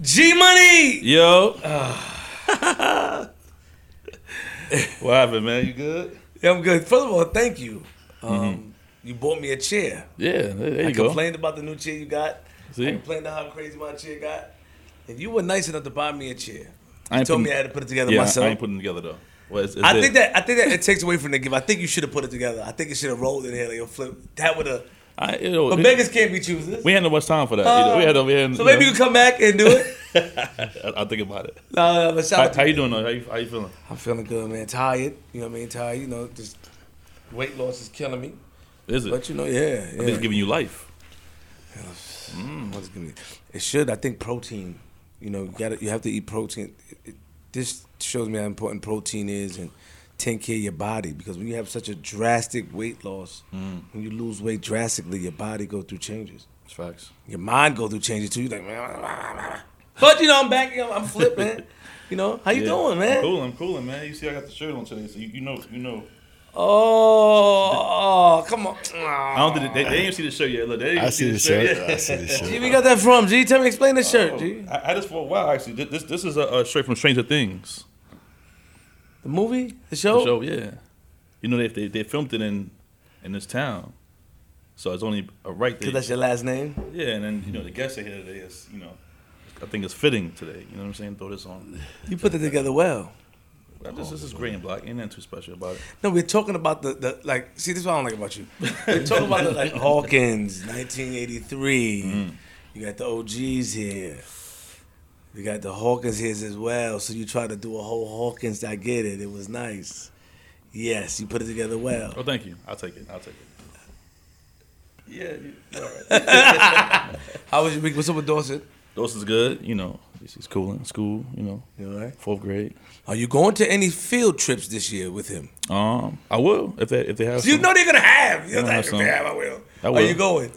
G Money. Yo. what happened, man? You good? Yeah, I'm good. First of all, thank you. Um, You bought me a chair. Yeah, there, there I you go. complained about the new chair you got. See? I complained about how crazy my chair got. And you were nice enough to buy me a chair. I You told putting- me I had to put it together yeah, myself. I ain't putting it together though. Well, it's, it's I think that I think that it takes away from the gift. I think you should have put it together. I think it should have rolled in here like a flip. That would have. I, you know, But we, beggars can't be choosers. we had no much time for that. you know, we had over here. and, um, so you maybe know, you can come back and do it. I'll think about it. no, no, but shout How, out how you doing though? How you, how you feeling? I'm feeling good, man. Tired. You know what I mean? Tired. You know, just weight loss is killing me. Is it? But you know, yeah, I yeah. it's giving you life. Mm. What's it should. I think protein. You know, you got You have to eat protein. It, it, this shows me how important protein is and take care of your body because when you have such a drastic weight loss, Mm. when you lose weight drastically, your body go through changes. It's facts. Your mind go through changes too. You like, man, but you know, I'm back. You know, I'm flipped, man. You know, how you Yeah. doing, man? I'm cooling, I'm cooling, man. You see, I got the shirt on today, so you, you know, you know. Oh, oh, come on. I don't think they, they, they ain't see the shirt yet. Look, they didn't I see the shirt. I see the shirt. G, shirt. we got that from G. Tell me, explain the shirt, G. I had this for a while actually. This this, this is a, a straight from Stranger Things. The movie, the The show. show, yeah. You know they they, they filmed it in in this town, so it's only a right Cause that's your last name. Yeah, and then you know the guest are here today is you know, I think it's fitting today. You know what I'm saying? Throw this on. You put it together well. This, this is gray and black. Ain't nothing too special about it. No, we're talking about the, the like. See, this is what I don't like about you. We're talking about the like Hawkins, 1983. Mm. You got the OGs here. You got the Hawkins here as well. So you try to do a whole Hawkins. I get it. It was nice. Yes, you put it together well. Oh, thank you. I'll take it. I'll take it. Yeah, you, all right. How was your week? What's up with Dawson? Those is good. You know, he's cool in school. You know, You all right? fourth grade. Are you going to any field trips this year with him? Um, I will if they if they have. You some. know they're gonna have. You're Gonna like, have if some. they have, I will. I Are will. you going?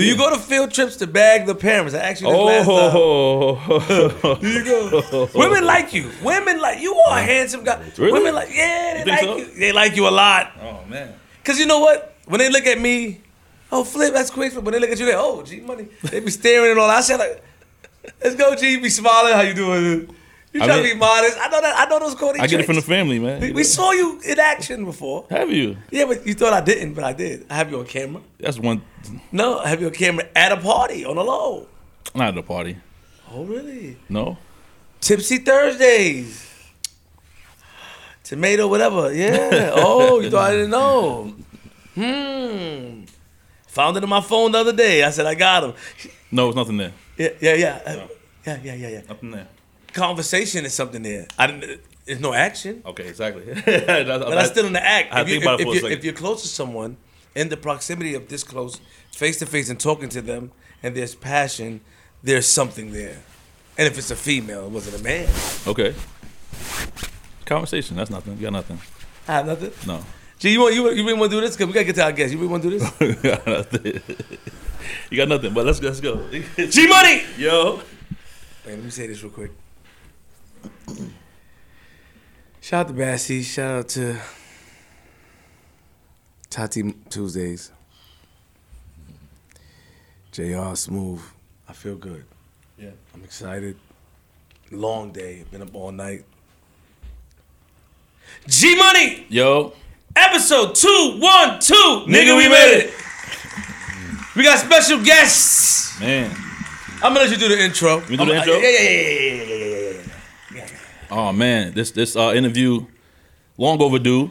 Do you go to field trips to bag the parents? I asked you this last time. Oh, You go. Women like you. Women like you. Are a handsome guy. Really? Women like yeah. They You like so? you. They like you a lot. oh man. Cause you know what? When they look at me, oh flip, that's quick. But when they look at you, they oh G money. They be staring and all. I said like, let's go G. Be smiling. How you doing? You I try to be modest. I know that. I know those corny I get it from the family, man. We, we saw you in action before. Have you? Yeah, but you thought I didn't, but I did. I have you on camera. That's one. No, I have you on camera at a party on the low. Not at a party. Oh really? No. Tipsy Thursdays. Tomato, whatever. Yeah. Oh, you thought I didn't know? Hmm. Found it on my phone the other day. I said I got him. No, it's nothing there. Yeah, yeah, yeah. No. Yeah, yeah, yeah, yeah. Nothing there. Conversation is something there. I didn't. There's no action, Okay, exactly. but I'm still in the act. I If, you, think about if, it a you, if you're close to someone, in the proximity of this close, face to face, and talking to them, and there's passion, there's something there. And if it's a female, it wasn't a man. Okay. Conversation. That's nothing. You got nothing. I have nothing. No. Gee, you want you, you really want to do this? Cause we gotta get to our guest. You really want to do this? you got nothing. You got nothing. But let's let's go. G Money. Yo. Wait, let me say this real quick. Shout out to Bassy. Shout out to Tati Tuesdays. JR Smooth. I feel good. Yeah. I'm excited. Long day. Been up all night. G Money. Yo. Episode 212. Nigga, we made it. We got special guests. Man. I'm gonna let you do the intro. You do the intro? Yeah, yeah, yeah, yeah, yeah, yeah, yeah, yeah, yeah. Oh man. This this uh, interview long overdue.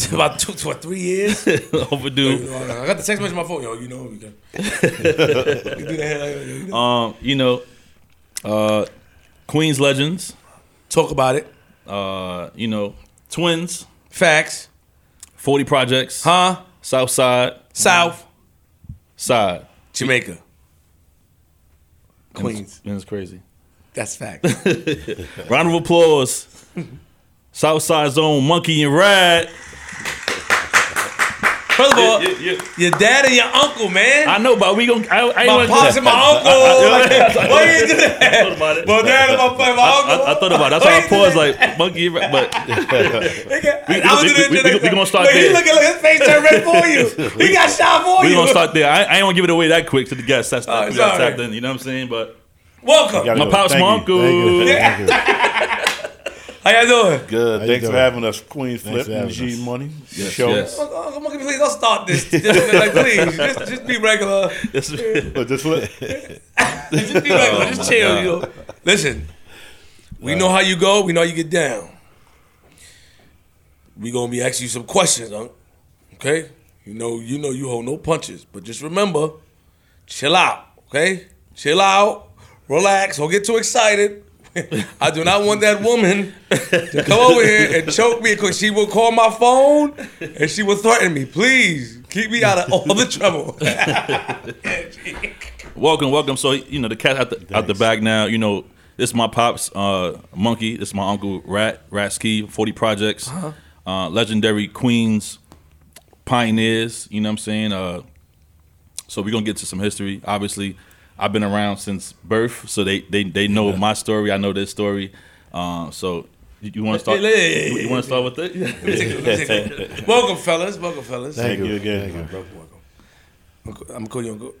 About two, two or three years. overdue. I got the text message on my phone. Yo, you know we can. you do that. like, know. Um, you know, uh Queens legends. Talk about it. Uh, you know, twins, Facts. 40 projects, Huh? South Side, South. Side. Jamaica. And Queens. it's, and it's crazy. That's fact. Round of applause. Southside Zone, Monkey and Rad. First of all, Yeah, yeah, yeah. your dad and your uncle, man. I know, but we gon' I, I ain't my wanna pops and my uncle. Like, Why you do that? thought about it. My dad and my, my uncle. I, I thought about it. That's why I paused like Monkey. But Nigga, We- I was we- doing we- the we- next we gonna start Look, He there. looking like his face turned red for you. He got shot for we you. gonna start there. I, I ain't gonna give it away that quick to the guests. That's not it's we got tapped in. You know what I'm saying? But Welcome. Gotta My go. pops, Thank my you. uncle. Thank you. Thank you. How y'all doing? Good. How you Thanks for having us, Queen Thanks Flip for and having G us. Money. Yes, show. yes. Oh, oh, come on, please don't start this. Just, like, please, just, just be regular. Yes, But this Flip. Just be regular. Just oh, chill, you know. Listen, we know how you go. We know how you get down. We gonna be asking you some questions, huh? Okay? You know, you know, you hold no punches, but just remember, chill out. Okay? Chill out. Relax. Don't get too excited. I do not want that woman to come over here and choke me because she will call my phone and she will threaten me. Please keep me out of all the trouble. Welcome, welcome. So you know the cat out the out the bag now. You know this is my pops, uh, Monkey. This is my uncle Rat Ratsky. Forty projects, Uh-huh. uh, legendary Queens pioneers. You know what I'm saying? Uh, so we're gonna get to some history. Obviously, I've been around since birth, so they they, they know my story. I know their story. Uh, so you, you want to start? Hey, You, want to start with it? take a- let me take a- welcome, fellas. Welcome, fellas. Thank you. you again. Thank you. Welcome, welcome. I'm calling you Uncle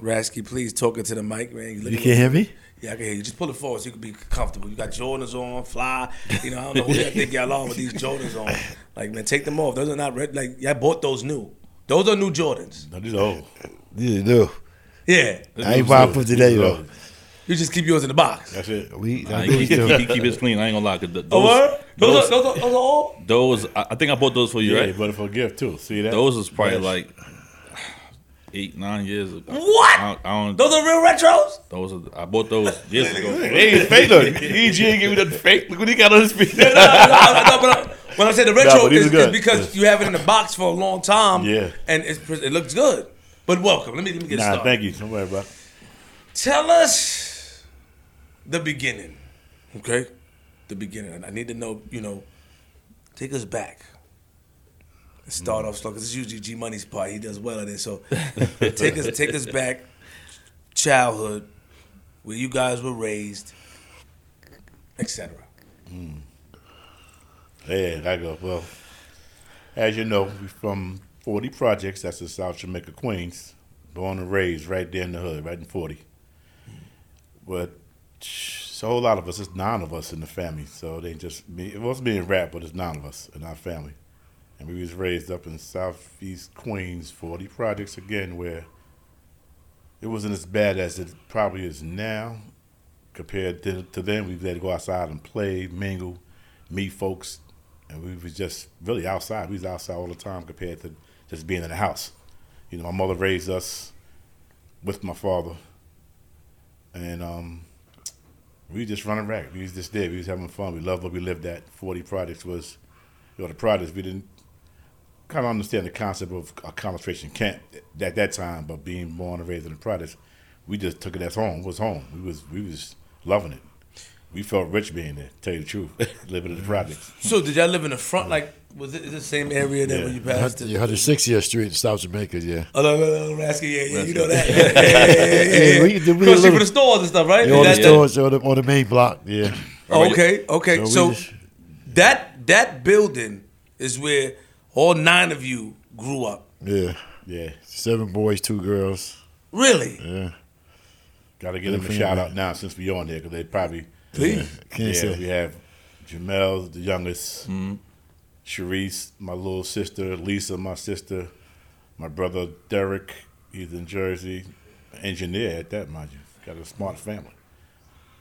Rasky. Please talk into the mic, man. You looking- can't hear me? Yeah, I can hear you. Just pull it forward so you can be comfortable. You got Jordans on, fly. You know, I don't know who y'all think y'all on with these Jordans on. Like, man, take them off. Those are not red. Like, y'all bought those new. Those are new Jordans. No, these are old. You do. Yeah. I ain't buying for today though. You just keep yours in the box. That's it. We, Nah, I he, do keep, too. he keep his clean. I ain't gonna lie. 'cause the- Oh, those. Those, those, are, those, are, those are all? those, I I think I bought those for you, Yeah, right? but for a gift too. See that? Those is probably Yes. like eight, nine years ago. What? I don't, I don't Those are real retros? those are, I bought those years ago. Hey, fake look. EG ain't give me that fake. Look what he got on his feet. No, no, no, no, but I- when I say the retro, but these is, are good. is because you have it in the box for a long time. Yeah. And it's, it looks good. But welcome. Let me, let me get Nah, started. thank you. Don't worry about. it. Tell us the beginning, okay? The beginning. I need to know, you know, take us back. Start mm. off slow because it's usually G Money's part. He does well at it. So take us take us back, childhood, where you guys were raised, etc. Mm. Yeah, I go. Well, as you know, we from 40 Projects. That's in South Jamaica, Queens. Born and raised right there in the hood, right in 40. But so a whole lot of us, it's nine of us in the family. So they just me. It wasn't being rap, but it's nine of us in our family. And we was raised up in Southeast Queens, 40 Projects again, where it wasn't as bad as it probably is now. Compared to, to then, we had to go outside and play, mingle, meet folks, and we was just really outside. We was outside all the time compared to just being in the house. You know, my mother raised us with my father, and um, we just running rack. We just there. We was having fun. We loved what we lived at. Forty Projects was, you know, the projects. We didn't kind of understand the concept of a concentration camp at that time, but being born and raised in the projects, we just took it as home. It was home. We was we was loving it. We felt rich being there. Tell you the truth, living in the projects. So did y'all live in the front? Like, was it the same area that Yeah. when you passed? You're 160th Street in South Jamaica, yeah. Oh, no, no, no, Rasky, yeah, yeah, you know that. Yeah, yeah, yeah, yeah, yeah. Yeah, we- we the little- for the stores and stuff, right? You're on the That- that- stores on the, on the main block, yeah. Oh, okay, okay. we So just- that that building is where all nine of you grew up. Yeah. Yeah, Seven boys, two girls. Really? Yeah. got to give them a shout out now since we're on there because they probably Please. Can't yeah. say. We have Jamel, the youngest, mm-hmm. Sharice, my little sister, Lisa, my sister, my brother Derek, he's in Jersey, engineer at that, mind you. Got a smart family.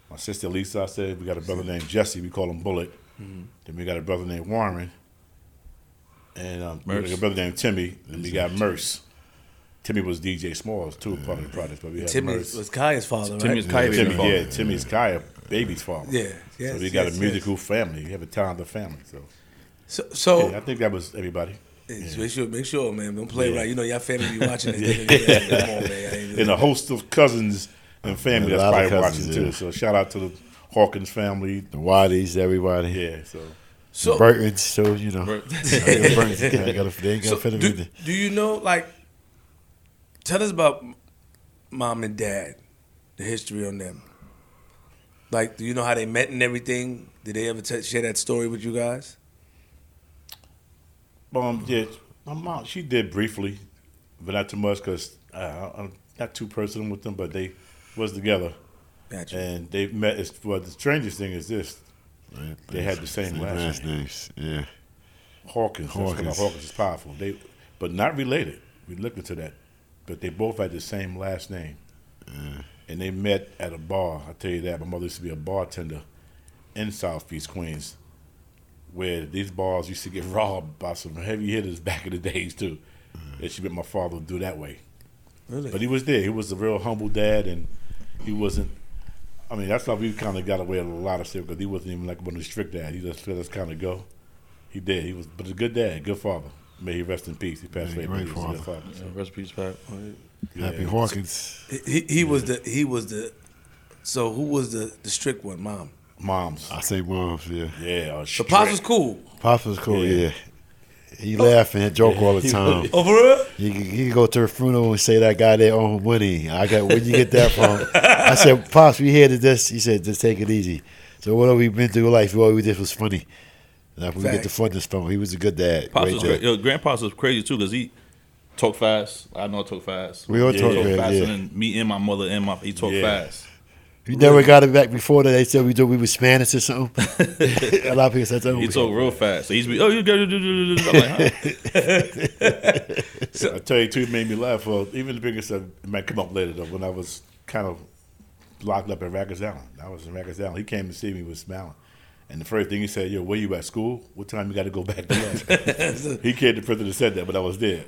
My sister Lisa, I said, we got a brother mm-hmm. named Jesse, we call him Bullet. Mm-hmm. Then we got a brother named Warren. And um, we got a brother named Timmy. And we got Merce. Timmy was DJ Smalls too, part of the project, but we had Timmy Merce. was Kaya's father, right? Timmy's Kaya baby Timmy, father. yeah, Timmy's Kaya, baby's father. Yeah, yes, so we got yes, a musical family. We have a talented family. So, So, so yeah, I think that was everybody. Just Make sure, make sure, man. Don't play Yeah. right. You know your family be watching this. nigga. Come on, man. And a host of cousins and family A that's probably cousins, watching too. yeah. So shout out to the Hawkins family. The Waddies, everybody. Yeah, so So, Burtons, so, you know. Bert- Burtons, they gotta, they ain't so got to fit do, in do you know, like, tell us about mom and dad, the history on them. Like, do you know how they met and everything? Did they ever t- share that story with you guys? um, yeah, my mom she did briefly, but not too much because uh, I'm not too personal with them. But they was together. Gotcha. and they met. It's, well, the strangest thing is this: Right. They had the same last name. names. Yeah. Hawkins. Hawkins. Hawkins. Hawkins is powerful. They, but not related. We looked into that, but they both had the same last name, and they met at a bar. I tell you that. My mother used to be a bartender in South Beach, Queens, where these bars used to get robbed by some heavy hitters back in the days too. Mm. And she met my father do that way. Really? But he was there. He was a real humble dad, and he wasn't. I mean, that's why we kind of got away with a lot of stuff because he wasn't even like one of the strict dads. He just let us kind of go. He did. He was, but a good dad, good father. May he rest in peace. He passed Yeah, away. great but he was a good father. father. Yeah, recipes back. Yeah. Happy Hawkins. He, he was the he was the. So who was the the strict one? Mom. Moms. I say moms, yeah. Yeah. So Pops was cool. Pops was cool, Yeah. yeah. He oh. laugh and joke all the time. Oh, for real? You can, you can go to a funeral and say that guy there own money. I got where you get that from? I said, Pops, we here to this. He said, just take it easy. So whatever we been through life, all we did was funny. That's where we get the funness from. He was a good dad. Pops Great was dad. great. Yo, Grandpa's was crazy too because he talk fast. I know I talk fast. We all Yeah. talk He talk fast, faster yeah. than me and my mother and my. He talk Yeah. fast. You never got it back before that. They said we do we were Spanish or something. a lot of people said that. He talk real fast. So he's be, oh, you got to. I'm like, huh? I tell you, too, it made me laugh. Well, even the biggest stuff it might come up later, though, when I was kind of locked up at Rikers Island. I was in Rikers Island. He came to see me with smiling. And the first thing he said, yo, where you at school? What time you got to go back to lunch? he came to prison and said that, but I was there.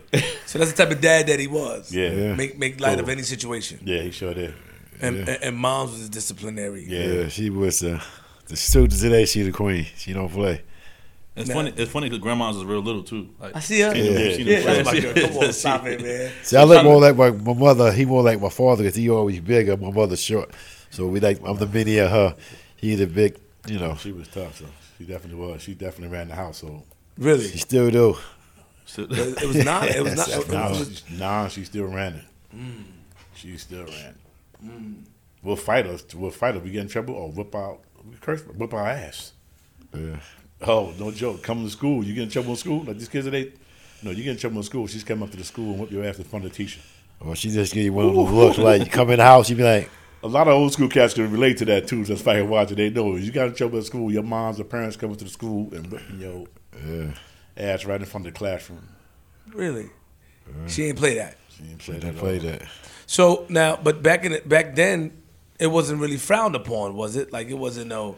So that's the type of dad that he was. Yeah. Yeah. Make make light of any situation. yeah, he sure did. And, and and mom's was disciplinary. Yeah. Yeah, she was uh, the student today. She the queen. She don't play. It's Nah. funny. It's funny because grandma's is real little too. Like, I see her. seen Yeah, them- Yeah. seen yeah them that's friends. my girl. Come on, stop it, man. See, I look more like my, my mother. He more like my father because he always bigger. My mother's short, so we like I'm the mini of her. He the big, you know. She was tough, so she definitely was. She definitely ran the household. Really? She still do. So- It was not. It was not. It Nah, was, she, nah, she still ran it. Mm. She still ran it. Mm. We'll fight us. We'll fight us. We get in trouble or whip out, curse, whip our ass. Yeah. Oh, no joke. Come to school. You get in trouble in school? Like these kids today? No, you get in trouble in school. She's come up to the school and whip your ass in front of the teacher. Well, she just give you one of those looks like you come in the house, you be like, A lot of old school cats can relate to that too. That's fighting watching. They know you got in trouble at school. Your moms or parents coming to the school and whipping your yeah. ass right in front of the classroom. really? She ain't play that. She didn't She play didn't that. play that. So now, but back in back then, it wasn't really frowned upon, was it? Like it wasn't no,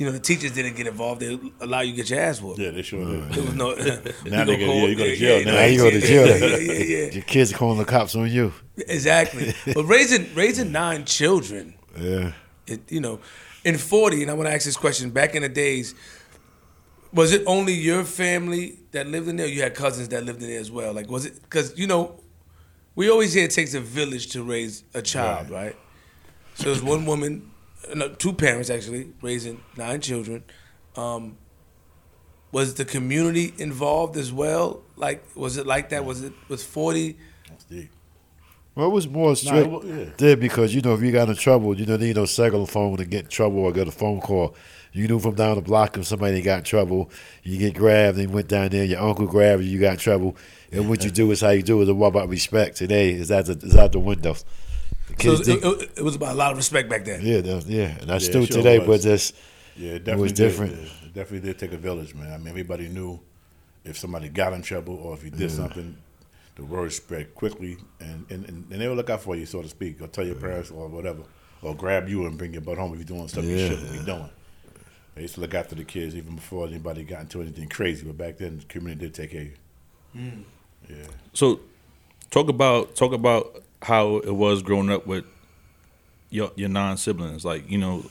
you know, the teachers didn't get involved. They allow you to get your ass whooped. Yeah, they sure uh-huh. did. There was no. Now they go- yeah, you go to jail now. Now you go to jail. Yeah, yeah, yeah. Your kids are calling the cops on you. Exactly. But raising raising nine children, Yeah. it, you know, in forty, and I want to ask this question. Back in the days, was it only your family that lived in there? Or you had cousins that lived in there as well. Like, was it? Because you know, we always hear it takes a village to raise a child, right? So there's one woman, no, two parents actually raising nine children. Um, was the community involved as well? Like, was it like that? Was it was forty? That's deep. Well, it was more strict wa- yeah. there because you know if you got in trouble, you don't need no cellular phone to get in trouble or get a phone call. You knew from down the block if somebody got in trouble, you get grabbed and went down there. Your uncle grabbed you, you got in trouble, and what you do is how you do it. It's about respect. Today is out the is out the window. The So it, think- it, it was about a lot of respect back then. yeah, that- yeah, and that's Yeah, still sure today, was. but just Yeah, it definitely was different. Yeah, It definitely did take a village, man. I mean, everybody knew if somebody got in trouble or if you did something, the word spread quickly, and, and, and, and they would look out for you, so to speak, or tell your parents or whatever, or grab you and bring your butt home if you're doing stuff you shouldn't be doing. They used to look after the kids even before anybody got into anything crazy, but back then the community did take care of you. Hmm. Yeah. So, talk about talk about how it was growing up with your your nine siblings. Like you know,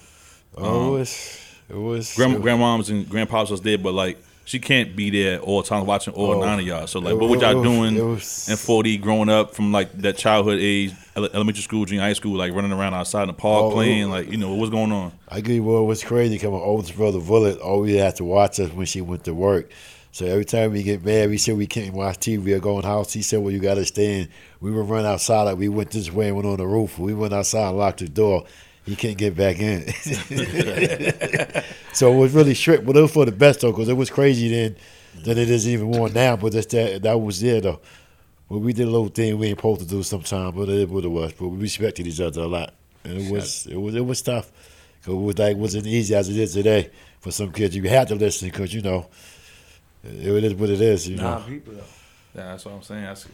oh, it um, was it was it was- grandmoms and grandpops was there, but like she can't be there all the time watching all Oh. nine of y'all. So like, It what were y'all doing was- in forty growing up from like that childhood age, elementary school, junior high school, like running around outside in the park Oh, playing, like you know what's going on? I give you what was crazy. Because my oldest brother Bullet always had to watch us when she went to work. So every time we get mad, we said we can't watch TV or go in the house. He said, "Well, you got to stay in." We would run outside. Like we went this way and went on the roof. We went outside and locked the door. He can't get back in. so it was really strict, but it was for the best though, because it was crazy then than it is even more now. But that's that that was there though. Well, we did a little thing we ain't supposed to do sometimes, but it is what it was. But we respected each other a lot. and it was it was it was tough. 'Cause it was like it wasn't easy as it is today for some kids. You had to listen because you know it is what it is. You Nine know, people though. Yeah, that's what I'm saying. That's,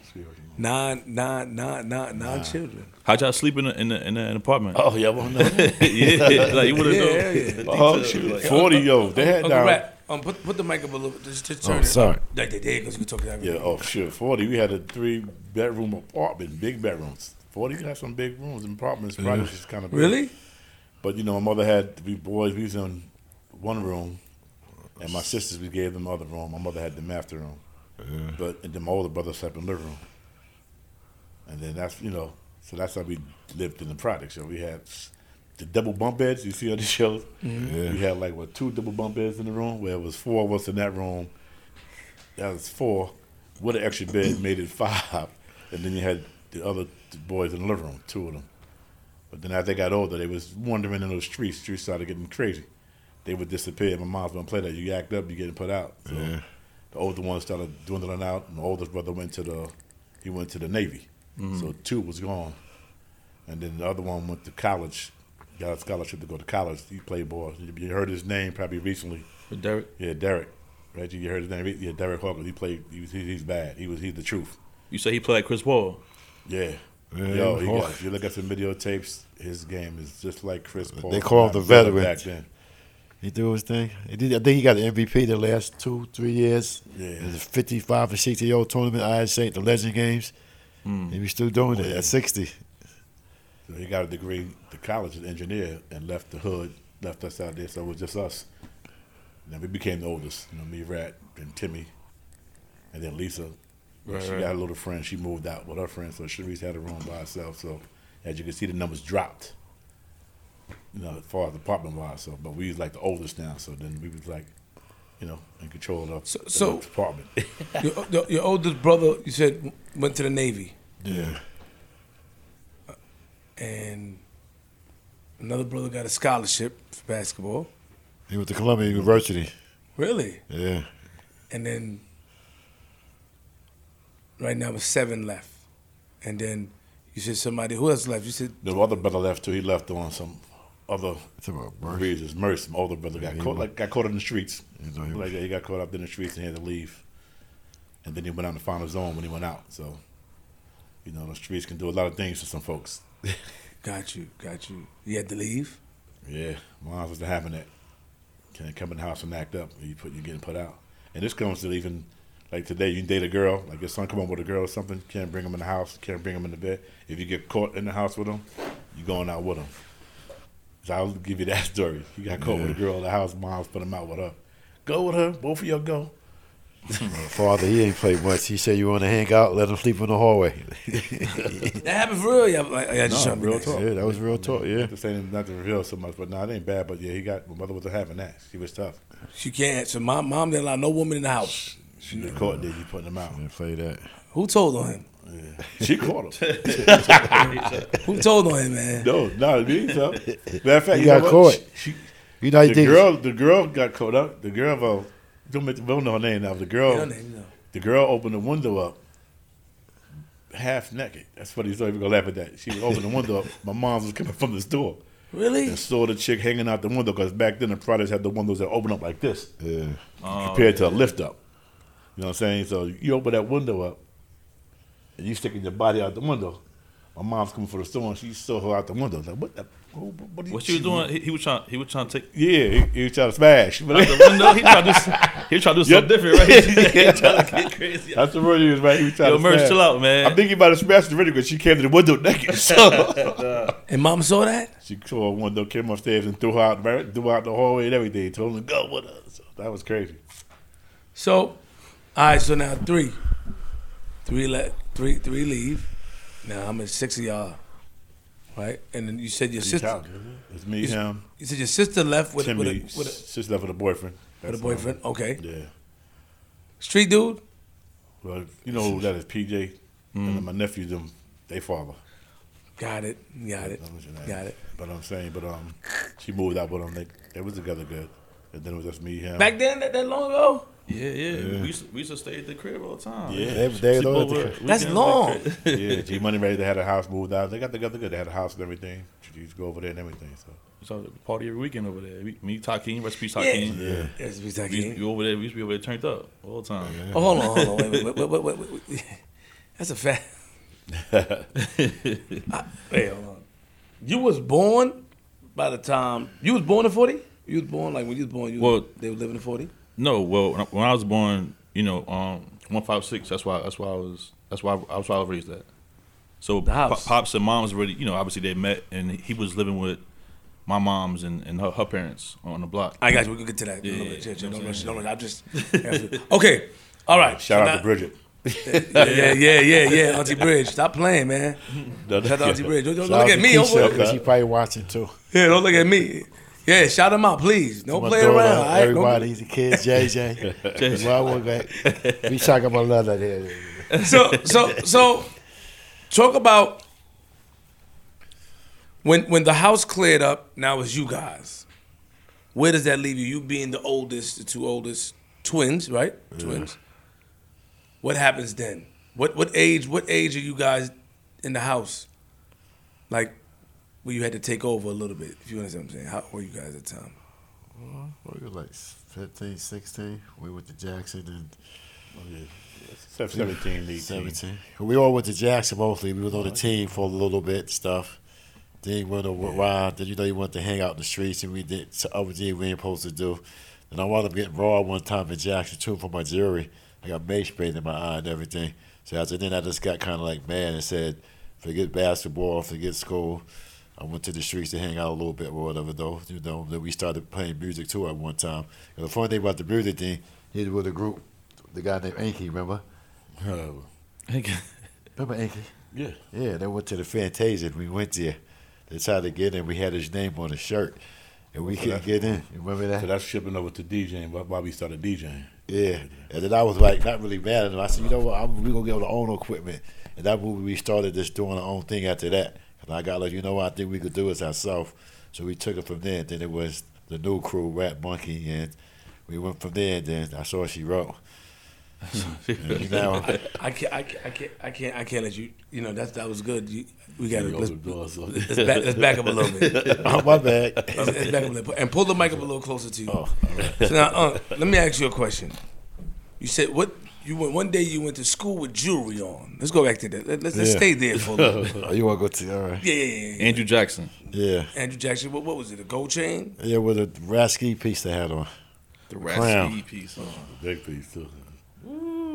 Nine, nine, nine, nine, nine children. how'd y'all sleep in the, in, the, in an apartment? Oh, yeah, well, no. yeah, like you would have Yeah, known. yeah, yeah. oh, shoot. 40, yo. They had Uncle down. Rat, um, put, put the mic up a little bit. Just, just turn Oh, it. sorry. Like they did, because we talking about Yeah, oh, sure. 40, we had a three bedroom apartment, big bedrooms. 40 got some big rooms and apartments. Projects is kind of big. Really? But, you know, my mother had three boys. We was in one room, and my sisters, we gave them the other room. My mother had the master room. But and then my older brother slept in the living room. And then that's, you know, so that's how we lived in the projects. So we had the double bunk beds you see on the shows. Mm-hmm. We had like, what, two double bunk beds in the room where it was four of us in that room. That was four. With an extra bed made it five. And then you had the other boys in the living room, two of them. But then as they got older, they was wandering in those streets. Streets started getting crazy. They would disappear. My mom's gonna play that. You act up, you getting put out. So the older ones started dwindling out, and the oldest brother went to the he went to the Navy. Mm-hmm. So two was gone, and then the other one went to college. Got a scholarship to go to college. He played ball. You heard his name probably recently. With Derek, Yeah, Derek. Right? You heard his name? Yeah, Derek Hawkins. He played. He was, he, he's bad. He was. He's the truth. you say he played like Chris Paul. Yeah. Yeah, Yo, got, if you look at some videotapes, his game is just like Chris Paul. They call him the veteran. back then. He do his thing. He did, I think he got the MVP the last two three years. Yeah. The 55 or 60 year old tournament, I St. the Legend Games. Hmm. He was still doing it oh, yeah. at 60. So he got a degree to college as an engineer and left the hood, left us out there. So it was just us. And then we became the oldest. You know, me, Rat, and Timmy, and then Lisa. Right, she right. got a little friend. She moved out with her friend, so Sharice had a room by herself. So as you can see, the numbers dropped. You know, as far as apartment wise. So, but we was like the oldest now. So then we was like, you know, in control of So- the so- apartment. Your, your, your oldest brother, you said, went to the Navy, Yeah. Uh, and another brother got a scholarship for basketball. He went to Columbia University. Really? Yeah. And then right now it's seven left. And then you said somebody who else left? You said the other brother left too. He left on some other It's about Murphy. reasons. Merce, my older brother, got he caught like got caught in the streets. He like that, he got caught up in the streets and he had to leave. And then he went out to find his own when he went out. So, you know, the streets can do a lot of things to some folks. got you, got you. You had to leave. Yeah, mine was to happen that. Can't come in the house and act up. You put you getting put out. And this comes to even like today, you date a girl, like your son come home with a girl or something, can't bring him in the house, can't bring him in the bed. If you get caught in the house with him, you going out with him. So I'll give you that story. You got caught with a girl in the house, mom's put him out with her. Go with her, both of y'all go. Father, he ain't played much. He said, You want to hang out? Let him sleep in the hallway. That happened for real. Yeah, like, I just No, trying to be real nice. talk. yeah, that was real talk. Yeah. Not to say not to reveal so much, but no, it ain't bad. But yeah, he got my mother wasn't having that. She was tough. She can't. So my mom didn't allow no woman in the house. She got caught there, you putting him out. Didn't play that. Who told on him? She caught him. Who told on him, man? no, no, me. So. Matter of fact, He you got know what? caught. She, You know, the did. girl, the girl got caught up. The girl, uh, don't, make, don't know her name now. The girl, Her name, no. the girl opened the window up, half naked. That's funny. So even gonna laugh at that. She opened the window up. My mom was coming from the store Really? and saw the chick hanging out the window because back then the products had the windows that open up like this Yeah. compared to a lift up. You know what I'm saying? So you open that window up and you sticking your body out the window. My mom's coming for the store and she saw her out the window. Like what? The, oh, what, what, are you- was doing? He, he was trying. He was trying to take Yeah, he, he was trying to smash. But out the window. He tried to. do- He tried to do something different, right? he tried to get crazy. That's the word he was right. He was trying Yo, to Merch, smash. chill out, man. I think he might have smashed the window because she came to the window naked. So And mom saw that? she saw a window, came upstairs and threw her out, threw her out the hallway and everything. Told him to go with her. So that was crazy. So, all right. So now three, three let three three leave. Now I'm at six of y'all, right? And then you said your sister. It's me, him, You said your sister left with with Timmy. a, with a, She's left with a boyfriend. with a That's boyfriend. Okay. Yeah. street dude. Well, you know who that is, PJ. And then my nephew, them, they father. Got it. Got it. That was your name. Got it. But I'm saying, but um, she moved out with him. They, they was together good. And then it was just me, him. Back then, that, that long ago. Yeah, yeah. We, used to, we used to stay at the crib all the time. Yeah. They, they, Sleep over that at That's long. like that. yeah, G Money ready. They had a house moved out. They got together good. They had a house and everything. You used to go over there and everything. So So party every weekend over there. We, me, Takeem, recipe Yeah. Takeem. yeah, Yes, we We used to over there. We used to be over there turned up all the time. Oh, hold on, hold on. Wait, wait, wait, wait, wait, wait, wait. That's a fact. I- wait, hold on. You was born by the time you was born in forty. You was born like when you was born. You was, they were living in forty. No, well, when I, when I was born, you know, um, one five six. That's why. That's why I was. That's why I, that's why I was raised at. So The. Pop- pops and moms already, you know, obviously they met, and he was living with my mom's and, and her, her parents on the block. I got you. We can get to that. in a Yeah, little bit. Chill, chill. you know Don't rush. I'm Don't rush. I'm just okay. All right. shout so out to Bridget. now- Yeah, yeah, yeah, yeah. Auntie Bridge, stop playing, man. Shout out to Auntie Bridge. Don't, don't look at me. Keisha, Don't, 'cause she probably watching too. yeah, don't look at me. Yeah, shout him out, please. Don't My play daughter, around. all right? Don't- Everybody, the kids, JJ. well, we'll get, we talking about love out here. so so so talk about when when the house cleared up now it's you guys where does that leave you you being the oldest the two oldest twins right twins what happens then what what age what age are you guys in the house like where you had to take over a little bit if you understand what i'm saying how old were you guys at the time What we like 15, 16. We went to Jackson and oh, Except 17, 18. 17. We all went to Jackson mostly. We was on the team for a little bit stuff. Then went over around. Then you know you wanted to hang out in the streets and we did some other things we ain't supposed to do. And I wound up getting raw one time in Jackson too for my jury. I got mace sprayed in my eye and everything. So after then I just got kind of like mad and said, forget basketball, forget school. I went to the streets to hang out a little bit or whatever though. You know, then we started playing music too at one time. And the funny thing about the music thing, he was with a group, the guy named Enki, remember? Uh, Remember Enki? yeah. Yeah, they went to the Fantasia. We went there. They tried to get in. We had his name on the shirt, and we couldn't get in. You remember that? So that's shipping over to DJing. We started DJing? Yeah. And then I was like, not really mad at him. I said, you know what? I'm, we gonna get on our own equipment. And that movie, we started just doing our own thing after that. And I got like, you know what? I think we could do it ourselves. So we took it from there. Then it was the new crew, Rat Monkey, and we went from there. And then I saw she wrote. And now, I can't, I can't, I can't, I can't, I can't let you. You know that that was good. You, we got to You let's, open the door, so- let's, back, let's back up a little bit. oh my bad. Let's, let's back up a little and pull the mic up a little closer to you. Oh, So now, uh, let me ask you a question. You said what? You went one day. You went to school with jewelry on. Let's go back to that. Let, let's let's Yeah. stay there for a little bit. Oh, you want to go to? All right. Yeah, yeah, yeah. yeah. Andrew Jackson. Yeah. Andrew Jackson. What, what was it? A gold chain? Yeah, with a Rasky piece they had on. The Crown. Rasky piece. Uh-huh. Big piece, too.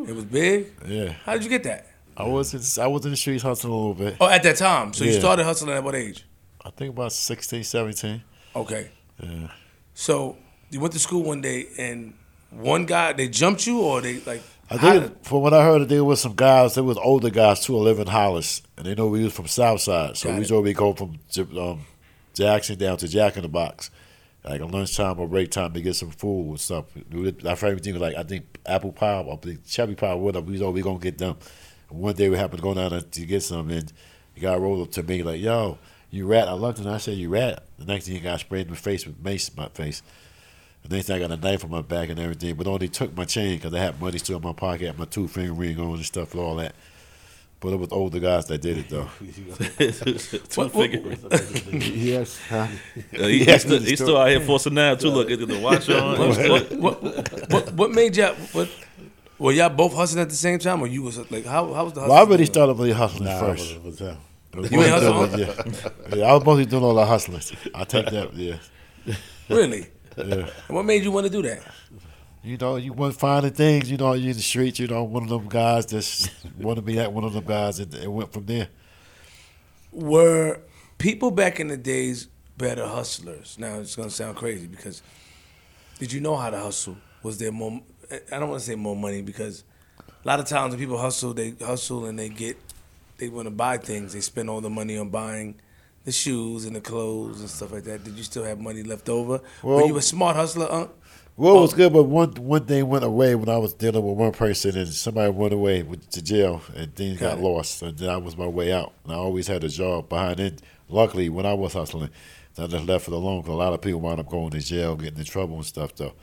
It was big. Yeah. How did you get that? I was in, I was in the streets hustling a little bit. Oh, at that time. So you started hustling at what age? I think about 16, 17. Okay. Yeah. So you went to school one day and one guy they jumped you or they like I think from what I heard, there was some guys. There was older guys too, live in Hollis, and they know we was from Southside, So we it. told we go from J- um, Jackson down to Jack in the Box, like on lunchtime or break time to get some food and stuff. Our favorite thing was like I think apple pie, I think cherry pie, whatever. We know we gonna get them. And one day we happened to go down to get some, and the guy rolled up to me like, "Yo, you rat?" I looked and I said, "You rat." The next thing he got sprayed in the face with mace in my face. The next thing I got a knife on my back and everything, but only took my chain because I had money still in my pocket, had my two finger ring on and stuff and all that. But it was older guys that did it though. Two What- what- yes, huh? Uh, he, Yes, he's still, he's still out here forcing now too. Look, get the watch on. what, what, what, what made y'all what were y'all both hustling at the same time or you was like how how was the hustle? Well, I really started really hustling Nah, first. it was, it was him. You ain't hustling? Yeah. yeah, I was mostly doing all the hustling. I take that. Yeah, Really? Yeah. What made you want to do that? You know, you want finding things. You know, you in the streets. You know, one of them guys just want to be that one of them guys, and it went from there. Were people back in the days better hustlers? Now it's gonna sound crazy because did you know how to hustle? Was there more? I don't want to say more money because a lot of times when people hustle, they hustle and they get they want to buy things. They spend all the money on buying the shoes and the clothes and stuff like that. Did you still have money left over? Were Well- you a smart hustler, Unc? Well, it was Oh. good, but one one thing went away when I was dealing with one person, and somebody went away with, to jail, and things Got got lost. And then I was my way out, and I always had a job behind it. Luckily, when I was hustling, I just left it alone because a lot of people wound up going to jail, getting in trouble and stuff though.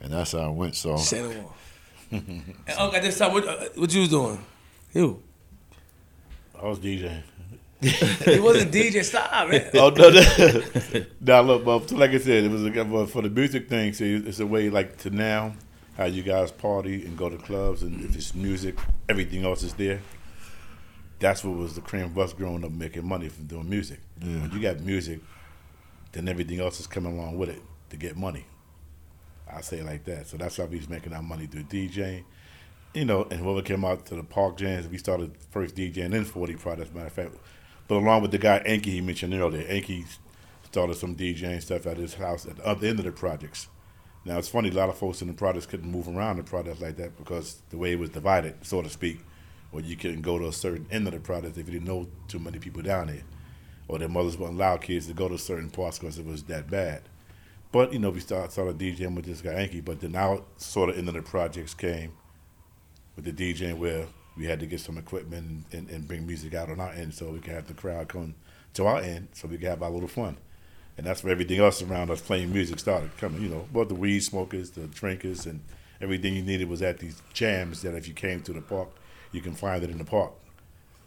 And that's how I went. So Say no more. and Unc, at this time, what, uh, what you was doing? You. I was DJing. He wasn't DJ. Stop, man. oh no, no. now look, but like I said, it was a, but for the music thing. See, it's a way like to now how you guys party and go to clubs, and if it's music, everything else is there. That's what was the cream of us growing up making money from doing music. When you got music, then everything else is coming along with it to get money. I say it like that. So that's how we was making our money through DJing. You know, and when we came out to the park jams, we started first DJing in 40 products, matter of fact. But along with the guy Enki he mentioned earlier, Enki started some DJing stuff at his house at the other end of the projects. Now it's funny, a lot of folks in the projects couldn't move around the projects like that because the way it was divided, so to speak, or you couldn't go to a certain end of the project if you didn't know too many people down there, or their mothers wouldn't allow kids to go to certain parts because it was that bad. But you know, we started started DJing with this guy Enki, but then our sort of end of the projects came with the DJing where we had to get some equipment and, and, and bring music out on our end so we could have the crowd come to our end so we could have our little fun. And that's where everything else around us playing music started coming, you know, both the weed smokers, the drinkers, and everything you needed was at these jams that if you came to the park, you can find it in the park.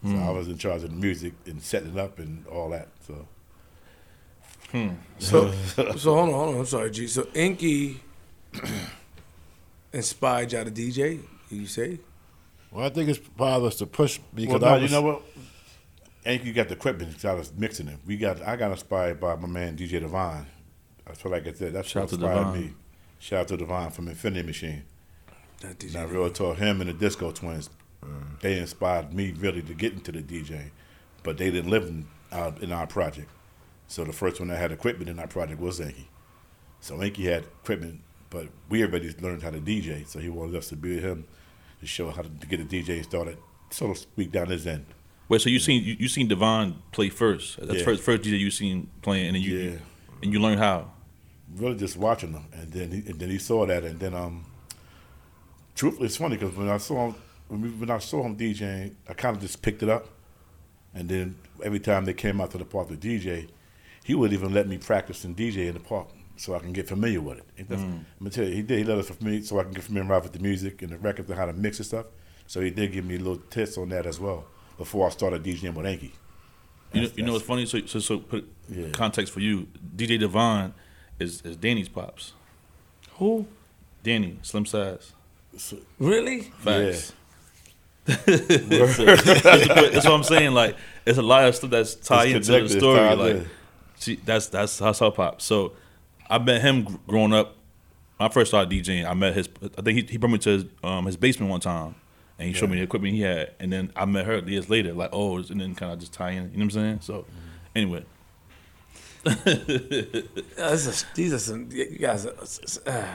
So hmm. I was in charge of the music and setting it up and all that. So hmm. So, so hold on, hold on. I'm sorry, G. So Enki inspired y'all to DJ. You say? Well, I think it's part to push because well, I no, was, you know what? Ain't you got the equipment? Got us mixing it. We got. I got inspired by my man DJ Divine. I feel like I said that's Shout what inspired me. Shout out to Divine from Infinity Machine. Not DJ. And I really told him and the Disco Twins. They inspired me really to get into the DJ, but they didn't live in our, in our project. So the first one that had equipment in our project was Enki. So Enki had equipment, but we already learned how to DJ. So he wanted us to be with him to show how to, get a DJ started, so to speak, down his end. Wait, so you seen you, you seen Devon play first? That's Yeah. first first DJ you seen playing, and then you Yeah. and you learned how. really just watching him, and then he, and then he saw that, and then um, truthfully, it's funny because when I saw him when, we, when I saw him DJing, I kind of just picked it up, and then every time they came out to the park to DJ, he wouldn't even let me practice and DJ in the park so I can get familiar with it. And that's- mm. I'm gonna tell you, he did. He let us me so I can get familiar with the music and the records and how to mix and stuff. So he did give me a little tips on that as well before I started DJing with Enki. You know, That's- you know what's funny? So so, so put Yeah. context for you. DJ Devon is is Danny's pops. Who? Danny, Slim Size. So, Really? Facts. that's what I'm saying. Like, it's a lot of stuff that's tied It's into the story. Like, in. see, that's that's that's her pop. So, I met him growing up. When I first started DJing, I met his. I think he, he brought me to his, um, his basement one time, and he showed me the equipment he had. And then I met her years later. Like, oh, and then kind of just tie in. You know what I'm saying? So, anyway, Yeah, this is, these are some. You guys. Are, uh,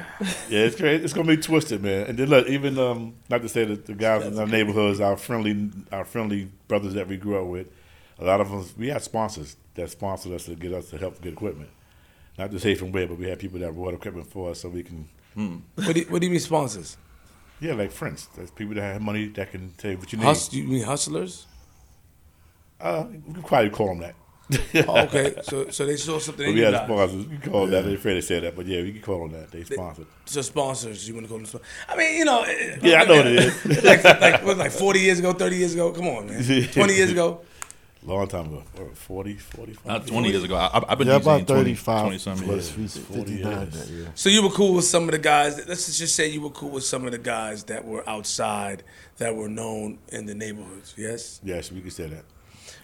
Yeah, it's great. It's gonna be twisted, man. And then look, even um, not to say that the guys in our neighborhoods, our friendly, our friendly brothers that we grew up with, a lot of us, we had sponsors that sponsored us to get us to help get equipment. Not to say from where, but we had people that brought equipment for us so we can, what, do you, what do you mean sponsors? yeah, like friends. There's people that have money that can tell you what you need. Hus- you mean hustlers? Uh, we could probably call them that. Oh, okay, so so they saw something But we you had sponsors. We call them that. They're afraid to say that, but yeah, we can call them that. They sponsored. So sponsors, you want to call them sponsors? I mean, you know. Yeah, I know what it is. like, like, what, like 40 years ago, 30 years ago? Come on, man. 20 years ago? Long time ago, what, 40, 45. not 20 years ago. I, I've been yeah, about 20, 35 20 something plus years. he's 40 years. that year. So you were cool with some of the guys. Let's just say you were cool with some of the guys that were outside, that were known in the neighborhoods. Yes. Yes, we can say that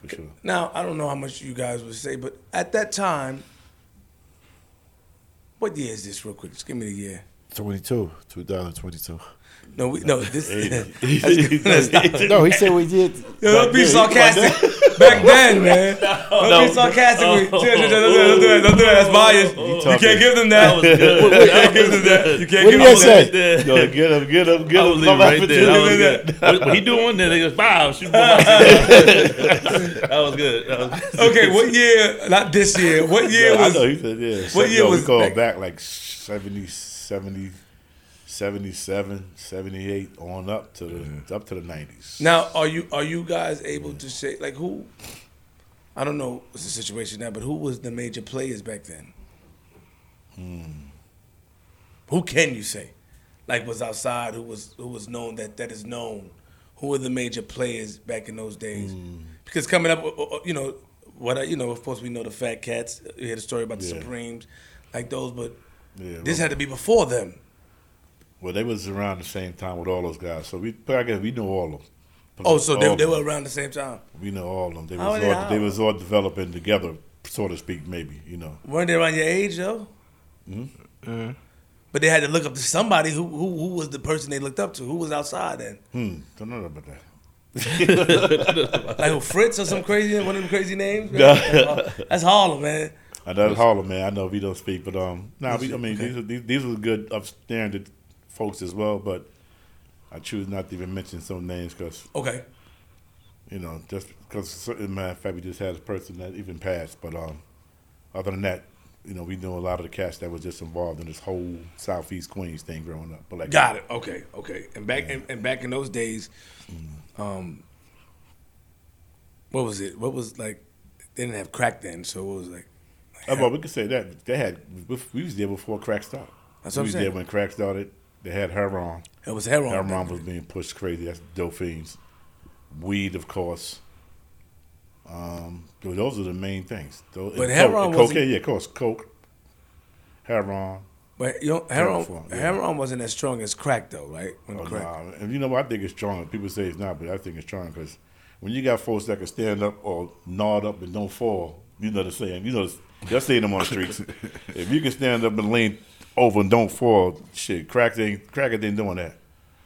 for sure. Now I don't know how much you guys would say, but at that time, what year is this? Real quick, just give me the year. 22, 2022. No, we, no, this. Hey. No, he said we did. Yo, don't be sarcastic. Back then, man. Don't be sarcastic. with- Don't do that. Don't do that. Don't do that. That's biased. You talking- can't give them that. That. You can't give them that. You can't What give them I say? that. No, get him, get him, get I him. Come right there. That was for good. What, what he doing? Then they just bow. Shoot. that was good. That was good. Okay, what year? Not this year. What year Yeah, I was? know, he said, yeah. what year no, was we go that? back like 70, 70, 77, 78 on up to the up to the 90s. Now, are you are you guys able to say like who? I don't know what's the situation now, but who was the major players back then? Who can you say? Like was outside, who was who was known that that is known. Who were the major players back in those days? Because coming up, uh, uh, you know, what I, you know, of course we know the Fat Cats. We had a story about the Yeah. Supremes, like those, but Yeah, this well- had to be before them. Well, they was around the same time with all those guys, so we, I guess we know all of them. Oh, so they, they were around the same time. We know all of them. They How was are they- all, they was all developing together, so to speak. Maybe you know. Weren't they around your age though? Mm-hmm. But they had to look up to somebody who, who who was the person they looked up to. Who was outside then? Hmm. Don't know about that. Like Fritz or some crazy one of them crazy names? man? That's Harlem, man. I know Harlem, man. I know we don't speak, but um, nah, we, I mean, Okay. these are these, these are good upstanding folks as well. But I choose not to even mention some names because Okay. you know, just because as a matter of fact, we just had a person that even passed. But um, other than that, you know, we knew a lot of the cast that was just involved in this whole Southeast Queens thing growing up. But like, Got it. Okay. Okay. And back and, and back in those days, Mm. um, what was it? What was like? They didn't have crack then, so it was like. Oh, well, we could say that they had. We was there before crack started. That's we was saying. there when crack started. They had heroin. It was heroin. Heroin back was being pushed crazy. That's dope fiends. Weed, of course. Um, those are the main things. Those, But and heroin coke, wasn't- cocaine, yeah, of course, coke, heroin. But you know, heroin, form, yeah. heroin wasn't as strong as crack though, right? When Oh, crack. nah. And you know what? I think it's strong. People say it's not, but I think it's strong because when you got folks that can stand up or nod up and don't fall, you know the saying. You know, they're saying them on the streets. if you can stand up and lean over and don't fall, shit, crack ain't crackers ain't doing that.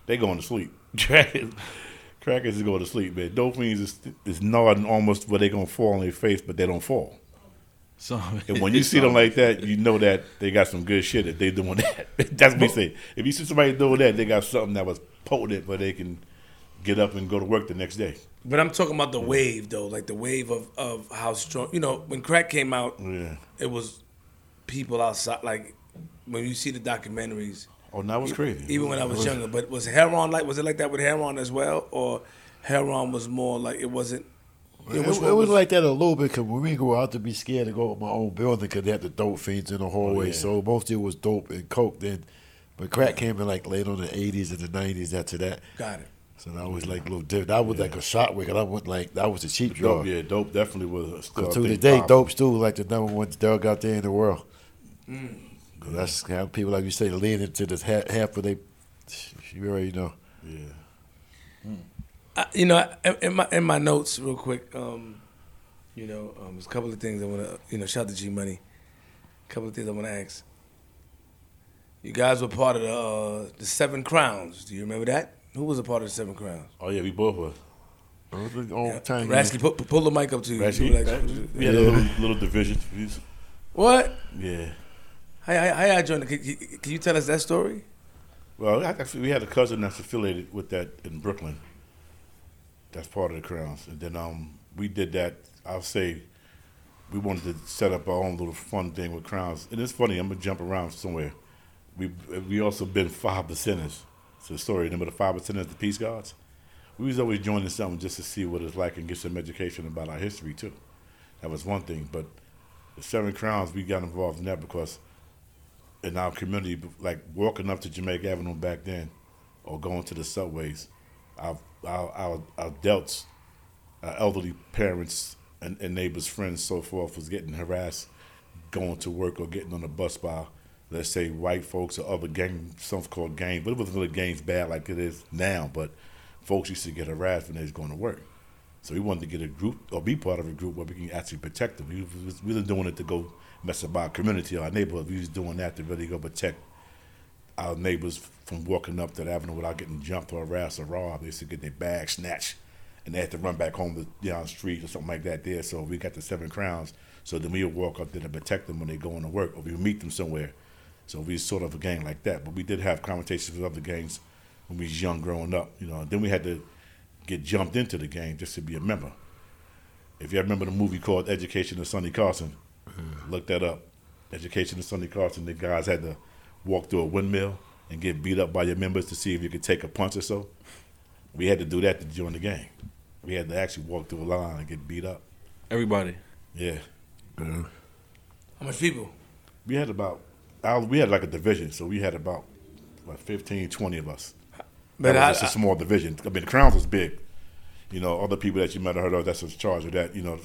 They going to sleep. Crackers, crackers is going to sleep, man. Dopamines is, is nodding almost where they gonna fall on their face, but they don't fall. So And when you see them like that, you know that they got some good shit that they doing that. That's what we say. If you see somebody doing that, they got something that was potent where they can get up and go to work the next day. But I'm talking about the wave though, like the wave of, of how strong. You know, when crack came out, Yeah. it was people outside. Like when you see the documentaries, Oh, that was crazy. even when I was younger. But was heroin like? Was it like that with heroin as well, or heroin was more like it wasn't? It, which it one was like that a little bit because when we go out to be scared to go to my own building because they had the dope fiends in the hallway. yeah. So most of it was dope and coke then. But crack came in like late on the 80s and the 90s after that. Got it. So that was like a little different. That was like a shot wick. I went like, that was the cheap dope, drug. yeah, dope definitely was a still, I to think, this day, popular. dope still like the number one drug out there in the world. Mm. 'Cause That's how people, like you say, lean into this half, half of they. You already know. Yeah. I, you know, in- in my in my notes, real quick. Um, you know, um, there's a couple of things I want to. You know, shout out to G Money. A couple of things I want to ask. You guys were part of the uh, the Seven Crowns. Do you remember that? Who was a part of the Seven Crowns? Oh yeah, we both were. It was a long time. Rasky, pull, pull the mic up to you. Actually, You like- we had a little, little division. We what? Yeah. How, how, how y'all joined? the- Can, can- you tell us that story? Well, actually, we had a cousin that's affiliated with that in Brooklyn. That's part of the Crowns, and then um, we did that. I'll say we wanted to set up our own little fun thing with Crowns, and it's funny. I'm gonna jump around somewhere. We we also been five percenters. It's a story. Remember the five percenters, the Peace Guards. We was always joining something just to see what it's like and get some education about our history too. That was one thing, but the Seven Crowns, we got involved in that because in our community, like walking up to Jamaica Avenue back then, or going to the subways, our our our, our delts, our elderly parents and, and neighbors, friends, so forth, was getting harassed going to work or getting on the bus by, let's say, white folks or other gang, something called gangs, but it wasn't really gangs bad like it is now. But folks used to get harassed when they was going to work. So we wanted to get a group or be part of a group where we can actually protect them. We we wasn't doing it to go mess up our community our neighborhood. We was doing that to really go protect our neighbors from walking up that avenue without getting jumped or harassed or robbed. They used to get their bags snatched and they had to run back home to down the street or something like that there. So we got the seven crowns. So then we would walk up there to protect them when they going to work or we meet them somewhere. So we sort of a gang like that. But we did have conversations with other gangs when we was young growing up, you know. Then we had to get jumped into the gang just to be a member. If you remember the movie called Education of Sonny Carson, Mm-hmm. look that up. Education of Sonny Carson, the guys had to walk through a windmill and get beat up by your members to see if you could take a punch or so. We had to do that to join the game. We had to actually walk through a line and get beat up. Everybody. Yeah, mm-hmm. How much people? we had about our, we had like a division, so we had about like 15, 20 of us. But that I, was just a small division. I mean, the Crowns was big. You know, other people that you might have heard of that's in charge of that. You know,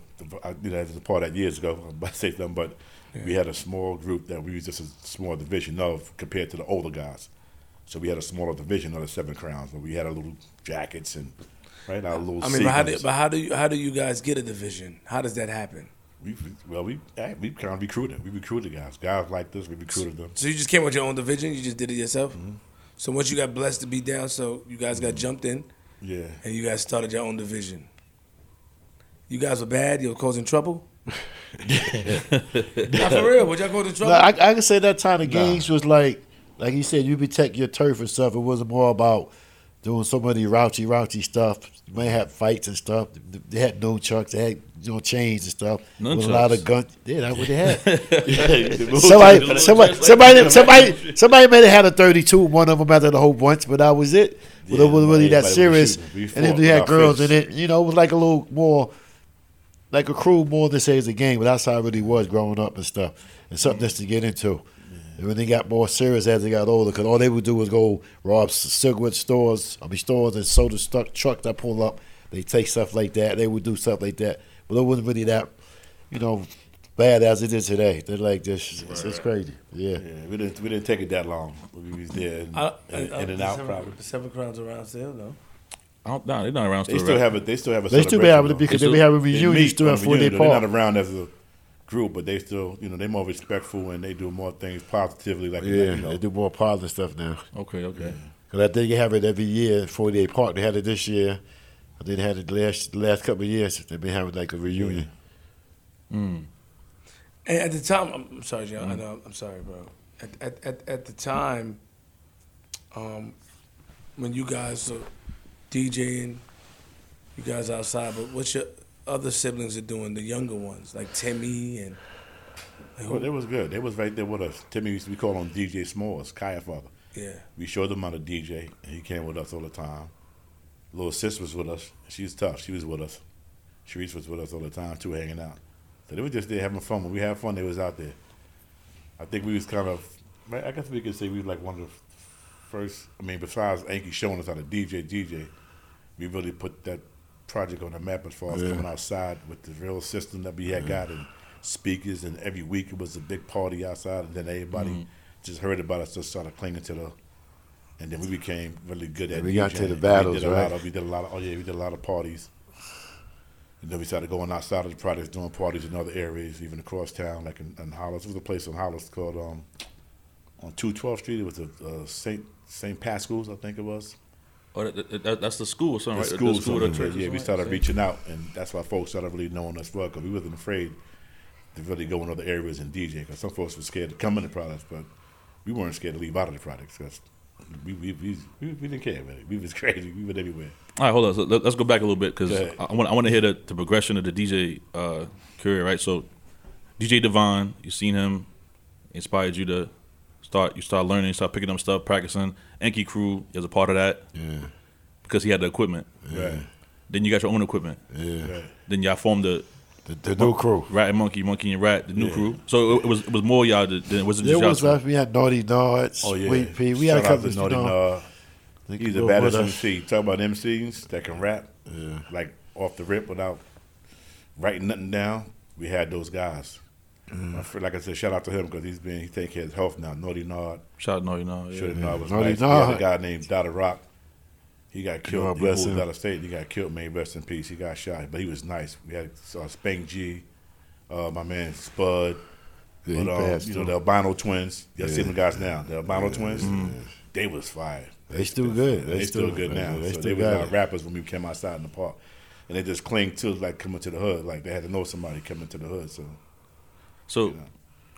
I, you know, as a part of that years ago. I'm about to say them, but we had a small group that we was just a small division of compared to the older guys. So we had a smaller division of the Seven Crowns, but we had our little jackets and right our little. I mean, but how, do, but how do you how do you guys get a division? How does that happen? we, we- well, we we kind of recruited. We recruited guys. Guys like this, we recruited them. So you just came with your own division. You just did it yourself. Mm-hmm. So once you got blessed to be down, so you guys got jumped in, Yeah. and you guys started your own division. You guys were bad. You were causing trouble. Not for real. What y'all causing trouble? No, I, I can say that time the games was like, like you said, you protect your turf and stuff. It wasn't more about doing so many raunchy, raunchy stuff. You may have fights and stuff. They had no chucks. They had you know chains and stuff. Nunchucks. With a lot of guns. Yeah, that's what they had. Somebody, somebody, somebody, somebody, somebody may have had a thirty-two. One of them after the whole bunch, but that was it. But Yeah, it wasn't really that serious. And then you had girls in it. You know, it was like a little more, like a crew more than say it's a game. But that's how it really was growing up and stuff. And something just to get into. And when they got more serious as they got older, because all they would do was go rob cigarette stores, I mean stores and soda stuck trucks that pull up. They take stuff like that. They would do stuff like that, but it wasn't really that, you know, bad as it is today. They're like this. It's, it's crazy. Yeah. Yeah, we didn't we didn't take it that long. We was there and, I- in, uh, I- uh, in and the out seven, probably. The seven crowns around still though. I don't, nah, they're not around. Still They still, still right? have it. They still have a. They still be celebration, having it because They they be still- having They reunions meet still on at the 48 reunion, though. They're Park. not around as a group, but they still, you know, they're more respectful and they do more things positively. Like, Yeah, you know, they do more positive stuff now. Okay, okay. Because I think they have it every year at 48 Park. They had it this year. I think they had it the last, the last couple of years. They've been having like a reunion. And at the time, I'm, I'm sorry, John. I know. I'm sorry, bro. At, at, at, at the time, um, when you guys are DJing, you guys outside, but what's your other siblings are doing? The younger ones, like Timmy and. Like, well, they was good. They was right there with us. Timmy used to be called on DJ Smalls, Kaya father. yeah. We showed him how to DJ, and he came with us all the time. Little sis was with us. She's tough. She was with us. Sharice was with us all the time too, hanging out. So they were just there having fun. When we had fun, they was out there. I think we was kind of, I guess we could say we were like one of the first. I mean, besides Enki showing us how to DJ, DJ, we really put that project on the map as far as Yeah. coming outside with the real system that we had got and speakers. And every week it was a big party outside, and then everybody just heard about us, just started clinging to the. And then we became really good at. we got to the battles, we did a right? Lot of, we did a lot of. Oh yeah, we did a lot of parties. And then we started going outside of the projects, doing parties in other areas, even across town, like in, in Hollis. There was a place in Hollis called um, on Two Twelve Street. It was a uh, Saint Saint Pascal's, I think it was. Oh, that, that- that- that's the school or something, The right? school, the school, something, church. yeah, we started reaching out, and that's why folks started really knowing us well because we wasn't afraid to really go in other areas and DJ. Because some folks were scared to come in the products, but we weren't scared to leave out of the products because we we, we we we didn't care really. We was crazy. We went everywhere. All right, hold on. So let, us go back a little bit because. I, want I want to hear the, the progression of the DJ uh, career, right? So, DJ Devon, you seen him, inspired you to start. You start learning, you start picking up stuff, practicing. Enki Crew is a part of that Yeah, because he had the equipment. Right. Then you got your own equipment. yeah. Right. Then y'all formed the The, the new crew. Rat and Monkey, Monkey and Rat, the new Yeah. crew. So it, it was it was more y'all than than it wasn't There just y'all. was two. us. We had Naughty Nards, Oh yeah. Sweet Pea. We had a couple of, you Naughty know. Nard. they He's the baddest. MC. Talk about MCs that can rap, Yeah. like off the rip without writing nothing down. We had those guys. Mm. My friend, like I said, shout out to him because he's been he taking care of his health now. Naughty Nard, Shout out, no, you know. should have Yeah. known was Naughty nice. We had a guy named Dada Rock. He got killed. God He bless moved him. out of state. He got killed. May rest in peace. He got shot, but he was nice. We had uh, Spank G, uh, my man Spud. Yeah, he but, um, passed you know too. the albino twins. You see Yeah. them guys now. The albino twins. They was fire. They still good. They, still, good now. They so still they was got rappers when we came outside in the park, and they just cling to like coming to the hood. Like they had to know somebody coming to the hood. So So,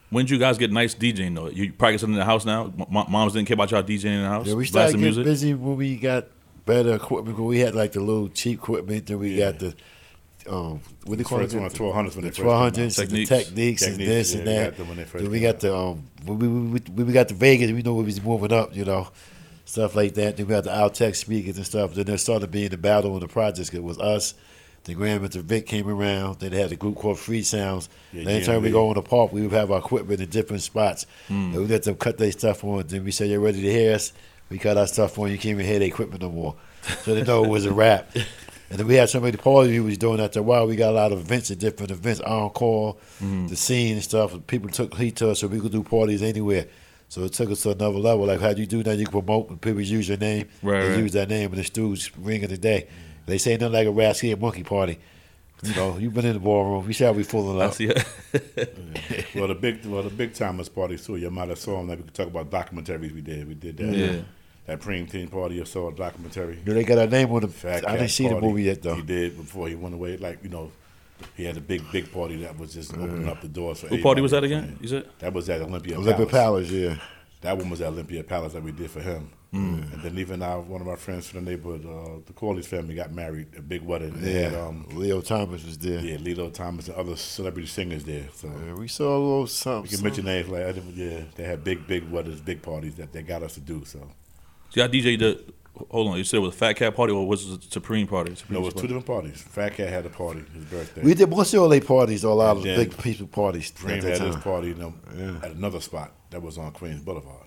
when did you guys get nice DJing though? You practicing in the house now? M- moms didn't care about y'all DJing in the house. Yeah, we started getting music. busy when we got better equipment. When we had like the little cheap equipment, then we Yeah. got the um, what do you call it? first one, twelve hundreds when The they first came out. twelve hundreds, and the Technics. Technics, and this yeah, and we that. got them when they first then we got the um, when we, when we, we got the Vegas, we know we was moving up, you know, stuff like that. Then we got the Altec speakers and stuff. Then there started being the battle on the projects. It was us, The Grandmaster Vic came around. Then they had a group called Free Sounds. Yeah, Anytime we GMV. go in the park, we would have our equipment in different spots. And we let them cut their stuff on. Then we said, "You're ready to hear us." We cut our stuff on. You can't even hear the equipment no more. So they know it was a wrap. And then we had so many parties we was doing after a while. We got a lot of events at different events, encore, Hmm. the scene and stuff. People took heat to us, so we could do parties anywhere. So it took us to another level. Like how do you do that, you can promote when people use your name. Right, they right. use that name, and ring of the day. They say nothing like a rascal and monkey party. You know, you've been in the ballroom. We shall be fooling I up. see. Well, the big, well, the big timers parties too. You might have saw them. Like we could talk about documentaries we did. We did that. Yeah. That Preem Team party. You saw a documentary. You know, they got a name on the. Fat I didn't see the movie yet though. He did before he went away. Like you know, he had a big, big party that was just opening mm. up the doors for. What party was that again? You said? That was at Olympia. Olympia Palace. Palace, yeah. That one was at Olympia Palace that we did for him. Mm. And then even our one of our friends from the neighborhood, uh, the Corley's family, got married. A big wedding. Yeah. had, um, Leo Thomas was there. yeah, Lillo Thomas and other celebrity singers there. So Yeah, we saw a little something. we can mention names like yeah, they had big, big weddings, big parties that they got us to do. So See, I DJ the. Hold on, you said it was a Fat Cat party or was it a Supreme party? Supreme no, it was two different parties. Fat Cat had a party, his birthday. We did most of all their parties, a lot of Yeah. big people parties Dream at had that his party you know, Yeah. at another spot that was on Queens Boulevard.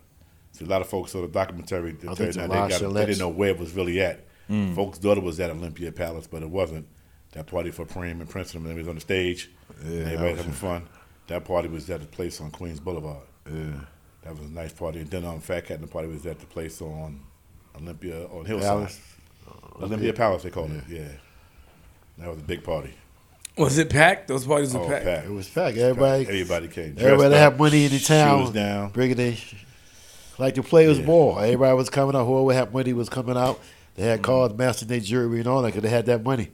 See, a lot of folks saw the documentary. They, I think now they, got, they didn't know where it was really at. Mm. Folks' it was at Olympia Palace, but it wasn't. That party for Preem and Princeton, and they was on the stage. Yeah, everybody was- having fun. That party was at the place on Queens Boulevard. Yeah. That was a nice party. And then on Fat Cat, the party was at the place on Olympia on Hillside. Palace. Olympia Palace, they called it. Yeah, that was a big party. Was it packed? Those parties were Oh, packed. packed. It was packed. Everybody, Everybody came. everybody dressed had money in the town. shoes town, down. bringing their like the players' Yeah. ball. Everybody was coming out. Whoever had money was coming out. They Mm-hmm. had cars, mastering their jewelry and all that because they had that money.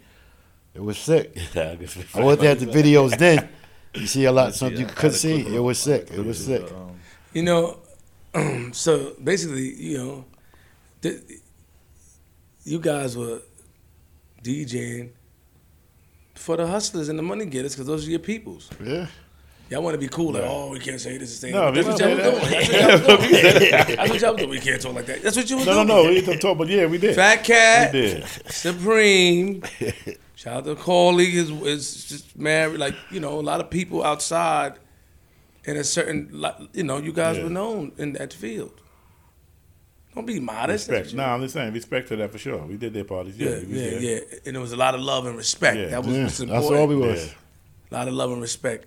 It was sick. I guess I wasn't at the videos then. You see a lot, something you Yeah, I couldn't see. It was sick. It was sick. Um, You know, so basically, you know, the, you guys were DJing for the hustlers and the money getters because those are your peoples. Yeah. Y'all want to be cool, like, oh, we can't say this is say No, that. That's we what y'all was doing. That's what y'all was doing. That's what y'all was doing. We can't talk like that. That's what you was No, no, doing. no. We didn't talk, but yeah, we did. Fat Cat, We did. Supreme. Shout out to Corley is is just married. Like you know, a lot of people outside in a certain, you know, you guys Yeah. were known in that field. Don't be modest. Respect. No, I'm just saying respect to that for sure. We did their parties. Yeah, Yeah, yeah, yeah. And there was a lot of love and respect. Yeah. That was Yeah, what's that's important. all we was. A lot of love and respect.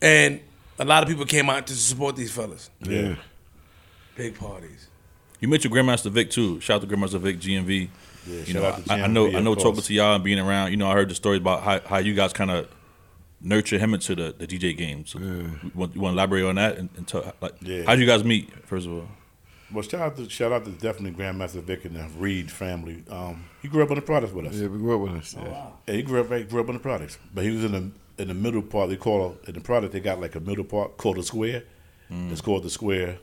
And a lot of people came out to support these fellas. Yeah. Big parties. You mentioned Grandmaster Vic too. Shout out to Grandmaster Vic, GMV. Yeah, you shout know, out to I, I know, I know, of talking to y'all and being around. You know, I heard the stories about how, how you guys kind of nurture him into the, the DJ game. So, you, want, you want to elaborate on that and, and tell, like, Yeah. how did you guys meet? First of all, Well, shout out to shout out to definitely Grandmaster Vic and the Reed family. Um, he grew up on the products with us. Yeah, we grew up with us. Oh, Yeah. Yeah, he grew up right, grew up on the products, but he was in the in the middle part. They call in the product they got like a middle part called the square. Mm. It's called the square.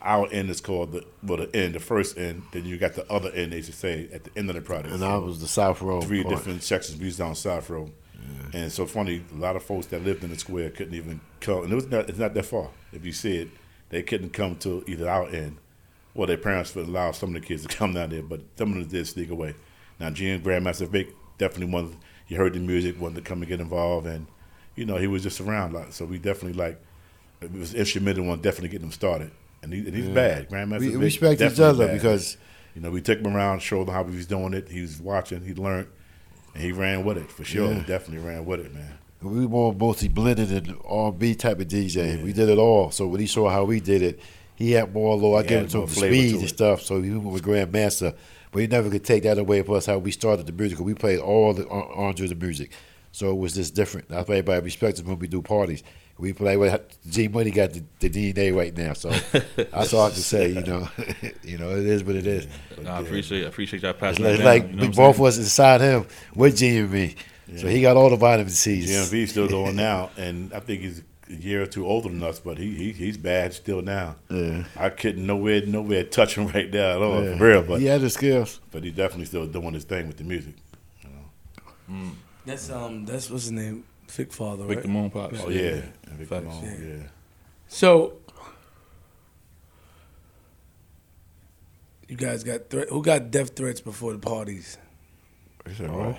Our end is called the well the end, the first end. Then you got the other end. They should say at the end of the product. And I was the South Road. three part. different sections. We was down South Road, and so funny. A lot of folks that lived in the square couldn't even come, and it was not. It's not that far. If you see it, they couldn't come to either our end, or their parents would allow some of the kids to come down there, but some of them did sneak away. Now, Gene Grandmaster Vic definitely wanted. He heard the music, wanted to come and get involved, and you know he was just around a lot. So we definitely like it was instrumental on definitely getting him started. And, he, and he's bad. Grandmaster We Vic respect each other bad. because You know, we took him around, showed him how he was doing it. He was watching, he learned, and he ran with it for sure. Yeah. He definitely ran with it, man. we were mostly blended and R&B type of DJ. We did it all. So when he saw how we did it, he had more low. I gave him some speed and stuff. So he went with Grandmaster, but he never could take that away from us. How we started the music. 'cause We played all the uh, genres of music, so it was just different. That's why everybody respects us when we do parties. We play with G Money got the, the DNA right now, so that's all I can say. You know, you know it is what it is. Nah, I appreciate, I appreciate y'all It's like, that like down, you know we what I'm both was inside him with GMV, so he got all the vitamin C's. GMV still going now, and I think he's a year or two older than us, but he, he he's bad still now. Yeah. I couldn't nowhere nowhere touch him right now at all, Yeah. for real. But he had the skills. but he's definitely still doing his thing with the music. That's um. That's what's his name. Vic Father, saying? right? Vic the Moon Pops. Oh yeah, And Vic Facts. Malone, Yeah. yeah. So you guys got threat. Who got death threats before the parties? He said, Oh, what?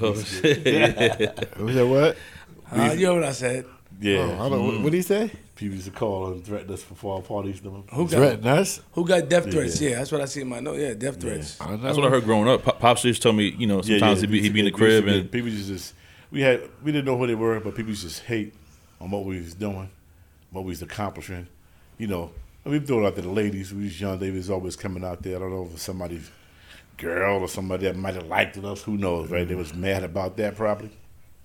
Oh, shit. Was that what? Uh, you know what I said? Yeah. Oh, I don't, what mm-hmm. did he say? People used to call and threaten us before our parties. Who got Threaten us? who got death threats? Yeah, that's what I see in my note. Yeah, death threats. I That's what I heard growing up. Pop- Pops used to tell me, you know, sometimes he'd, be, he'd be in the We used to crib get- and people used to just we had we didn't know who they were, but people used to just hate on what we was doing, what we was accomplishing. You know, and we throw it out to the ladies. We was young. They was always coming out there. I don't know if it was somebody's girl or somebody that might have liked us. Who knows, right? They was mad about that probably.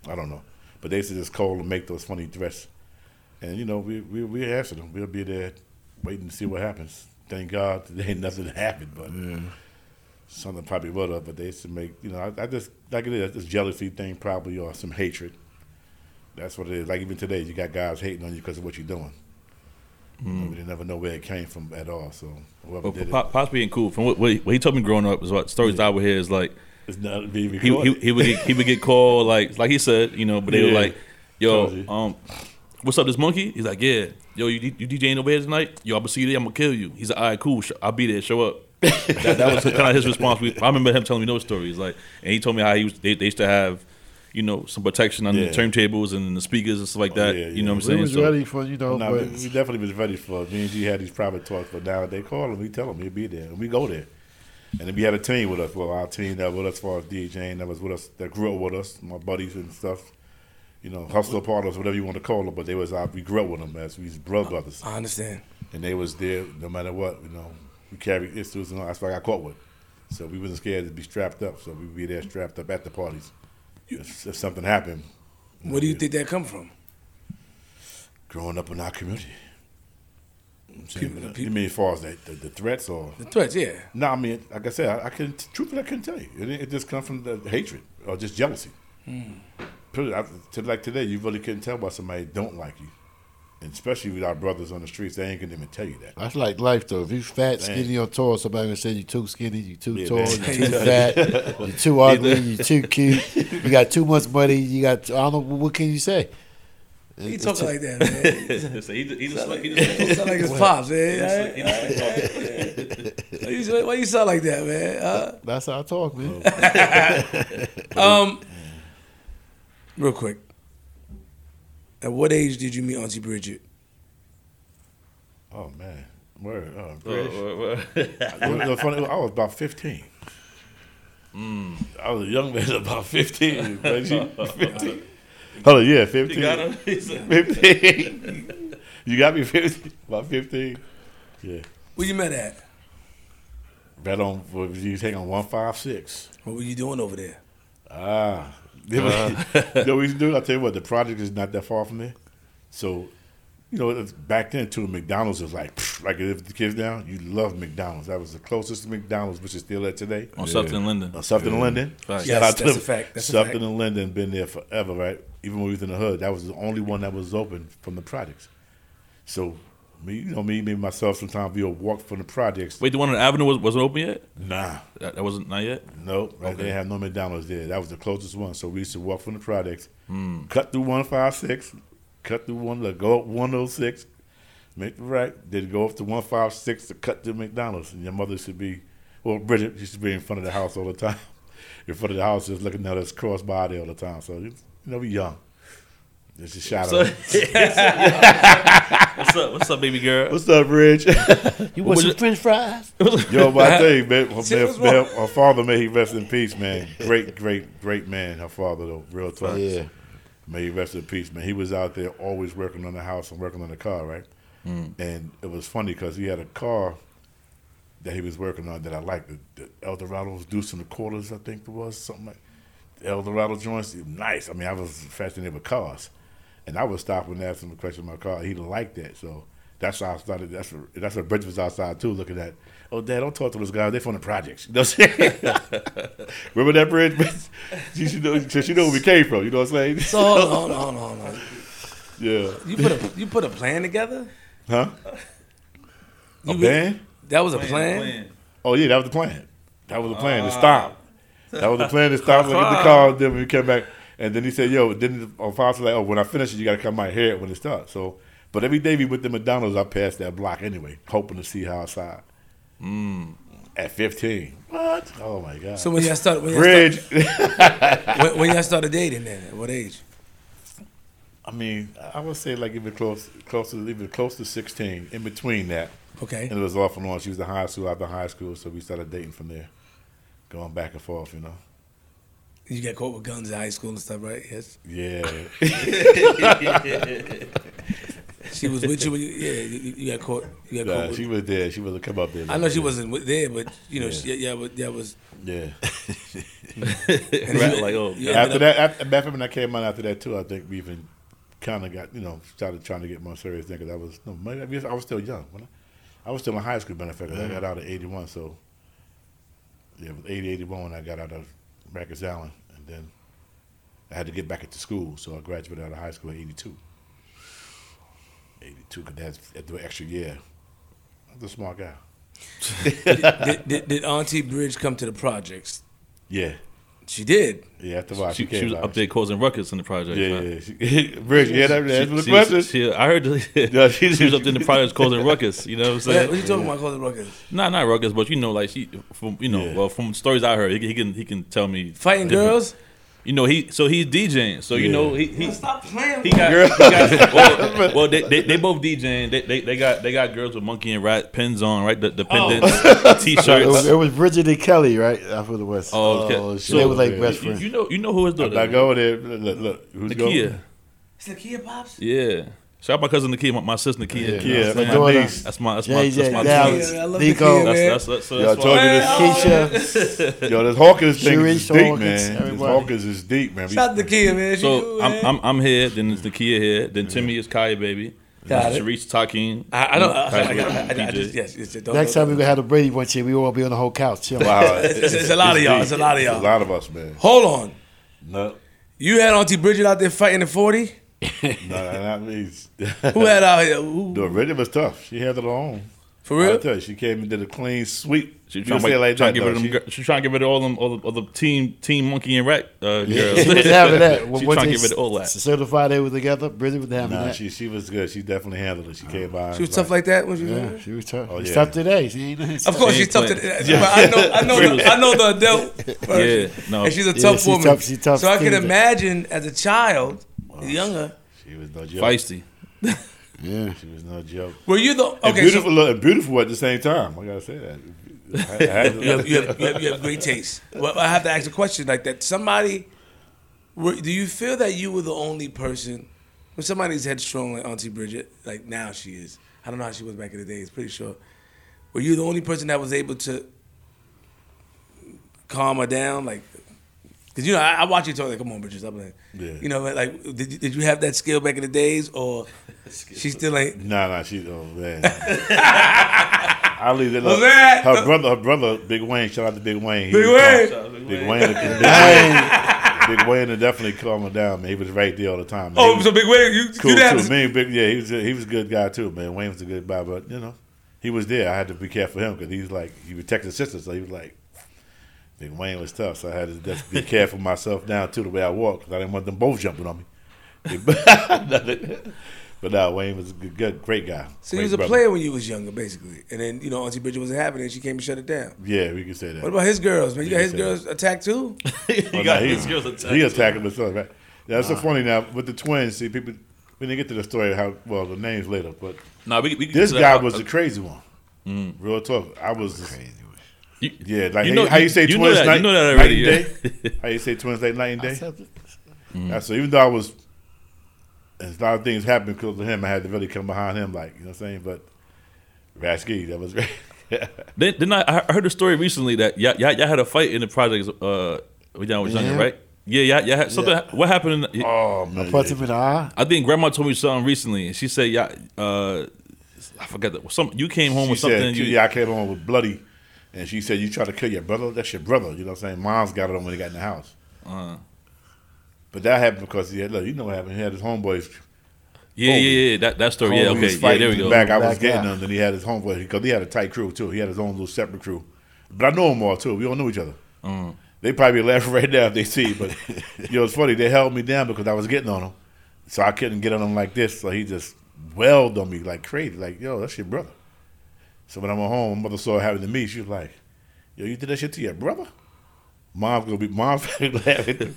I don't know, but they used to just call and make those funny threats. And you know, we we we answer them. We'll be there waiting to see what happens. Thank God today ain't nothing happened, but something probably would have. But they used to make you know, I, I just like it is this jealousy thing probably or some hatred. That's what it is. Like even today, you got guys hating on you because of what you're doing. Hmm. Know, they never know where it came from at all. So whoever well, did Pops being cool. From what, what, he, what he told me growing up was what stories I would hear is like it, it's not being he, he, he would get he would get called like like he said, you know, but they were like, yo, um, what's up, this monkey? He's like, yeah, yo, you, you DJing over here tonight? Yo, I'm gonna see you there. I'm gonna kill you. He's like, all right, cool. sh- I'll be there. Show up. that, that was kind of his response. We- I remember him telling me those stories. Like, and he told me how he was. They, they used to have, you know, some protection on Yeah. the turntables and the speakers and stuff like Oh, that. yeah, You know what I'm We saying? was So- ready for, you know, No, but we, we definitely was ready for it. Me and G had these private talks, but now they call him, we tell him he'll be there, and we go there. And then we had a team with us. Well, our team that was with us as far as DJing, that was with us, that grew up with us, my buddies and stuff. You know, hustler partners, whatever you want to call them, but they was our, we grew up with them as we was brothers, I understand. and they was there no matter what. You know, we carried issues, and all. that's what I got caught with. So we wasn't scared to be strapped up. So we'd be there strapped up at the parties. If, if something happened, Where do you think that come from? growing up in our community. I'm saying, People- you mean as far as that, the, the threats or? The threats, yeah. No, I mean, like I said, I, I can truthfully I couldn't tell you. It, it just comes from the hatred or just jealousy. Hmm. Put to- like today, you really couldn't tell why somebody don't like you, and especially with our brothers on the streets, they ain't gonna even tell you that. that's like life, though. If you fat, Dang. skinny, or tall, somebody gonna say you too skinny, you too Yeah, tall, man. you too fat, you too ugly, you too cute, you got too much money, you got. I don't know what can you say. He talking like that, man. So he just- he just- he He just- sound like his pops, man. he just- Why you, why you sound like that, man? Uh, That's how I talk, man. um, real quick. At what age did you meet Auntie Bridget? Oh man, word. Oh, Bridget. British. uh, It was funny, I was about fifteen. I was a young man, about fifteen. Like, she- fifteen. Hold on, yeah, fifteen. You got him? 15. you got me 15? About 15? Yeah. Where you met at? Bet on, what you take on 156. What were you doing over there? Ah. you know what we used to do? I'll tell you what, the project is not that far from there. So, you know, it's- back then, too, McDonald's was like, pfft, like if the kids down, you love McDonald's. That was the closest to McDonald's, which is still there today. On Sutphin and Linden. Uh, Sutphin and Linden. Right. Yes, that's them. a fact. That's a Sutphin fact. and Linden been there forever, right? Even when we was in the hood, that was the only one that was open from the projects. So, me, you know, me, me, myself, sometimes we'll walk from the projects. Wait, the one on the avenue was, wasn't open yet? Nah, That, that wasn't not yet. nope. Right? They didn't have no McDonald's there. That was the closest one. So we used to walk from the projects, cut through 156, cut through one, like, go up 106, make the right, then go up to 156 to cut to McDonald's. And your mother should be, well, Bridget used to be in front of the house all the time. in front of the house, just looking at us cross by there all the time. So, you know, we young. Just a shout So, out. what's up? What's up, baby girl? What's up, Rich? You want want some some French fries? Yo, but I tell you, man, her, man, her father, may he rest in peace, man. Great, great, great man. Her father, though, real talk. Yeah. May he rest in peace, man. He was out there always working on the house and working on the car, right? Mm. And it was funny because he had a car that he was working on that I liked. The, the Eldorado's Deuce and the Quarters, I think it was something like the Eldorado joints. Nice. I mean, I was fascinated with cars, and I would stop and ask him a question about car. He liked that, so that's how I started. That's what, that's what Bridget was outside too, looking at. Oh, Dad, don't talk to those guys. They're from the projects. You know what I'm saying? Remember that bridge? she, she, know, she know where we came from. You know what I'm saying? So hold on, hold on, hold on, hold on. yeah. You put a you put a plan together? Huh? A You- band? That was a plan. Oh yeah, that was the plan. That was the plan to uh, stop. That was the plan to stop. Look at the car. Then we came back, and then he said, "Yo." Then on Fox was like, "Oh, when I finish it, you got to come out here when it starts." So, but every day we went to McDonald's, I passed that block anyway, hoping to see her outside. Mm. At 15. What? Oh my God. So when y'all started, when y'all, Bridge. start, when, when y'all started dating, then at what age? I mean, I would say like even close, close to even close to 16. In between that, Okay. and it was off and on. She was in high school after high school, so we started dating from there, going back and forth. You know. You got caught with guns in high school and stuff, right? Yes. Yeah. She was with you. When you yeah, you, you got caught. You got Nah, caught. With, she was there. She was come up there. I know she Yeah. wasn't there, but you know, Yeah. she, yeah, but that was. Yeah. and Right, like, oh, you after ended that, after, after when I came out after that too, I think we even kind of got you know started trying to get more serious. Because I was no, maybe I was- still young. When I, I was still in high school. Matter of fact, 'cause I got out at eighty one. So yeah, it was 80, 81 when I got out of Rikers Island, and then I had to get back into school. So I graduated out of high school in eighty two. Eighty two, cause that's at the extra year. I'm a smart guy. did, did, did Auntie Bridge come to the projects? Yeah, She did. yeah. After a while, She, she, she was out. up there causing ruckus in the project. Yeah, right? yeah. She, Bridge, yeah, that, that's She, the she, question. she- I heard Yeah, she- she was up there in the projects causing ruckus. You know what I'm What, saying? what are you talking about, Colin ruckus? Nah, not ruckus, but you know, like she, from you know, Yeah. well, from stories I heard, he, he can he can tell me Fighting different- girls? You know, he so he's DJing, so you Yeah. know he he. Stop playing. He got, he got well, well they, they, they both DJing. They, they they got they got girls with monkey and rat pins on, right? The, the oh. pendants, It t-shirts. it was Bridget and Kelly, right? That's what it was. Oh, okay. Oh, so they were like best friends. you know you know who is the I go over there. Look, look, look who's going? Nakia? It's the Kia Pops? Yeah. Shout out my cousin Nakia, my, my sister Nakia. Yeah. You know Yeah, what my I'm saying? daughter. niece. That's my that's my JJ, that's my Dallas, team. Yeah, I love the Nico, kid, That's man. that's that's, Yo, I that's told you this. Keisha, Yo, this Hawkins thing is deep, Hawkins, man. This. Hawkins is deep, man. Shout out to Kia, man. She So cool, I'm. I'm I'm here. Then it's Nakia here. Then Timmy is Kaya baby. Got it. Sharice Takin. I, I don't. I, I, I, I, I, I just, yes, yes, don't, next don't- time we're gonna have the Brady bunch here, we all be on the whole couch. chilling. Wow, It's, it's a lot of y'all. deep. It's a lot of y'all. A lot of us, man. Hold on. No, You had Auntie Bridget out there fighting at 40? no, not me. Who had out here? Who, The Bridget was tough. She had it on. for real? I real? tell you, she came and did a clean sweep. She You trying, say to like trying that, to get rid of them. She- gir- She trying to get rid of all them, all the, all the team, team monkey and rat uh, girls. She was having that. She Once trying to get rid of all that. Certified they were together. Bridget was having Nah, that. she she was good. She definitely handled it. She came by. She was tough like that when she was yeah, younger? she was tough. Oh, She's yeah. tough today. She ain't. Of course, She she's tough to. ain't But I know, I know, the, I know the adult. version. Yeah, no. and she's a Yeah, tough she's woman. tough- she's tough so I can imagine as a child, younger. She was no joke. feisty. Yeah. She was no joke. Were you the And okay? beautiful, So and beautiful at the same time. I gotta say that. I, I to- you have, you, have, you, have, you have great taste. Well, I have to ask a question like that. Somebody, were, do you feel that you were the only person? When somebody's headstrong like Auntie Bridget, like now she is. I don't know how she was back in the days. Pretty sure. Were you the only person that was able to calm her down? Like, because you know, I, I watch you talk like, "Come on, Bridget, stop playing." Yeah. You know, like, did, you- did you have that skill back in the days, or she still ain't? Nah, nah, she. Oh man. I leave that. Was Look, that- her brother, her brother, Big Wayne. Shout out to Big Wayne. He Big was Wayne. calm. Big Wayne. Big Wayne. Big Wayne to definitely calm her down, man. He was right there all the time. Man. He Oh, was so big way you cool you too. to- Me, Big, yeah, he was. A, he was a good guy too, man. Wayne was a good guy, but you know, he was there. I had to be careful of him because he was like he protected his sister, so he was like. Big Wayne was tough, so I had to just be careful of myself down too the way I walk because I didn't want them both jumping on me. but now Wayne was a good, good great guy. So he was a brother. player when you was younger, basically, and then you know Auntie Bridget wasn't happening, and she came and shut it down. Yeah, we can say that. What about his girls, man? You got his can say girls attacked too. you Oh, got nah, his he, girls attacked. he attacking himself, right? That's so funny now with the twins. See, people we didn't get to the story of how well the names later, but Nah, we, we this guy that. was the crazy one. Mm. Real talk. I was crazy. You- Yeah, like You how, know- how you you- say you twins that- night, you know that night already, and yeah. day. how you say twins like night and day? Said- That's so even though I was, a lot of things happened because of him. I had to really come behind him, like you know what I'm saying. But Rasky, that was great. Then, then I, I heard a story recently that y'all, y'all, y'all had a fight in the projects uh, when y'all was younger, Yeah. right? Yeah, y'all, y'all had something. What happened? In the, oh man, Punch him in the eye. I think Grandma told me something recently, and she said, "Yeah, uh, I forget that. Some you came home she with something. said, you, yeah, I came home with bloody, and she said, "You try to kill your brother? That's your brother." You know what I'm saying? Mom's got it on when he got in the house. uh, But that happened because he had, look, you know what happened. He had his homeboys. yeah, yeah, yeah. That that story. Yeah, homie was okay, yeah. There we go. Back, I was Back getting out. him, then he had his homeboy because he had a tight crew too. He had his own little separate crew. But I know them all too. We all knew each other. Mm. They probably laughing right now if they see. But you know, it's funny. They held me down because I was getting on them, so I couldn't get on him like this. So he just welled on me like crazy. Like, yo, that's your brother. So when I went home, my mother saw it happening to me. She was like, Yo, you did that shit to your brother? Mom's gonna be mom's laughing.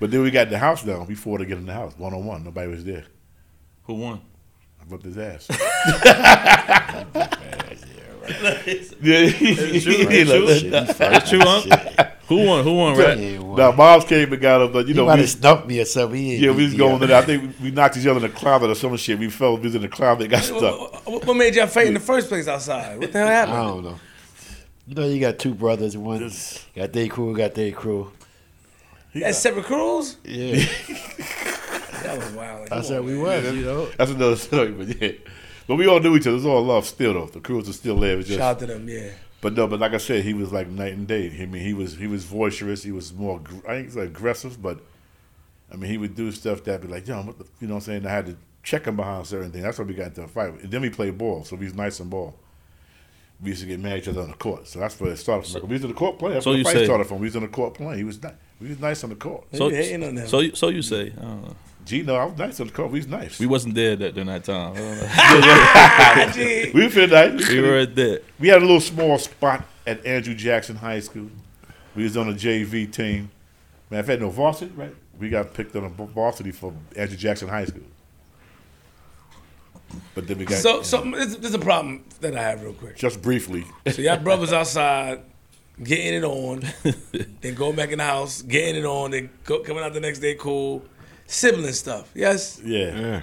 but then we got the house down before they get in the house, one on one. Nobody was there. Who won? I whipped his ass. It's true. It's true, huh? Who won? Who won, right? Now, moms came and got him, but you You know, might we, have me or something. He yeah, we was going up. in there. I think we knocked each other in the closet or some shit. We fell, we was in the closet, got stuck. What, what- what made y'all fight in the first place outside? What the hell happened? I don't know. You know, you got two brothers. One got their crew, got their crew. That's separate crews? Yeah, That was wild. that's how we was. You know, That's another story, but yeah. But we all knew each other. It was all love still, though. The crews are still there. It was just, Shout out to them, yeah. But no, but like I said, he was like night and day. I mean, he was he was boisterous. He was more, I think he's aggressive, but I mean, he would do stuff that be like, yo, what the, you know what I'm saying? I had to check him behind certain things. That's why we got into a fight. And then we played ball, so he's nice on ball. We used to get mad at each other on the court, so that's where it started from. we was in the court playing. That's so where you the fight say- started from. We was in the court playing. He was nice. We was nice on the court. So, You on so, you- so you say? I don't know. G, no, I was nice on the court. We was nice. We wasn't there that during that time. I don't know. Gee, we feel nice. we were there. We had a little small spot at Andrew Jackson High School. We was on a JV team. Man, if had no varsity, right? We got picked on a varsity for Andrew Jackson High School. But then we got So, so there's, there's a problem that I have real quick. just briefly. So y'all brothers outside getting it on, then going back in the house, getting it on, then go, coming out the next day cool. Sibling stuff. Yes? Yeah.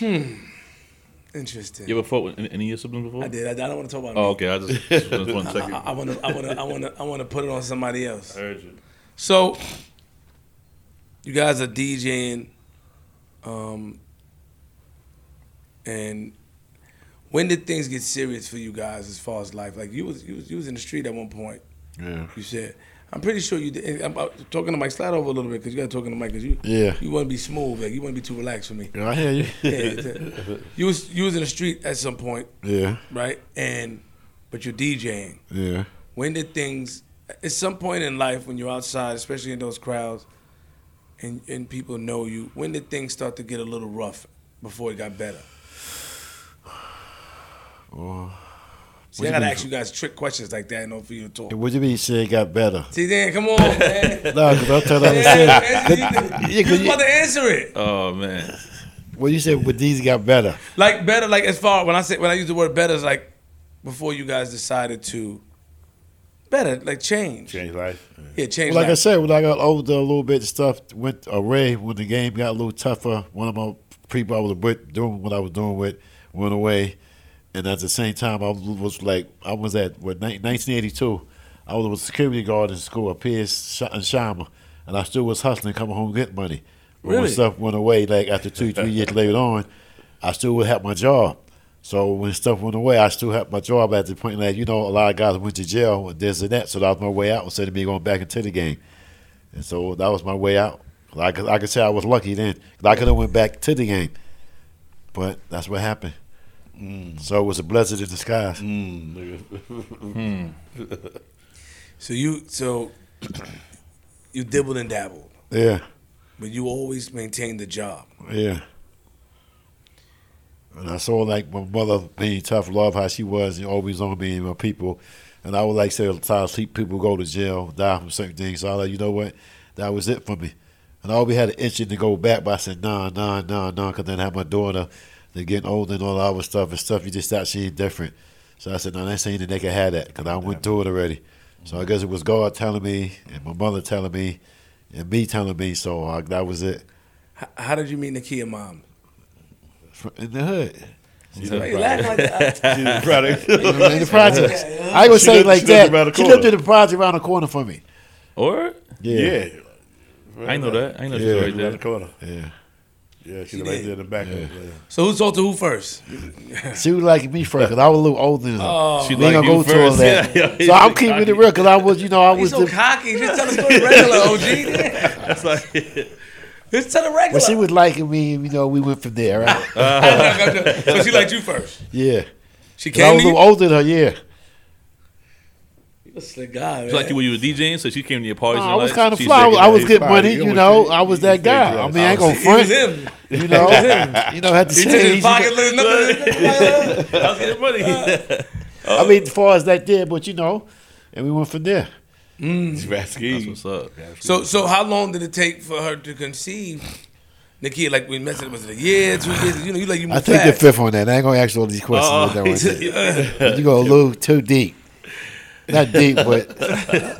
yeah. Interesting. You ever fought with any any of your siblings before? I did. I, I don't want to talk about Oh, me. okay. I just, just want to check I, want to. I want to. I want to. I want to. I want to put it on somebody else. heard you. So, you guys are DJing, um, and when did things get serious for you guys as far as life? Like you was you was, you was in the street at one point. Yeah. You said, I'm pretty sure you did. I'm uh, talking to Mike. Slide over a little bit because you got to talk to Mike because you Yeah. you want to be smooth. Like you want to be too relaxed for me. Yeah, I hear you. Yeah, you was you was in the street at some point, Yeah, right? And but you're DJing. yeah. When did things? At some point in life, when you're outside, especially in those crowds, and and people know you, when did things start to get a little rough before it got better? See, I gotta ask you guys trick questions like that in order for you to talk. What do you mean you say it got better? See, then come on, man. No, because I'm trying to Yeah, understand. answer- Yeah, you 'cause was you- about to answer it. Oh man. Well, you said what these got better. Like better, like as far when I say when I use the word better, it's like before you guys decided to better, like change. Change life. Yeah, change. Well, like I said, when I got older, a little bit, stuff went away. When the game got a little tougher, one of my people I was with doing what I was doing with went away, and at the same time, I was like, I was at what 1982. I was a security guard in school here in Sh- Shama, and I still was hustling, coming home getting money. But Really? when stuff went away, like after two, three years later on, I still would have my job. So when stuff went away, I still had my job at the point that you know a lot of guys went to jail and this and that. So that was my way out instead of me going back into the game. And so that was my way out. Like I could say I was lucky then. I could have went back to the game, but that's what happened. So it was a blessing in disguise. Mm, nigga. so you so you dibbled and dabbled, Yeah, but you always maintained the job. yeah. And I saw like my mother being tough love, how she was, and always on me and my people. And I would like say all the time, people go to jail, die from certain things. So I was like, you know what? That was it for me. And I always had an itching to go back, but I said, nah, nah, nah, nah, because then I had my daughter, they're getting older and all that other stuff and stuff you just start seeing different. So I said, no, that's saying that they can have that because I went through it already. So I guess it was God telling me and my mother telling me and me telling me. So I, that was it. H- how did you meet Nakia mom? In the hood. Why you laughing like that? She's a product. in the projects. I ain't gonna say lived- like she that. around She corner. lived in the project around the corner for me. Or yeah. I know that. I know she Yeah. was right Right there. there. the corner. Yeah. Yeah, she's She right did. there in the back. Yeah. So who talked to who first? She was like me first because I was a little older than her. Oh, She we ain't like gonna you go to all first. that. Yeah, yeah, so I'm he's keeping it real because I was, you know, I he's was so the. cocky. Just tell the story regular, OG. That's like Just tell the regular. When she was liking me, you know, we went from there, right? so she liked you first. yeah. She came. I was a little older than her, yeah. You a slick guy, man. it's like you when you were DJing, so she came to your parties. No, and I was kind of she's fly. I was, taking I was that- getting money, You you know. say- I was that guy. I mean, I ain't gonna front. him. You know, you know, had to He took his pocket. I was getting money. Uh, I mean, as far as that there, but you know, and we went from there. Mm. It's Vasquez. That's what's up. So so how long did it take for her to conceive? Nikki, like we mentioned, was it a year, two years? You know, you like you I take the fast. fifth on that. I ain't gonna ask all these questions. Uh-uh. Like that one day. You go a little too deep. Not deep, but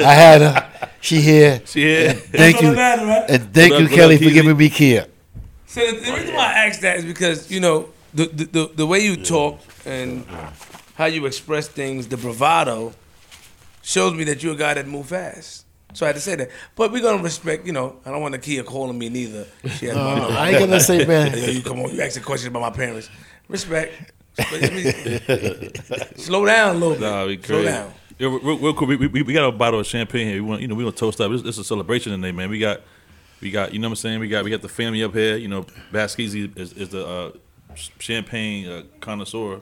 I had her. She here. She here. Thank you, matter, right? and thank you, up, Kelly, for giving me care. So the, the reason why I asked that is because you know the the, the, the way you talk and how you express things, the bravado, shows me that you're a guy that move fast. So I had to say that. But we're gonna respect. You know, I don't want the Nakia calling me neither. She has uh, my. I ain't gonna say, Yo, man. you come on, you asking questions about my parents. Respect. Slow down a little bit. Nah, we Slow down. Yo, real, real quick, we, we, we got a bottle of champagne here. We want, you know, we want to toast up. This, this is a celebration today, man. We got, we got, you know what I'm saying? We got, we got the family up here. You know, Baskeezy is, is the uh, champagne uh, connoisseur.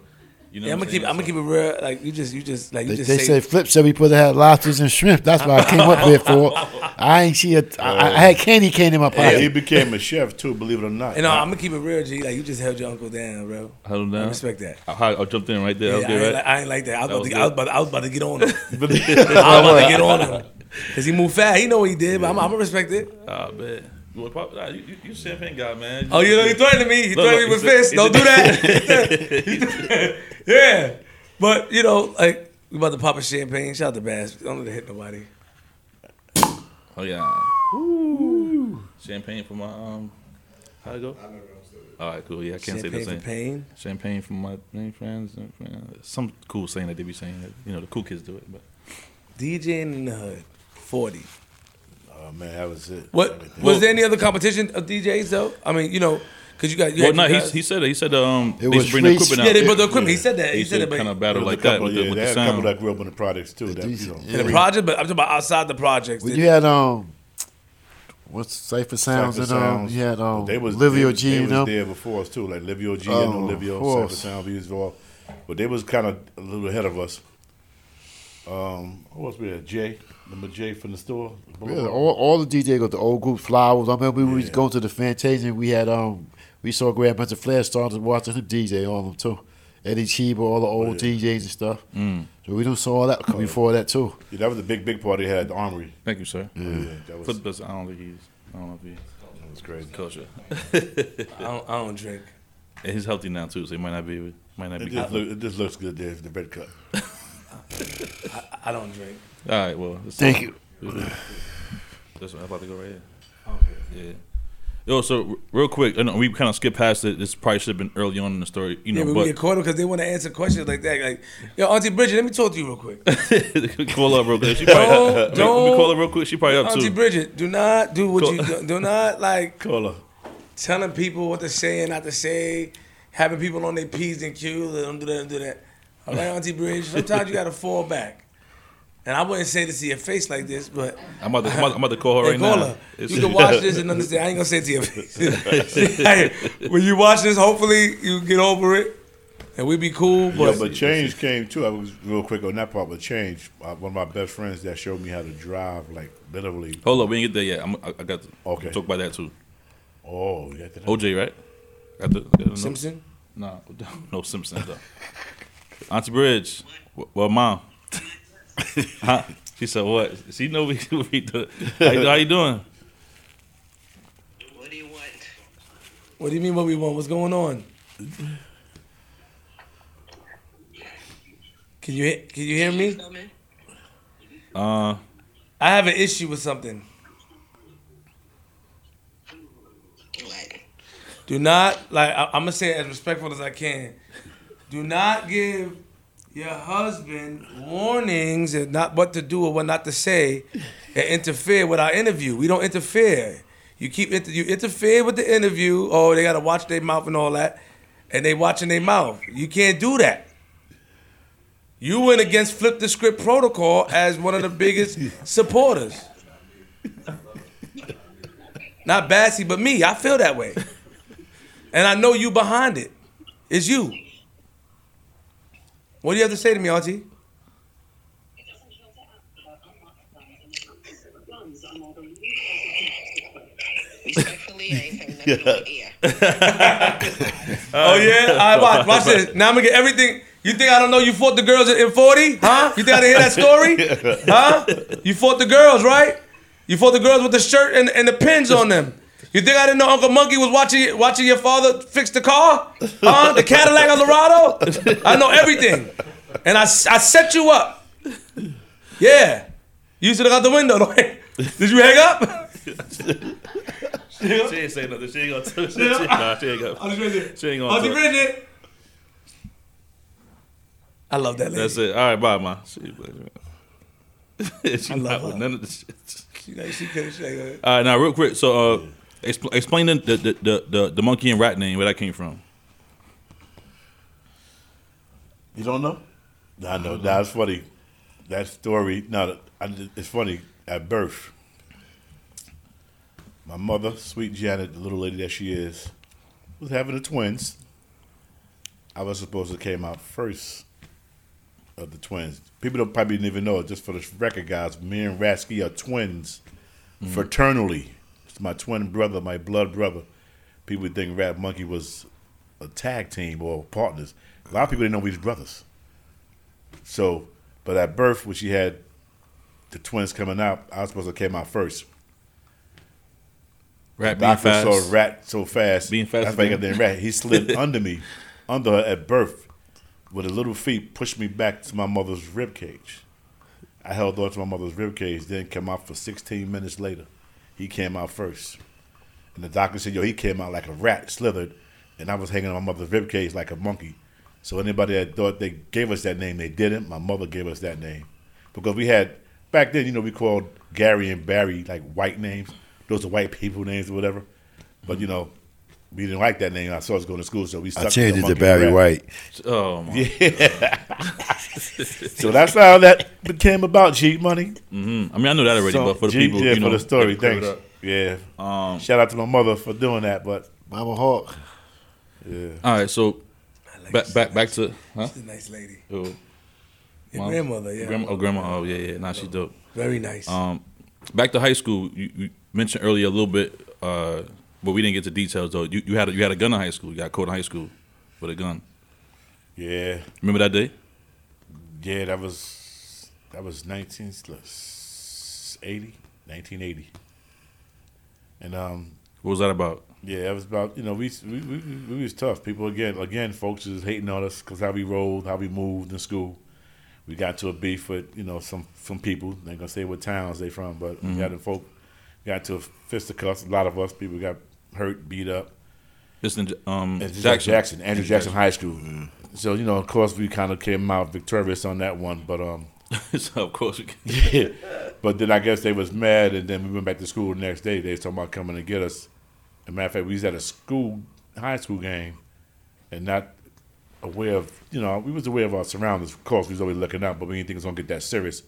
You know, Yeah, I'm gonna keep. I'm gonna keep it real. Like you just, you just, like you They, just they say. say Flip said we put to have lobsters and shrimp. That's why I came up here for. I ain't see it. I, I had candy cane in my Yeah, he became a chef too, believe it or not. you know, I'm gonna keep it real, G. Like you just held your uncle down, bro. Held him I down. respect that. I, I jumped in right there. Yeah, okay, I, ain't right? like, I ain't like that. I was, That about was to, I, was about, I was about to get on him. I was about to get on him because he moved fast. He know what he did, but I'm, I'm gonna respect it. Ah, man. You, want pop- nah, you, you, you champagne guy, man. Oh, you know, he threatened me. He Look, threatened me with fists. Don't he do that. yeah, but you know, like we about to pop a champagne. Shout out to Bass. Don't let it hit nobody. Oh yeah. Ooh. Champagne for my um. How it go? All right, cool. Yeah, I can't say champagne the for same. pain. Champagne for my main friends and friends. Some cool saying that they be saying that you know the cool kids do it, but DJing in the hood. Forty. Oh man, that was it. What Everything. was there any other competition of DJs though? I mean, you know, because you got. You well, no, you he guys- he said it. He said um It they was should bring the free- equipment Yeah, out. they brought the equipment. He said that. He, He said said it, kind of battle like a that couple, with yeah, the, with they the had a couple that grew up in the projects too. That, these- you know, yeah. in the project, but I'm talking about outside the projects. When you had um, what's Cipher Sounds Cypher and um, Sounds. you had um, they was Livio they, G They and was them. there before us too, like Livio G Oh, and no of Livio course. Cypher Sound views all, but they was kind of a little ahead of us. Um, who else we had? Jay, number Jay from the store. Yeah, all, all the DJ got the old group Flowers. I remember we was going to the Fantasia and we had um we saw Grab Bunch of Flash started watching him DJ all of them too. Eddie Cheeba, all the old DJs and stuff. Mm. So we done saw all that come before that too. Yeah, that was a big, big party. They had the Armory. Thank you, sir. Yeah, that was, Flip this. I don't think he's. I don't know if he's that was crazy. culture. I don't, I don't drink. And he's healthy now too, so he might not be. Might not It be. just, look, it just looks good there, the red cut. I, I don't drink. All right. Well, it's- Thank you. This one, I'm about to go right here. Okay. Yeah. Yo, so real quick, I know we kind of skipped past it. This probably should have been early on in the story, you Yeah, know. but we get caught because they want to answer questions like that. Like, yo, Auntie Bridget, let me talk to you real quick. call her real quick. She probably, Don't- let me- let me don't- call her real quick. She probably up Auntie too. Bridget, do not do what Cool. you do. Do not like Color. telling people what to say and not to say. Having people on their p's and q's. Don't do that. Don't do that. All right, Auntie Bridget. Sometimes you got to fall back. And I wouldn't say this to your face like this, but I'm about to, I'm about, to call her Hey, right call now. her. You can watch this and understand. I ain't gonna say it to your face. Hey, when you watch this, hopefully you get over it, and we be cool. Yeah, But, but change came too. I was real quick on that part, but change. Uh, one of my best friends that showed me how to drive, like literally. Hold up, we ain't get there yet. I'm, I, I got to Okay. talk about that too. Oh, yeah. got that? OJ, right? Got the, got the? Simpson, No, no Simpsons though. Auntie Bridge, well, mom. Huh? She said, "What?" She know we we do. How you, how you doing? What do you want? what do you mean? What we want? What's going on? Can you can you hear me? Uh, I have an issue with something. What? Do not like I, I'm gonna say it as respectful as I can. Do not give your husband warnings and not what to do or what not to say, and interfere with our interview. We don't interfere. You keep inter- you interfere with the interview. Oh, they gotta watch their mouth and all that, and they watching their mouth. You can't do that. You went against flip the script protocol as one of the biggest supporters. Not Bassy, but me. I feel that way. And I know you behind it. It's you. What do you have to say to me, Auntie? Respectfully, I ain't saying nothing on oh yeah? All right, watch, watch this. Now I'm gonna get everything. You think I don't know you fought the girls in, in 40? Huh? You think I didn't hear that story? Huh? You fought the girls, right? You fought the girls with the shirt and, and the pins on them. You think I didn't know Uncle Monkey was watching watching your father fix the car? Huh? The Cadillac Eldorado? I know everything. And I, I set you up. Yeah. You should have got the window. Did you hang up? She ain't say nothing. She ain't gonna tell she, nah, she ain't gonna. Bridget. She ain't gonna Auntie. Bridget. I love that lady. That's it. All right, bye, ma. She, she I love not her. with none of this shit. She, she could she like, All right, now real quick. So, uh, expl- explain the the, the the the monkey and rat name where that came from. You don't know? I know. That's funny. That story. No, I- it's funny. At birth, my mother, sweet Janet, the little lady that she is, was having the twins. I was supposed to came out first of the twins. People don't probably even know it. Just for the record, guys, me and Rasky are twins, mm-hmm. fraternally. My twin brother, my blood brother. People would think Rat Monkey was a tag team or partners. A lot of people didn't know we was brothers. So, but at birth, when she had the twins coming out, I was supposed to came out first. Rat being fast. saw rat so fast. Being fast That's why he again. got the rat. He slid under me, under her at birth, with his little feet, pushed me back to my mother's rib cage. I held on to my mother's rib cage, then came out for 16 minutes later. He came out first. And the doctor said, yo, he came out like a rat, slithered, and I was hanging on my mother's rib cage like a monkey. So anybody that thought they gave us that name, they didn't. My mother gave us that name. Because we had, back then, you know, we called Gary and Barry like white names. Those are white people names or whatever. But, you know, we didn't like that name. I saw us going to school, so we stuck I with changed the it to monkey Barry rat. White. Oh my. So that's how that became about Cheat Money. I mean, I knew that already, So, but for the G- people, yeah, you know, for the story, thanks. Yeah. Um, Shout out to my mother for doing that, but Mama Hawk. yeah. all right, so like back this. back back to huh? She's a nice lady. Oh, Your Mom? grandmother, yeah. grandma, oh, grandma. Oh, yeah, yeah. Nah, she's dope. Very nice. Um, back to high school. You, you mentioned earlier a little bit, uh, but we didn't get to details though. You, you had a, you had a gun in high school. You got caught in high school with a gun. Yeah. Remember that day? Yeah, that was that was 1980, 1980. And um What was that about? yeah, it was about you know we we, we, we was tough. People again again folks is hating on us because how we rolled, how we moved in school. We got to a beef with you know some some people. They gonna say what towns they from, but we got in folk got to a fisticuffs. A lot of us people got hurt, beat up. This in um It's Jackson. Jackson, Andrew Jackson High School. So you know, of course, we kind of came out victorious on that one, but um, so of course we can. yeah. But then I guess they was mad, and then we went back to school the next day. They was talking about coming to get us. As a matter of fact, we was at a school, high school game, and not aware of, you know, we was aware of our surroundings. Of course, we was always looking out, but we didn't think it was gonna get that serious.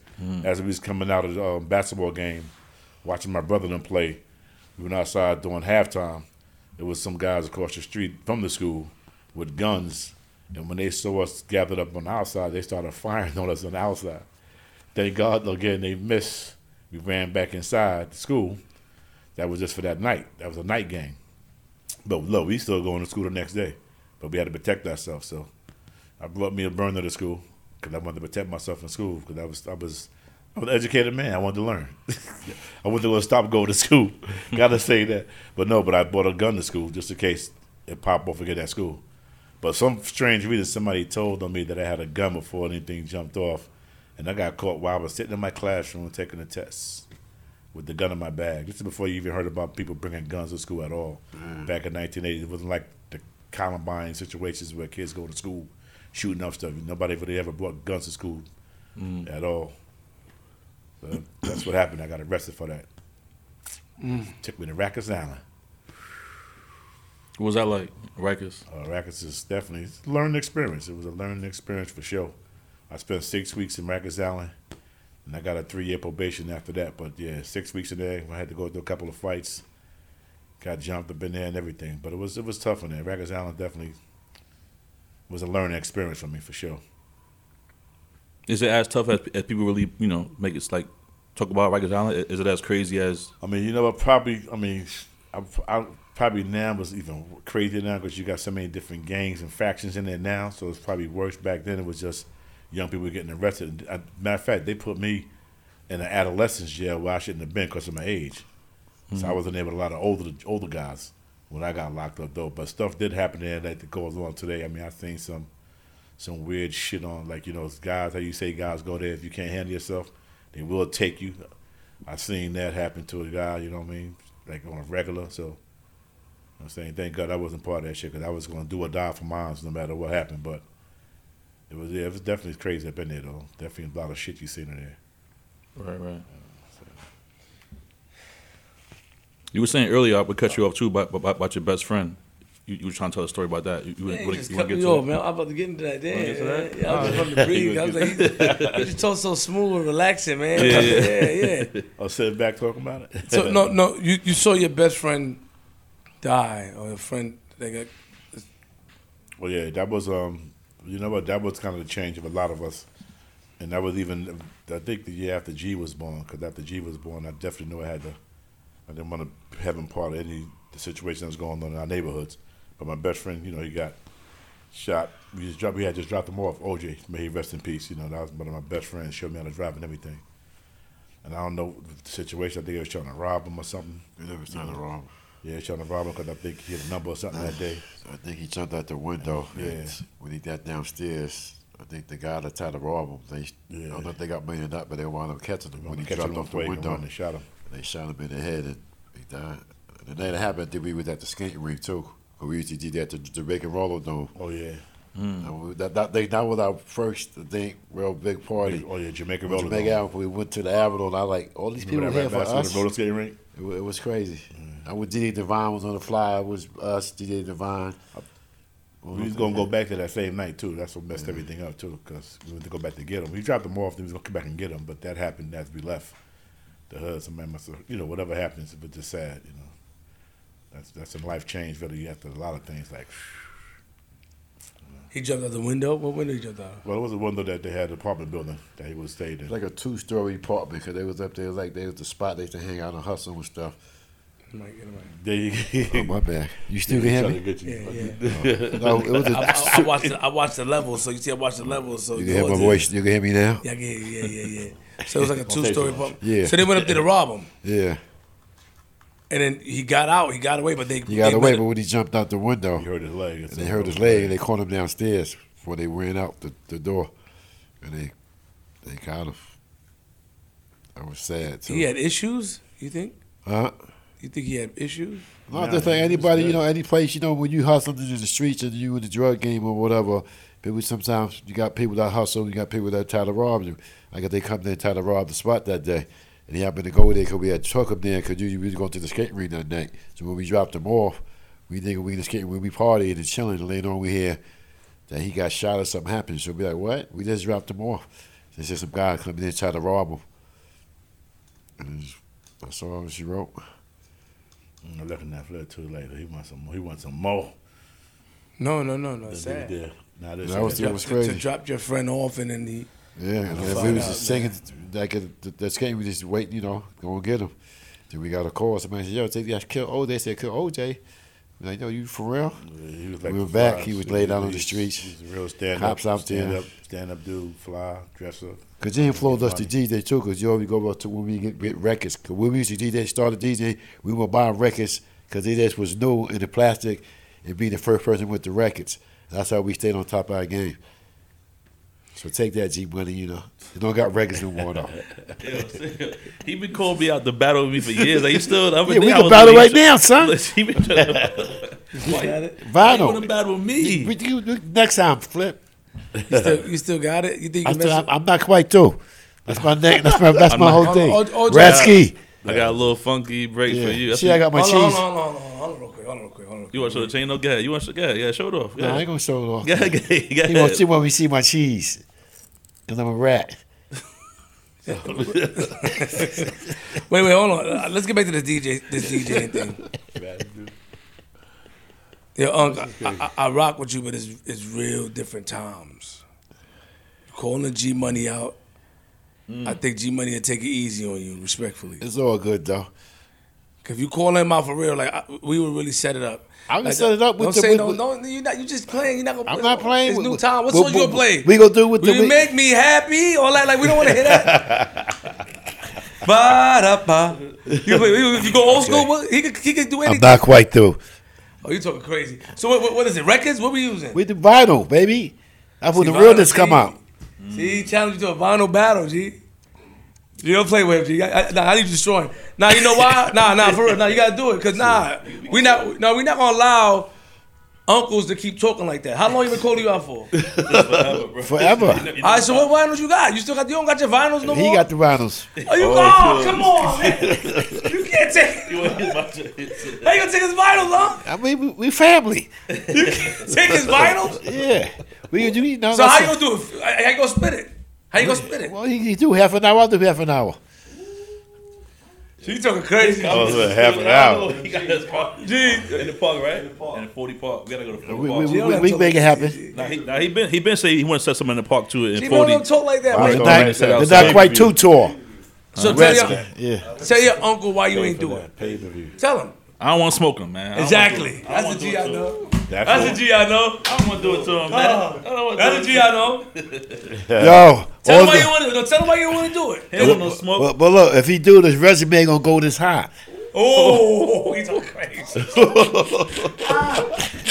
As we was coming out of the um, basketball game, watching my brother them play, we went outside during halftime. There was some guys across the street from the school with guns, and when they saw us gathered up on the outside, they started firing on us on the outside. Thank God, again, they missed. We ran back inside the school. That was just for that night. That was a night game. But look, we still going to school the next day. But we had to protect ourselves. So I brought me a burner to school because I wanted to protect myself in school because I was I was I was an educated man. I wanted to learn. I going to stop going to school. Gotta say that. But no, but I bought a gun to school just in case it popped off again at school. But some strange reason somebody told on me that I had a gun before anything jumped off. And I got caught while I was sitting in my classroom taking the tests with the gun in my bag. This is before you even heard about people bringing guns to school at all. Mm. Back in 1980, it wasn't like the Columbine situations where kids go to school shooting up stuff. Nobody really ever brought guns to school mm. at all. So that's what happened. I got arrested for that. Took me to Rikers Island. What was that like, Rikers? Uh, Rikers is definitely it's a learning experience. It was a learning experience for sure. I spent six weeks in Rikers Island, and I got a three year probation after that. But yeah, six weeks in there. I had to go through a couple of fights. Got jumped up in there and everything. But it was it was tough in there. Rikers Island definitely was a learning experience for me for sure. Is it as tough as, as people really, you know, make it like talk about Rikers Island? Is it as crazy as I mean, you know what? Probably. I mean, I, I probably now was even crazier now because you got so many different gangs and factions in there now. So it's probably worse. Back then, it was just young people getting arrested. I, uh, matter of fact, they put me in an adolescence jail where I shouldn't have been because of my age. So I hmm. wasn't able to a lot of older older guys when I got locked up though. But stuff did happen there that goes on today. I mean, I've seen some some weird shit on like you know guys how you say guys go there if you can't handle yourself, they will take you. I've seen that happen to a guy. You know what I mean? Like on a regular. So. I'm saying, thank God I wasn't part of that shit because I was going to do or die for mine no matter what happened. But it was, yeah, it was definitely crazy up in there though. Definitely a lot of shit you seen in there. Right, right. You were saying earlier, I would cut you off too about, about, about your best friend. You, you were trying to tell a story about that. You, you, Man, you, you wanna- just you cut get me to off, it? man. I'm about to get into that. Damn, get to that? Yeah, I was just Alright. from the breathe. I was like, you, you just talk so smooth and relaxing, man. Yeah, yeah, yeah. I was sitting back talking about it. So no, no, you, you saw your best friend die, or a friend that got. Well, yeah, that was um, you know what? That was kind of the change of a lot of us, and that was even I think the year after G was born. Because after G was born, I definitely knew I had to. I didn't want to have him part of any the situation that was going on in our neighborhoods. But my best friend, you know, he got shot. We just dropped. We had just dropped him off. OJ, may he rest in peace. You know, that was one of my best friends. Showed me how to drive and everything. And I don't know the situation. I think he was trying to rob him or something. You never trying to wrong. Yeah, he was trying to rob him because I think he had a number or something that day. I think he jumped out the window. Yeah. and When he got downstairs, I think the guy that tried to rob him, they, I don't know if they got manned up, but they wound up catching him when he him dropped off the the way and window. and shot him. They shot him in the head and he died. And the night it happened, I think we was at the skating rink too. We used to do that to Jamaican Roller Dome. Oh yeah. Mm. And we- That, that, they, that was our first, I think, real big party. Oh yeah, Jamaica roller. Jamaica Dome. We went to the Avenue, and I like all these people here for us. the roller skating rink? It, it was crazy. Mm. I was DJ Divine was on the fly. It was us, DJ Divine. Uh, we was gonna go back to that same night too. That's what messed mm. everything up too, because we went to go back to get him. We dropped him off, then we was gonna come back and get him, but that happened as we left. The hood, somebody must have, you know, whatever happens, but just sad, you know. That's that's a life change, really. After a lot of things, like, He jumped out the window. What window he jumped out? well, it was a window that they had an apartment building that he was stayed in. It's like a two story apartment because they was up there like they was the spot they used to hang out and hustle and stuff. Mike, get him right. There you Oh my bad. You still can hear me? Get Yeah, you. yeah. No, it was I, a, I, I watched the, I watched the level, so you see, I watched the level, so you can hear my yours voice. You can hear me now? Yeah, yeah, yeah, yeah, yeah. So it was like a two story apartment. Yeah. So they went up there to rob him, Yeah. And then he got out. He got away, but they He got they away, but when he jumped out the window, He hurt his leg. and they hurt his leg, and they caught him downstairs before they ran out the, the door, and they they got him. I was sad too. he had issues. You think? Huh? You think he had issues? No, Nah, just like he was anybody, you know, any place, you know, when you hustling in the streets and you in the drug game or whatever, people sometimes you got people that hustle, you got people that try to rob you. Like if they come there and try to rob the spot that day, and he happened to go there because we had a truck up there because you we was going to the skating rink that night. So when we dropped him off, we think we in the skating rink, we partying and chilling, and later on we hear that he got shot or something happened. So we be like, what? We just dropped him off. They said some guy come in there and try to rob him. And that's all she wrote. I'm looking at Flair too later. He wants some. He wants some more. No, no, no, no. Sad. he did. Now That was is- To, was to- to drop your friend off and then he. Yeah, if we was out, just singing, like the, the we just wait, you know, go and get him. Then we got a call. Somebody said, "Yo, take that kill." Oh, they said kill OJ. We like, yo, you for real? Yeah, was We were back. fly. He was laid out on the streets. He's a real stand Cops up, out there. stand up, stand up dude, fly, dress up. Cause he influenced us to DJ too. Cause you always go up to when we get, get records. Cause when we used to DJ, started DJ, we were buying records. Cause DJ was new in the plastic, and be the first person with the records. That's how we stayed on top of our game. So take that G money, you know. You don't got records no more though. he been calling me out to battle with me for years. Like, he still, I'm Yeah, we can battle right now, son. he been trying to You got it. Why you want to Vinyl. battle with me? We- you- you- Next time, flip. You still, you still got it. You think you I'm, I'm not quite through. That's my neck. That's my that's my I'm whole not- thing. Oh, oh, oh, Ratsky. I got a little funky break Yeah. for you. That's See, I got my Hold cheese. on, hold on, hold on, hold on, real quick, hold on, real quick, hold on. real You want to show the chain? No, go ahead. You want to? Yeah, yeah, show it off. No, I ain't gonna show it off. yeah, yeah. He wants to want me to see my cheese. Cause I'm a rat. Wait, wait, hold on. Uh, Let's get back to this DJ, this DJ thing. Yeah, Unc, I, I, I rock with you, but it's it's real different times. Calling G Money out, I think G Money will take it easy on you, respectfully. It's all good though. Cause If you call him out for real, like I, we would really set it up. I can Like, set it up with Don't the- say with- no. with- No, you're not. You just playing. You're not gonna. I'm play. not playing It's with- new time. What song you gonna play? we gonna do with Will the- you we- make me happy? All that. Like we don't want to hear that. ba da ba. You, you, go old school. What, he could he could do I'm not quite through. oh, you talking crazy. So what, what, what is it? Records? What we using? We do vinyl, baby. That's when the realness come out. See, he challenged you to a vinyl battle, G. You don't play with him, G. I, I, nah, I need you destroying. Nah, you know why? Nah, nah, for real. Nah, you gotta do it, cause nah, we not. No, we not gonna allow uncles to keep talking like that. How long you been calling you out for? Forever. Bro. Forever. All right, so what vinyls you got? You still got? You don't got your vinyls no He more. He got the vinyls. Oh, you oh, come on, man. You can't take. How you gonna take his vinyls, huh? I mean, we, we family. You can't take his vinyls. Yeah. We you, you know, so how you gonna do it? How you gonna split it? How you gonna split it? Well, he, he do half an hour. I'll do half an hour. You talking crazy? Oh, look, half an hour. He got his park. Gee. In the park, right? In the park. In the 40 park. We gotta go to 40 We, park. we, we, we make it happen. Nah, he, nah, he been he been saying he want to set something in the park too in G, don't 40. talk like that, Wow. man. They're not, they said they're outside not quite review. too tall. So tell your, Yeah. tell your uncle why you ain't do it. Pay per view. Tell him. I don't want to smoke him, man. Exactly. wanna do it. I That's the G I do it to him. know. That's, That's the G I know. I don't want to do it to him, man. I don't want to That's the do G it I to him. know. Yo. Tell all him why you want to. No, tell him why you want to do it. He don't want no smoke. but, but look, if he do this, resume ain't gonna go this high. Oh, he's so crazy. you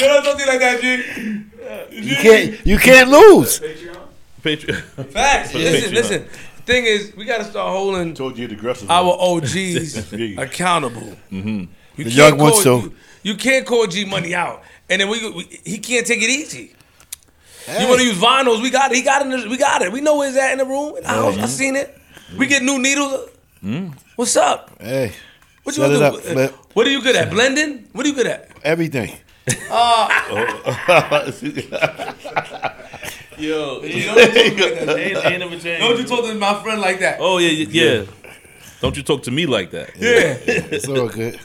don't something like that, G. You can't you can't lose. Patriot. Facts. Listen, Patreon. listen. Thing is, we got to start holding Told you the aggressive. our OGs accountable. Mm-hmm. You The young ones, call, too. You, you can't call G Money out, and then we, we he can't take it easy. You want to use vinyls? We got it. He got it. We got it. We know where it's at in the room. In the house. I seen it. We get new needles. Mm. What's up? Hey, What you gonna do? up, uh, What are you good at? Blending? What are you good at? everything. Uh, Yo, You don't talk to me like that. ain't, ain't never changed. Don't you talk to my friend like that? Oh yeah, yeah, yeah. Don't you talk to me like that? Yeah. It's all good.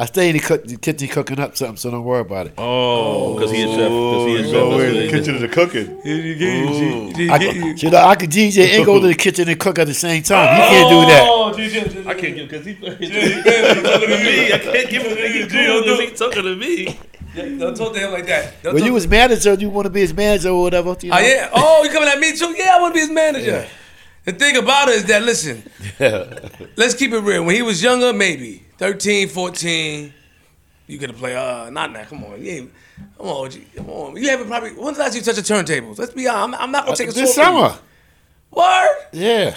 I stay in the, cook, the kitchen cooking up something, so don't worry about it. Oh, because he a chef. Because he a oh, chef. Go That's in the kitchen is. of the cooking. G get you, G. G I, get you. you know, I could DJ and go to the kitchen and cook at the same time. You can't do oh, that. Oh, G, G, G, I can't give because he, he's G, talking to me. I can't give him G, nigga G, don't cool do because he's talking to me. Don't talk to him like that. Don't When talk you was manager, do you want to be his manager or whatever. You ah, know? Oh yeah. Oh, you coming at me too? Yeah, I want to be his manager. The thing about it is that listen, let's keep it real. When he was younger, maybe 13, 14, you could have played. Uh, not now. Come on, you ain't, come on, G, come on. You haven't probably. When's the last you touched the turntables? Let's be honest. I'm, I'm not gonna take a This sword from summer. Word. Yeah.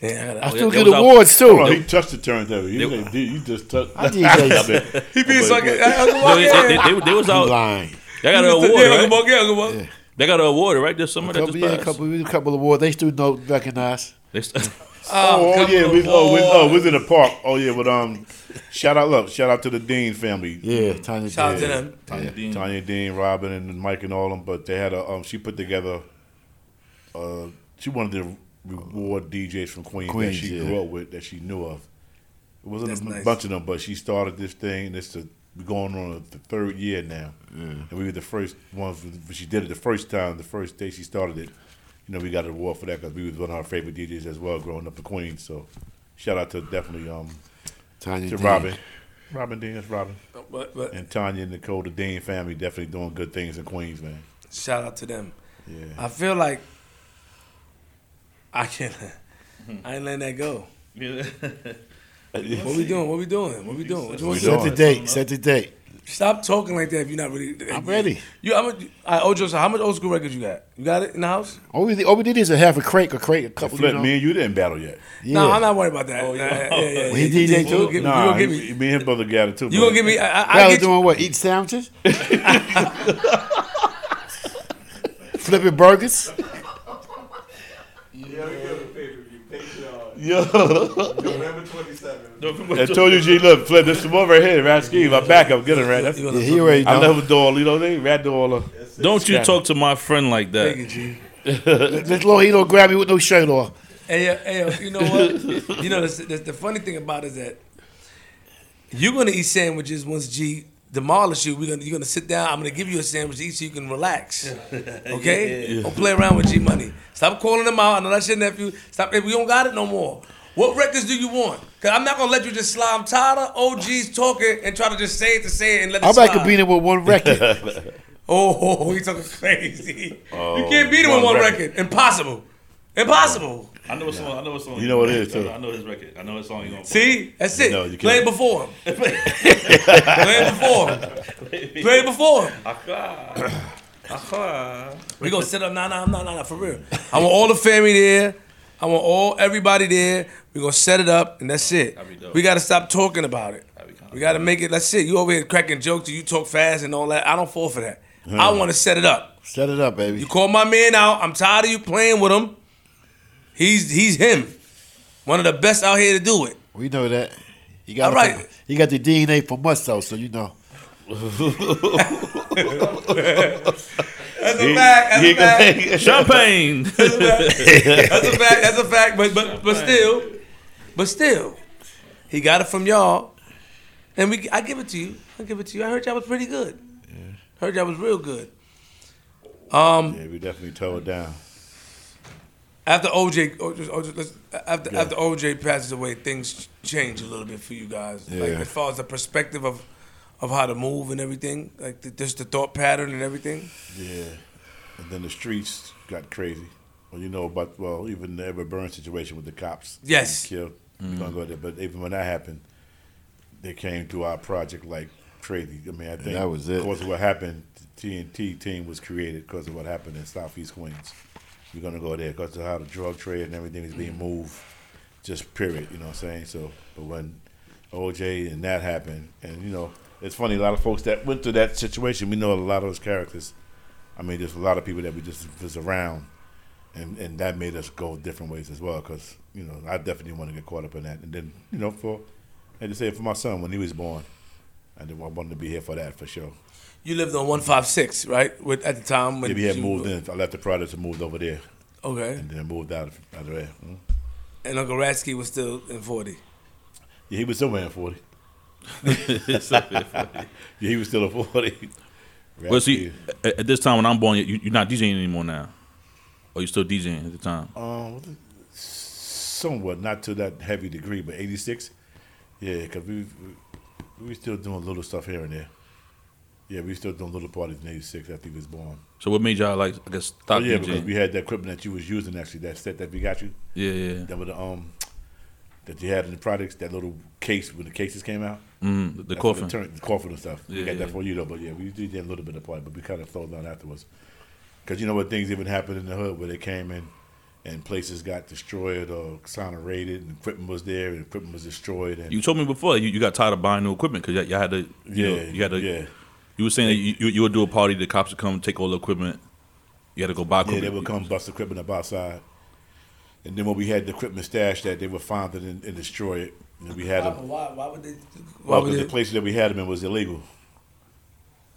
Damn, I I Oh, still get that was out- awards Hold on, too. he touched the turntable. You, didn't- you just touched. I DJ. he being But- sucking. but- I- I- No, they, they, they, they was You out. lying. They got an award, Uncle right? Buck, yeah, They got an award, right? This summer that Couple, just yeah, passed. couple, a couple of awards. They still know recognize. They st- Oh, oh couple yeah, we, of oh, we, oh, we awards. was in the park. Oh yeah, but um, shout out, love, shout out to the Dean family. Yeah, Tanya. Shout out to them. Tanya Dean. Tanya Dean, Robin, and Mike and all them. But they had a um, she put together. Uh, she wanted to reward DJs from Queens, Queens, that she yeah. grew up with, that she knew of. It wasn't That's a nice. bunch of them, but she started this thing. It's the going on the third year now, and we were the first ones. She did it the first time, the first day she started it. You know, we got an award for that because we was one of our favorite DJs as well, growing up in Queens. So, shout out to definitely um Tanya. to Dean. Robin, Robin Dean, that's Robin, But, but and Tanya and Nicole, the Dean family, definitely doing good things in Queens, man. shout out to them. Yeah. I feel like I can't. I ain't letting that go. What we doing? What we doing? What we doing? What you want to We do? Set the date. Set the date. Stop talking like that if you're not really. I'm ready. You, how much? I, Ojo, so how much old school records you got? You got it in the house? All we, all we did is a half a crate, a crate, a couple. Flip, you know. me and you didn't battle yet. Yeah. No, I'm not worried about that. Oh, nah, yeah, yeah, yeah. He You- DJ you too? gonna Nah, you gonna give me? me and his brother got it too. You but- gonna give me? I, I, I was get you. doing what? Eating sandwiches? Flipping burgers? Yo. I told you, G, look, Flip, this is one right here, right? Ski, my backup, get it right. That's, You Yeah, he already I know. never do all, you know, they rat do all the. Don't you talk to my friend like that. Thank that. you, G. This little he don't grab me with no shirt on. Hey, yo, hey, yo, you know what? you know, the, the, the funny thing about it is that you're gonna eat sandwiches once G demolish you. We're gonna you're gonna sit down. I'm gonna give you a sandwich to eat so you can relax. Okay? Don't play around with G Money. Stop calling him out. I know that's your nephew. Stop. We don't got it no more. What records do you want? Cause I'm not gonna let you just slide. I'm tired of OGs talking and try to just say it to say it and let it I slide. might could beat him with one record. Oh, he's talking crazy. Oh, you can't beat him one with one record. record. Impossible. Impossible. I know what song. I know what song. You know what it is, too. I know his record. I know his song. You gonna See, that's it. No, you Play it before him. Play it before him. Play it before him. We gonna set up. Nah, nah, nah, nah, nah. For real. I want all the family there. I want all everybody there. We gonna set it up, and that's it. That'd be dope. We gotta stop talking about it. That'd be kinda We gotta make it. That's it. You over here cracking jokes, and you talk fast and all that. I don't fall for that. I want to set it up. Set it up, baby. You call my man out. I'm tired of you playing with him. He's he's him. One of the best out here to do it. We know that. He got All right. from- he got the DNA from us though, so you know. That's a fact. That's He a fact. gonna- Champagne. That's a fact. That's a fact. But but but still, but still, he got it from y'all, and we. I give it to you. I give it to you. I heard y'all was pretty good. Heard y'all was real good. Um, yeah, we definitely tore it down. After OJ, just- just- let's- after Yeah. after OJ passes away, things change a little bit for you guys. Like as far as the perspective of of how to move and everything, like the, just the thought pattern and everything. Yeah, and then the streets got crazy. Well, you know about well, even the Edward Byrne situation with the cops. Yes. getting killed. We're gonna mm-hmm. go there, but even when that happened, they came to our project like crazy. I mean, I think that was it. Because of what happened, the TNT team was created because of what happened in Southeast Queens. We're gonna go there because of how the drug trade and everything is being moved. Just period. You know what I'm saying? So, but when OJ and that happened, and you know, it's funny. A lot of folks that went through that situation, we know a lot of those characters. I mean, there's a lot of people that we just was around, and and that made us go different ways as well. Because you know, I definitely want to get caught up in that. And then you know, for and to say for my son when he was born, I I wanted to be here for that for sure. You lived on one five six, right? With at the time when If he had you- moved in, I left the project and moved over there, Okay, and then moved out of, out of there. Mm. and Uncle Ratsky was still in forty. Yeah, he was still wearing forty. Yeah, he was still a forty. Well, see, at, at this time when I'm born, you, you're not DJing anymore now, or you still DJing at the time. Um, somewhat, not to that heavy degree, but eighty six. Yeah, because we we we still doing little stuff here and there. Yeah, we still doing little parties in eighty six after he was born. So what made y'all like? I guess stop. Oh, yeah, because we had that equipment that you was using actually, that set that we got you. yeah, yeah. That was the um that you had in the products, that little case when the cases came out. Mm, the, the That's coffin. it turned- the coffin and stuff. we Yeah, got that for you though, but yeah, we did a little bit of party, but we kind of slowed down afterwards. Because you know what things even happened in the hood where they came in and places got destroyed or raided and equipment was there and equipment was destroyed and You told me before you, you got tired of buying new equipment because y'all had to. You yeah, know, you had to. yeah. You were saying that you, you, you would do a party, the cops would come take all the equipment. You had to go buy Yeah, equipment. they would come bust the equipment up outside. And then when we had the equipment stashed that, they would find it and, and destroy it. And we had them. Why, why would they? Why Well, would because they? the places that we had them in was illegal.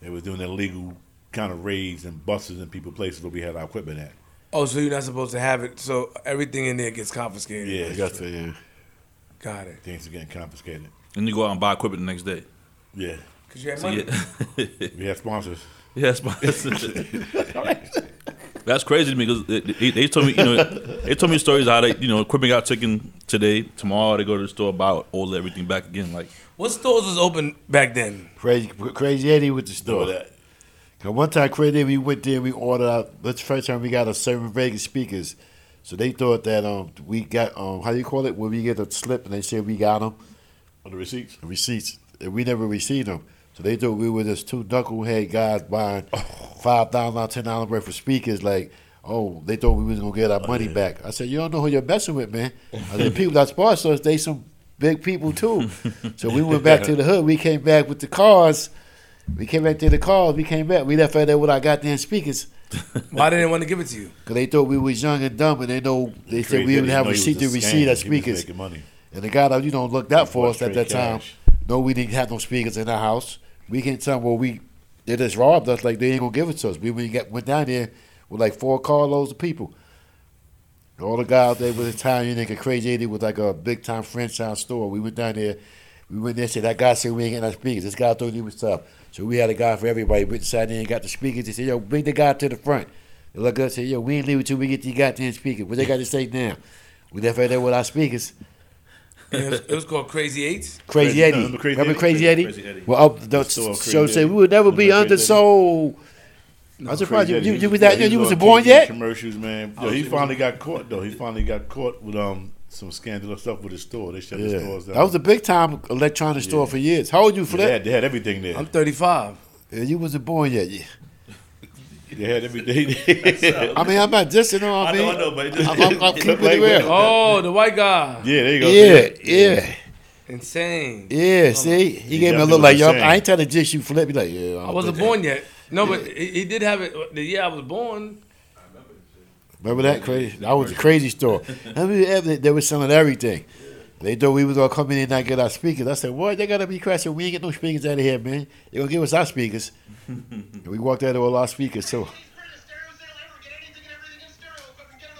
They was doing illegal kind of raids and buses and people places where we had our equipment at. Oh, so you're not supposed to have it. So everything in there gets confiscated. Yeah, I got to, yeah. got it. things are getting confiscated. and you go out and buy equipment the next day. Yeah, Cause you had So, money. yeah. we had sponsors. Yes, that's crazy to me because they, they, they told me, you know, they told me stories how they, you know, equipment got taken today. Tomorrow they go to the store, buy all everything back again. Like, What stores was open back then? Crazy, crazy Eddie with the store. that Cause one time, Crazy Eddie, we went there, we ordered out. That's the first time we got a Cerwin-Vegas speakers. So they thought that um we got um how do you call it when we get a slip and they said we got them on the receipts. receipts and we never received them. So they thought we were just two knucklehead guys buying oh. five thousand dollars, ten dollars worth of speakers. Like, oh, they thought we was gonna get our oh, money back. I said, you don't know who you're messing with, man. I said, people that sponsor us, they some big people too. so we went back to the hood. We came back with the cars. We came back to the cars. We came back. We left out there with our goddamn speakers Why didn't they want to give it to you? because they thought we was young and dumb, and they know they said we didn't have know he receipt to receive receipt scam. our speakers. money. And the guy that you know looked out for us at straight that time. No, we didn't have no speakers in our house. We can't tell them, well, we they just robbed us like they ain't gonna give it to us. We went, got, went down there with like four carloads of people. All the guys out there was Italian nigga crazy Eddie was like a big time franchise store. We went down there. We went there and said that guy said we ain't getting our speakers. This guy thought he was tough. So we had a guy for everybody. We inside there and got the speakers. They said, yo, bring the guy to the front. They look up and said, yo, we ain't leaving till we get these goddamn speakers. What they got to say now? We left right there with our speakers. And it, was, it was called Crazy Eights. Crazy Crazy- Eddie. no, remember Crazy Remember Eddie? Crazy Eddie? Crazy Eddie. Well, up the store of Crazy show said Eddie. we would never be Remember Crazy undersold. I was surprised you, Crazy you, you was that Yeah, you was wasn't born yet. Commercials, man. Yo, Oh, he finally got caught though. He finally got caught with um some scandalous stuff with his store. They shut his Yeah, stores down. that was a big time electronic store for years. How old you, Yeah, they, had, they had everything there. I'm 35. Yeah, you wasn't born yet. Yeah. They had everything. I mean, I'm not dissing. You know what I I mean? know, I know, but it just- I'm, I'm, I'm keeping it real. Oh, the white guy. yeah, there you go. Yeah, yeah, Insane. yeah. Oh, see, he He gave me a look like, was yo. I ain't trying to diss you, Flip. Be like, yeah. I wasn't born yet. No, but he, he did have it the year I was born. Remember that crazy? That was a crazy store. I mean, every- they were selling everything. They thought we was gonna come in and not get our speakers. I said, "What? They gotta be crashing. We ain't get no speakers out of here, man. They gonna give us our speakers." and we walked out of all our speakers too.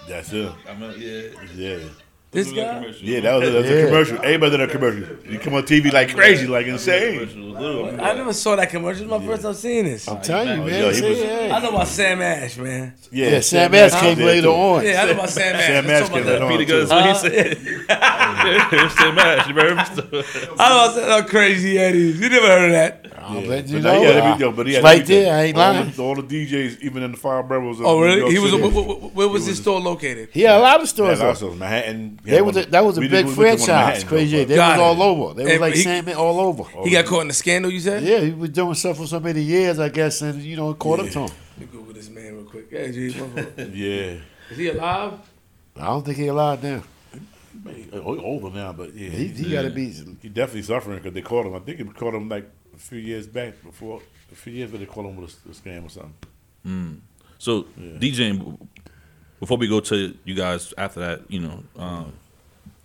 That's it. I mean, yeah. Yeah. This It guy. commercial. Yeah, that was, that was Yeah. a commercial. Everybody did a commercial. You come on TV like crazy, like insane. Commercial was little. I never saw that commercial. It's my first time seeing this. I'm telling you, Oh, man. yeah, he was- I know about Sam Ash, man. Yeah, Sam Ash came later on. Yeah, I know about Sam Ash. Sam Ash came later that. on. Peter too. Goods, what he said. Sam Ash, you remember? I know about that crazy Eddie's. You never heard of that? I'm letting you But know. he had uh, yo, but he had it's right there. I ain't all lying. The, all the DJs, even in the Fire Rebels. of Oh, New really? York He was. City. Where, where- where was his store located? He had a lot of Yeah, stores. though. also Manhattan. He They was a, that was a we big did- we went to one in franchise. Manhattan, Crazy. though, They Got was it. all over. They was And like he- Sandman all over. He got caught in the scandal. You said? Yeah, he was doing stuff for so many years, I guess, and you know, it caught up to him. Let me Google this man real quick. Yeah, G, what- what- but- Yeah. is he alive? I don't think he allowed now. He- he older now, but yeah, He, he got to be. he definitely suffering because they caught him. I think it caught him like a few years back before a few years ago they caught him with a, a scam or something. Hmm. So DJing. Before we go to you guys after that, you know, um,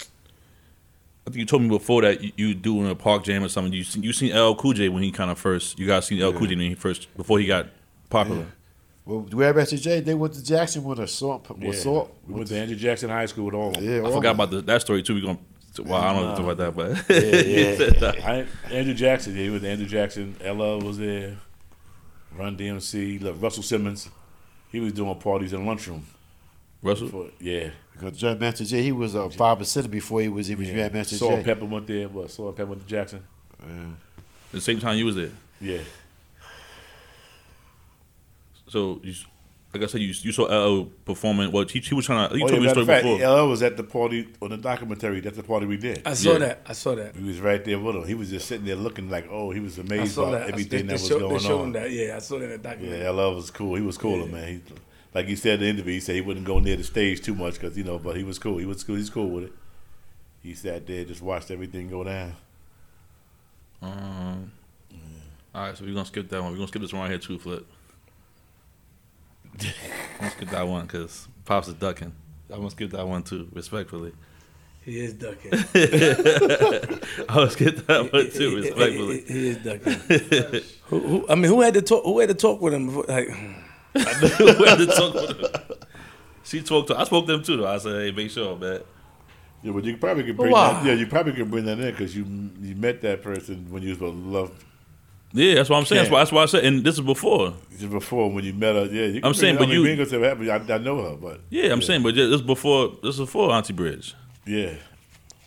I think you told me before that you, you doing a park jam or something. You seen, you seen LL Cool J when he kind of first. You guys seen LL Cool J when he first before he got popular. Well, where Master J, they went to Jackson with a salt. With Yeah. salt. We went to Andrew Jackson High School with all of them. Yeah, I forgot about the, that story too. We gonna. well, I don't know about that, but Yeah, I, Andrew Jackson, yeah, he was Andrew Jackson. Ella was there. Run DMC. Look, Russell Simmons. He was doing parties in the lunchroom. Russell. Before, yeah. Because Jam Master Jay, he was a five percent before he was even yeah. Master Saul J. Pepper went there. What? Salt-N-Pepa went to Jackson. At the same time you was there. Yeah. So you, like I said, you you saw LL performing. Well, he, he was trying to. You Oh, told yeah, me the story of fact, before. LL was at the party on the documentary. That's the party we did. I saw Yeah. that. I saw that. He was right there with him. He was just sitting there looking like, oh, he was amazed saw by that. I- everything they, that they was showed, going they showed him on. that. Yeah, I saw that in the documentary. Yeah, LL was cool. He was cooler, man. He, like he said in the interview, he said he wouldn't go near the stage too much because you know, but he was cool. He was cool. He's cool with it. He sat there, just watched everything go down. Um, all right, so we're gonna skip that one. We're gonna skip this one right here too, Flip. Let's skip that one because Pops is ducking. I'm gonna skip that one too, respectfully. He is ducking. I'll skip that one too, He- respectfully. He, he is ducking. who, who, I mean, who had to talk? Who had to talk with him? Before, like, We had to talk with her. She talked to. I spoke to them too though. I said, "Hey, make sure, man." Yeah, but you probably could bring Why? that. Yeah, you probably could bring that in because you you met that person when you was about love Yeah, that's what I'm saying. That's Yeah. why, that's why I said. And this is before. just before when you met her. Yeah, you can I'm bring saying, but you- ain't gonna say what happened. I, I know her, but Yeah, I'm saying, but yeah, this is before. This is before Auntie Bridge. yeah.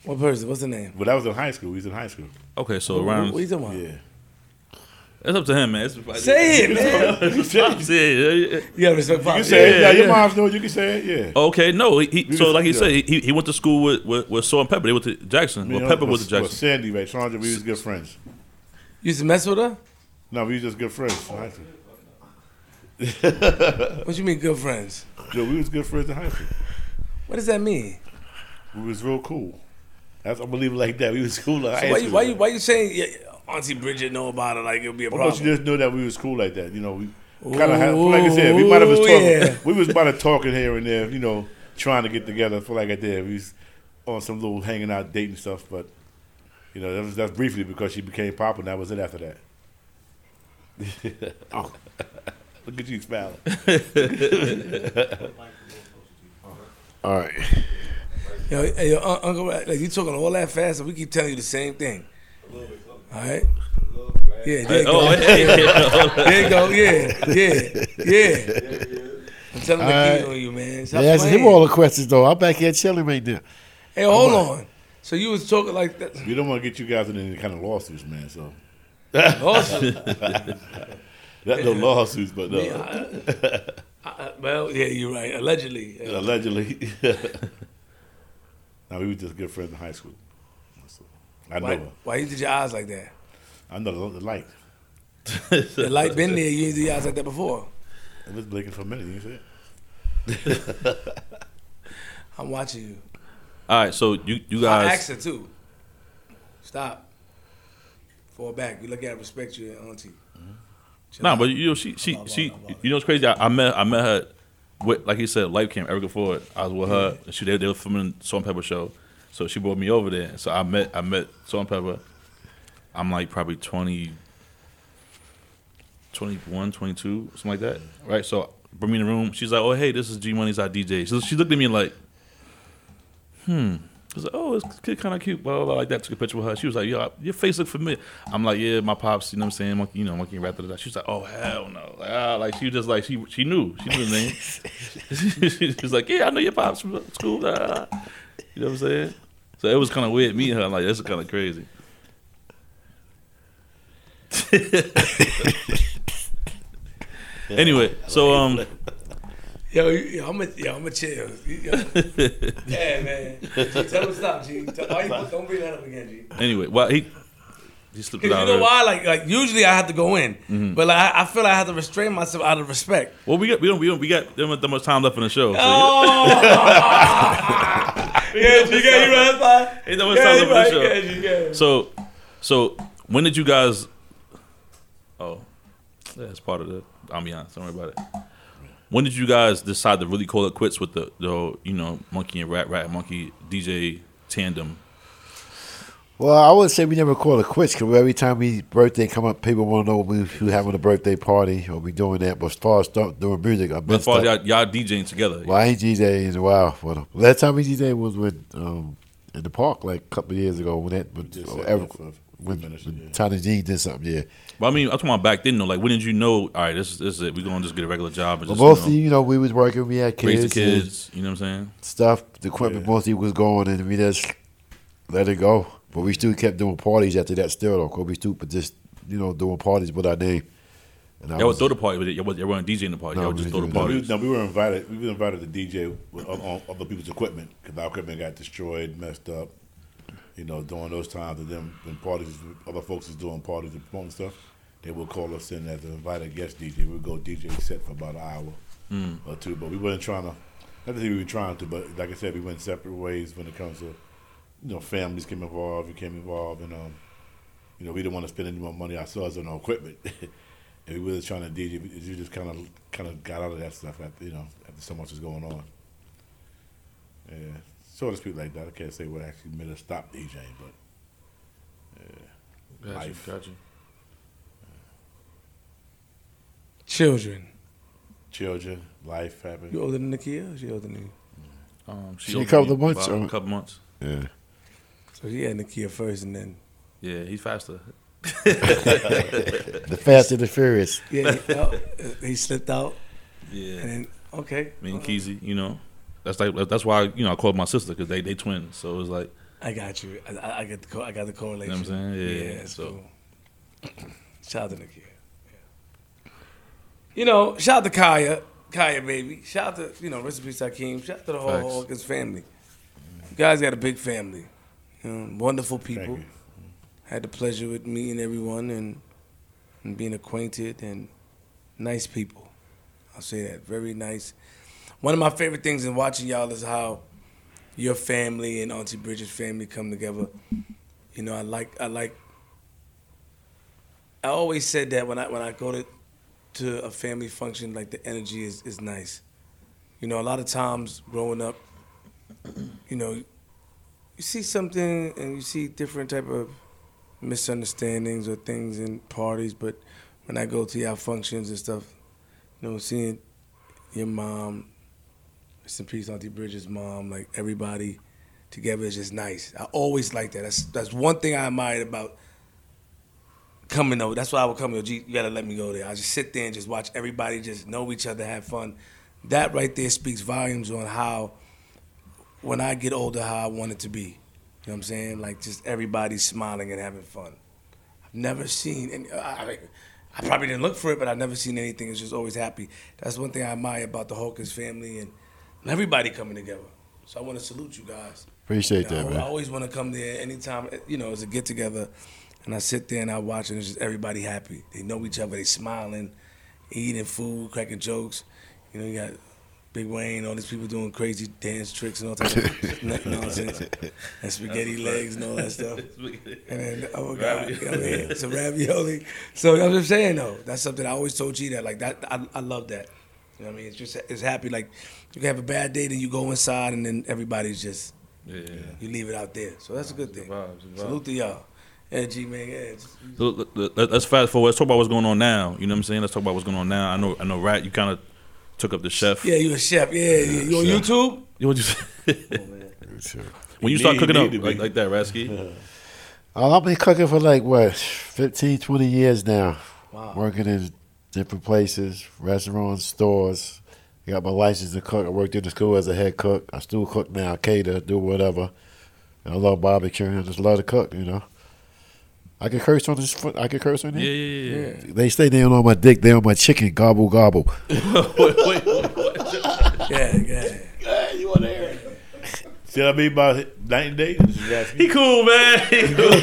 what person? What's the name? But that was in high school. We was in high school. Okay, so What, around. what you talking about? Yeah. It's up to him, man. It's, Say it, man. It's Pops, yeah, yeah, yeah. You gotta respect You Pop. can say it. Yeah, Yeah, your mom's know it. You can say it. Yeah. Okay, no, he, he so like he yeah. said, he, he went to school with, with, with Salt and Pepa. They went to Jackson. Me well, and Pepa her went to Jackson. was Sandy, right? Sandra, we was good friends. You used to mess with her? No, we was just good friends in high school. What you mean, good friends? Yo, we was good friends in high school. What does that mean? We was real cool. That's I'm gonna leave it like that. We was cool in high So why school. you why you why you saying yeah, Auntie Bridget know about it like it'll be a problem? about you just know that we was cool like that? You know, we kind of like I said, we might have was talking. yeah. We was about to talking here and there. You know, trying to get together. For like I did, we was on some little hanging out, dating stuff. But you know, that was that's briefly because she became popular. That was it after that. oh. Look at you smiling. All right. Yo, hey, yo, Uncle, like you talking all that fast, and we keep telling you the same thing. All right. Yeah, there you go. Oh, hey, There you go. Yeah, yeah, yeah. I'm telling the All key on you, man. Stop They asking him all the questions though. I'm back here chilling right now. Hey, hold on. So you was talking like that. We don't want to get you guys in any kind of lawsuits, man. So Also, not no lawsuits, but uh, yeah, I, I, well, yeah, you're right. Allegedly, allegedly. now we were just good friends in high school. So, I know why, her. why you did your eyes like that? I know the light. The light been there. You didn't do your eyes like that before. It was blinking for a minute. You see it? I'm watching you. All right, so you you I guys. asked her too. Stop. Fall back. You look at her, respect your auntie. Chill Nah, but you know she she I'm about- she you know what's crazy? I, I met I met her with like he said life came Erica Ford. I was with her. She they, they were filming Salt and Pepa show, so she brought me over there. So I met I met Salt and Pepa. I'm like probably 20, 21, 22, something like that, right? So bring me in the room. She's like, "Oh hey, this is G Money's our DJ." So she looked at me like, "Hmm." I was like, "Oh, this kid kind of cute." Blah, blah blah like that. Took a picture with her. She was like, "Yo, your face look familiar." I'm like, "Yeah, my pops." You know what I'm saying? Monkey, you know, monkey and rat. da, da. She was like, "Oh hell no!" Like, ah, like she was just like she she knew she knew the name. she was like, "Yeah, I know your pops from school." da, da." You know what I'm saying? So it was kind of weird meeting her. I'm like, that's kind of crazy." anyway, so um, Yo, yo, I'm a, yo, I'm a chill. You- yo. yeah, man. G, tell him stop, G. Tell, why you, don't bring that up again, G. anyway, well he he slipped Because you know early. why? Like, like usually I have to go in, Mm-hmm. but like I, I feel like I have to restrain myself out of respect. Well, we got we don't we don't we got that much time left in the show. So Oh, yeah, G, yeah, you right. Ain't that much Yeah, you right, show. yeah, So, so when did you guys? Oh, that's part of the ambiance. Don't worry about it. When did you guys decide to really call it quits with the, the you know, monkey and rat, rat monkey DJ tandem? Well, I wouldn't say we never call it quits because every time we birthday come up, people want to know we we having a birthday party or we doing that. But as far as start doing music, I've been As far as y'all, y'all DJing together, Well, I ain't DJ in a while. But uh, last time we DJ was with um, in the park like a couple of years ago when that when, just uh, sat ever, there for a few when, minutes, when yeah. Tiny G did something. Yeah, but I mean, I'm talking about back then though. Like, when did you know? All right, this is this is it. We're gonna just get a regular job and but just mostly you you know we was working. We had know, raise kids, the kids. You know what I'm saying? stuff. The equipment mostly was going, and we just let it go. But we still kept doing parties after that. Still though, 'cause we still but just you know doing parties with our name. And I Y'all was- throw the party, but y'all, y'all weren't DJing the party. No, y'all just we throw the didn't. No, we, no, we were invited. We were invited to DJ with on, on other people's equipment because our equipment got destroyed, messed up. You know, during those times, and then when parties, other folks is doing parties and promoting stuff, they would call us in as an invited guest DJ. We would go DJ set for about an hour Mm. or two, but we weren't trying to. Not that we were trying to, but like I said, we went separate ways when it comes to, you know, families came involved, we came involved, and um, you know, we didn't want to spend any more money ourselves on our equipment. and we were just trying to DJ. We we just kind of kind of got out of that stuff after you know after so much was going on. Yeah, so to speak like that. I can't say what actually made us stop DJing, but yeah, Gotcha, Life. gotcha. Children. children, life happened. You older than Nakia? Or she older than you? Um, She opened a couple me of months, about or- A couple months. yeah. So he had Nakia first, and then Yeah, he's faster. The Fast and the Furious. yeah, he, oh, uh, he slipped out, Yeah. and then okay. Me and uh-huh. Keezy, you know, that's like that's why you know I called my sister because they they twins. So it was like I got you. I, I- I get the co- I got the correlation. You know what I'm saying? Yeah, it's so- cool. Shout out to Nakia. Yeah. You know, shout out to Kaya, Kaya baby. Shout out to you know, rest in peace Hakeem. Shout out to the whole Hawkins family. You guys got a big family. Wonderful people. Had the pleasure with meeting everyone and and being acquainted and nice people. I'll say that. Very nice. One of my favorite things in watching y'all is how your family and Auntie Bridget's family come together. You know, I like I like I always said that when I when I go to to a family function, like the energy is, is nice. You know, a lot of times growing up, you know, you see something and you see different type of misunderstandings or things in parties, but when I go to your functions and stuff, you know, seeing your mom, rest in peace, Auntie Bridget's mom, like everybody together is just nice. I always like that. That's that's one thing I admired about coming over. That's why I would come. G, you gotta let me go there. I just sit there and just watch everybody just know each other, have fun. That right there speaks volumes on how, when I get older, how I want it to be. You know what I'm saying? Like just everybody smiling and having fun. I've never seen, and I, I probably didn't look for it, but I've never seen anything. It's just always happy. That's one thing I admire about the Hawkins family and everybody coming together. So I want to salute you guys. Appreciate You know, that, I, I man. always want to come there anytime, you know, it's a get together, and I sit there and I watch, and it's just everybody happy. They know each other, they smiling, eating food, cracking jokes. You know, you got Big Wayne, all these people doing crazy dance tricks and all types of n- nonsense, and spaghetti legs and all that stuff. And then, oh my God, you know what I mean? it's a ravioli. So I'm just saying though, that's something I always told you that like that. I, I love that. You know what I mean? It's just it's happy. Like you can have a bad day, then you go inside, and then everybody's just Yeah. you leave it out there. So that's a good thing. vibes, it's a vibe. Salute to y'all. Yeah, G man. Yeah, just- So, let- let- let's fast forward. Let's talk about what's going on now. You know what I'm saying? Let's talk about what's going on now. I know, I know, Rat. You kind of took up the chef. yeah, you a chef. Yeah, yeah. You on YouTube? You know what you say? when you start cooking up like, like that, Rasky. Uh, I've been cooking for like what, 15, 20 years now. Wow. Working in different places, restaurants, stores. Got my license to cook. I worked in the school as a head cook. I still cook now, cater, do whatever. And I love barbecue. I just love to cook, you know. I can curse on this. foot- I can curse on Yeah, yeah, yeah. Yeah. They stay down on my dick. They on my chicken. Gobble gobble. wait, wait, wait. Yeah, yeah. See what I mean about 90 days? This is asking. He cool, man. He cool.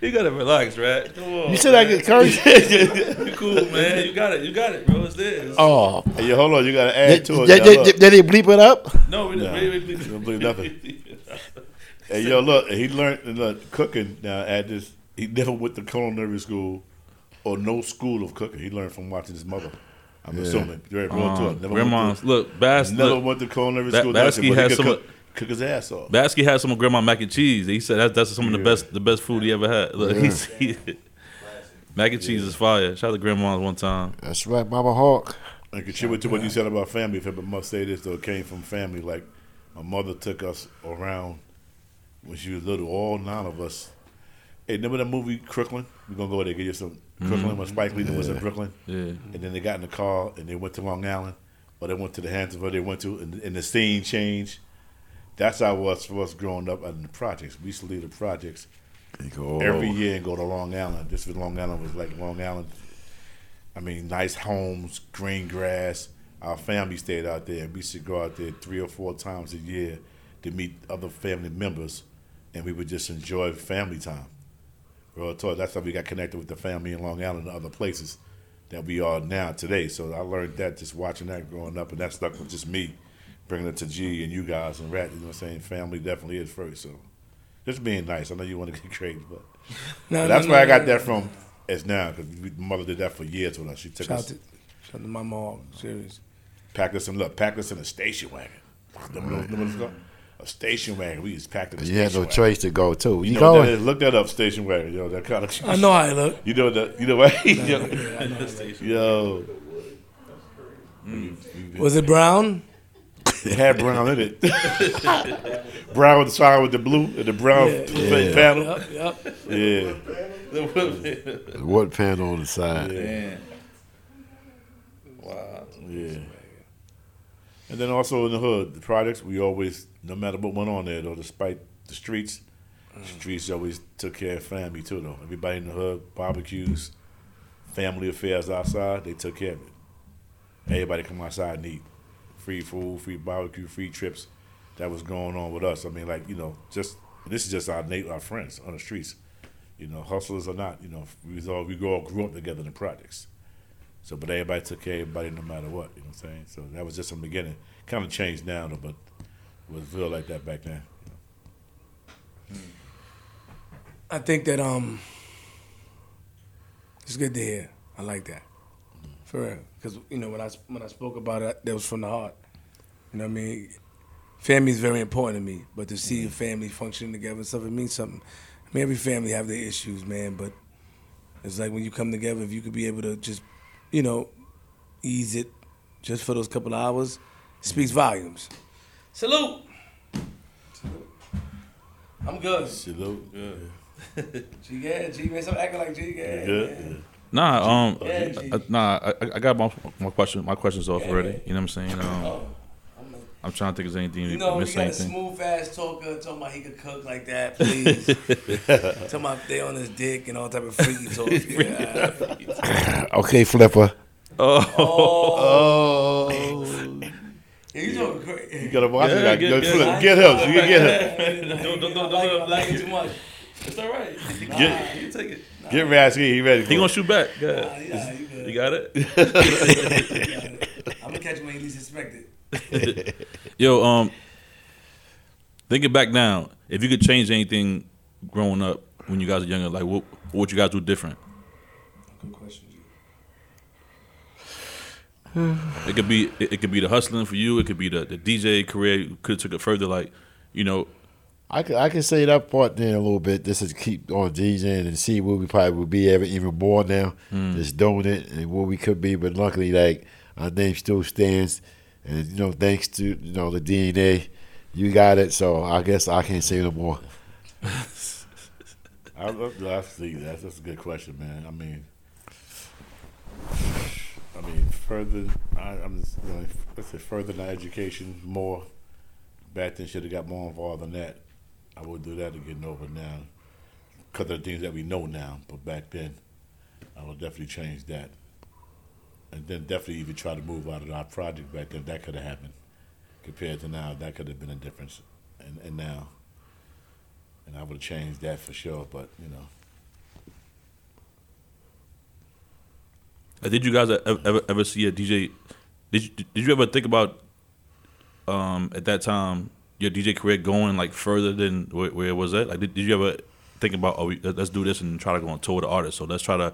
you gotta relax, right? Come on. You said I could curse? You cool, man. You got it. You got it, bro. It's there. oh, Hey, yo, hold on. You got to add did, to it. did, now, did, did they bleep it up? no, we didn't. We, we, Don't believe nothing. Hey, yo, look. He learned look, cooking now at this. He never went to culinary school or no school of cooking. He learned from watching his mother. I'm Yeah. assuming. Very real to Um. Never grandma's went look, Bass. never Look, went to culinary Ba- school. Baskey nothing, has some cook, cook his ass off. Basky had some of grandma mac and cheese. He said that's that's some of the Yeah. best the best food he ever had. Look, he's, he, mac and cheese is fire. Shout out to grandma's one time. That's right, Mama Hawk. And contribute to what you said about family. If I must say this, though, it came from family. Like my mother took us around when she was little. All nine of us. Hey, remember that movie Crooklyn? We're gonna go there get you some Crooklyn when Spike Lee was in Brooklyn. Yeah. And then they got in the car and they went to Long Island, or they went to the Hamptons, they went to, and, and the scene changed. That's how it was for us growing up in the projects. We used to leave the projects every year and go to Long Island. This was Long Island was like Long Island. I mean, nice homes, green grass. Our family stayed out there. We used to go out there three or four times a year to meet other family members, and we would just enjoy family time. Real talk. That's how we got connected with the family in Long Island and other places that we are now today. So I learned that just watching that growing up, and that stuck with just me, bringing it to G and you guys and Rat. You know what I'm saying? Family definitely is first. So just being nice. I know you want to get crazy, but No, but that's no, where I got no. that from. As now, because mother did that for years with us. She took Shout us, to, shout to my mom. Serious. packed us in, look, packed us in a station wagon. Mm-hmm. Remember, those- remember those called? A station wagon. We just packed in a You had no wagon. choice to go too. You, You know what that? Look that up, station wagon. Yo, that kind of. I know how I look. You know that. You know what? Yeah, I know how I. Yo, mm. Was it brown? it had brown in it. brown with the side with the blue and the brown Yeah. panel. Yup, yup. Yeah. The wood panel on the side. Man. Wow. Yeah. And then also in the hood, the products we always, no matter what went on there, though, despite the streets, the streets always took care of family too, though. Everybody in the hood, barbecues, family affairs outside, they took care of it. Everybody come outside and eat. Free food, free barbecue, free trips. That was going on with us. I mean, like, you know, just, this is just our na- our friends on the streets. You know, hustlers or not, you know, we all, we all grew up together in the projects. So, but everybody took care of everybody no matter what. You know what I'm saying? So that was just from the beginning. Kind of changed now, though, but was real like that back then. Hmm. I think that um, it's good to hear. I like that, hmm. for real. Because you know when I when I spoke about it, that was from the heart. You know what I mean? Family is very important to me, but to see a family functioning together and stuff, it means something. I mean, every family have their issues, man, but it's like when you come together, if you could be able to just, you know, ease it just for those couple of hours, speaks volumes. Salute. I'm good. Salute. G, yeah, G, man. Stop acting like G, yeah. Good. man. Nah, um, Yeah, G. uh, nah. I, I got my my question my questions off Yeah, already. man. You know what I'm saying? Um, Oh, I'm, I I'm trying to think if there's anything You we know, missed you got a anything. smooth ass talker talking about he could cook like that, please. talking about they on his dick and all type of freaky talk. Yeah. Okay, Flipper. Oh. Yeah, you talking You crazy. gotta watch Yeah, it. Like, get- get, get- flip, get him. So you can get him. Don't- don't- don't- I like, don't- like it too much. It's all right. Get, You take it. get Rasky. He ready. For He gonna shoot back. Go Nah, yeah, you good. You got it. I'm gonna catch him when he least expect it. Yo, um, thinking back now, if you could change anything growing up when you guys were younger, like what, what would you guys do different? Good question, G. It could be it, it could be the hustling for you. It could be the, the DJ career. You could have took it further. Like you know, I can, I can say that part there a little bit. This is keep on DJing and see where we probably would be ever even more now. Hmm. Just doing it and where we could be. But luckily, like our name still stands, and you know, thanks to you know the DNA, you got it. So I guess I can't say no more. I, that's, the, that's that's a good question, man. I mean, I mean, further. I, I'm just, know, let's say further education, more. Back then, should have got more involved in that. I would do that to get over now, because of the things that we know now. But back then, I would definitely change that, and then definitely even try to move out of our project back then. That could have happened, compared to now. That could have been a difference, and and now and I would have changed that for sure. But you know, did you guys ever, ever, see a DJ? Did you, did you ever think about um, at that time your DJ career going like further than where, where it was at? Like, did, did you ever think about oh, we, let's do this and try to go on tour with the artist? So let's try to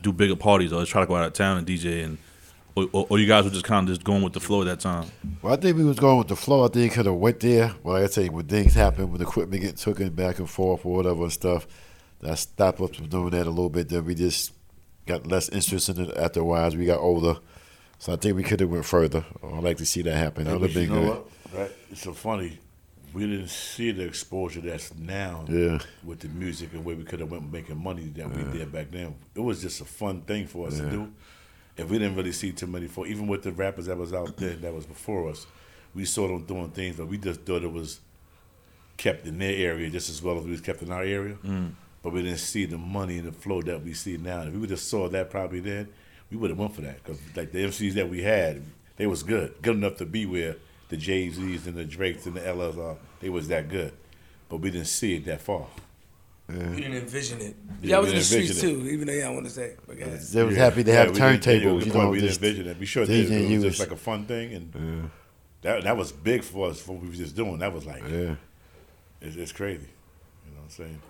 do bigger parties, or let's try to go out of town and DJ, and or, or, or you guys were just kind of just going with the flow at that time. Well, I think we was going with the flow. I think could have went there. Well, like I say, when things happen, when equipment get taken back and forth or whatever and stuff, that stopped us from doing that a little bit. Then we just got less interest in it after a while as we got older. So I think we could have went further. I'd like to see that happen. That would have been good. Right? It's so funny. We didn't see the exposure that's now Yeah. with the music and where we could have went making money that we did back then. It was just a fun thing for us to do. And we didn't really see too many for even with the rappers that was out there that was before us. We saw them doing things, but we just thought it was kept in their area just as well as we was kept in our area. Mm. But we didn't see the money and the flow that we see now. If we would have saw that probably then, we would have went for that because like the MCs that we had, they was good, good enough to be where the Jay Z's and the Drakes and the LLs are. They was that good, but we didn't see it that far. We didn't envision it. Yeah, Yeah, I was in the streets envision too, even though yeah, I want to say. But yeah. They was Yeah. happy to Yeah, have we didn't- yeah, turntables, you know. we didn't envision it. We sure DJ did. It was use. just like a fun thing, and that that was big for us. For what we was just doing, that was like Yeah. it's, it's crazy. You know what I'm saying?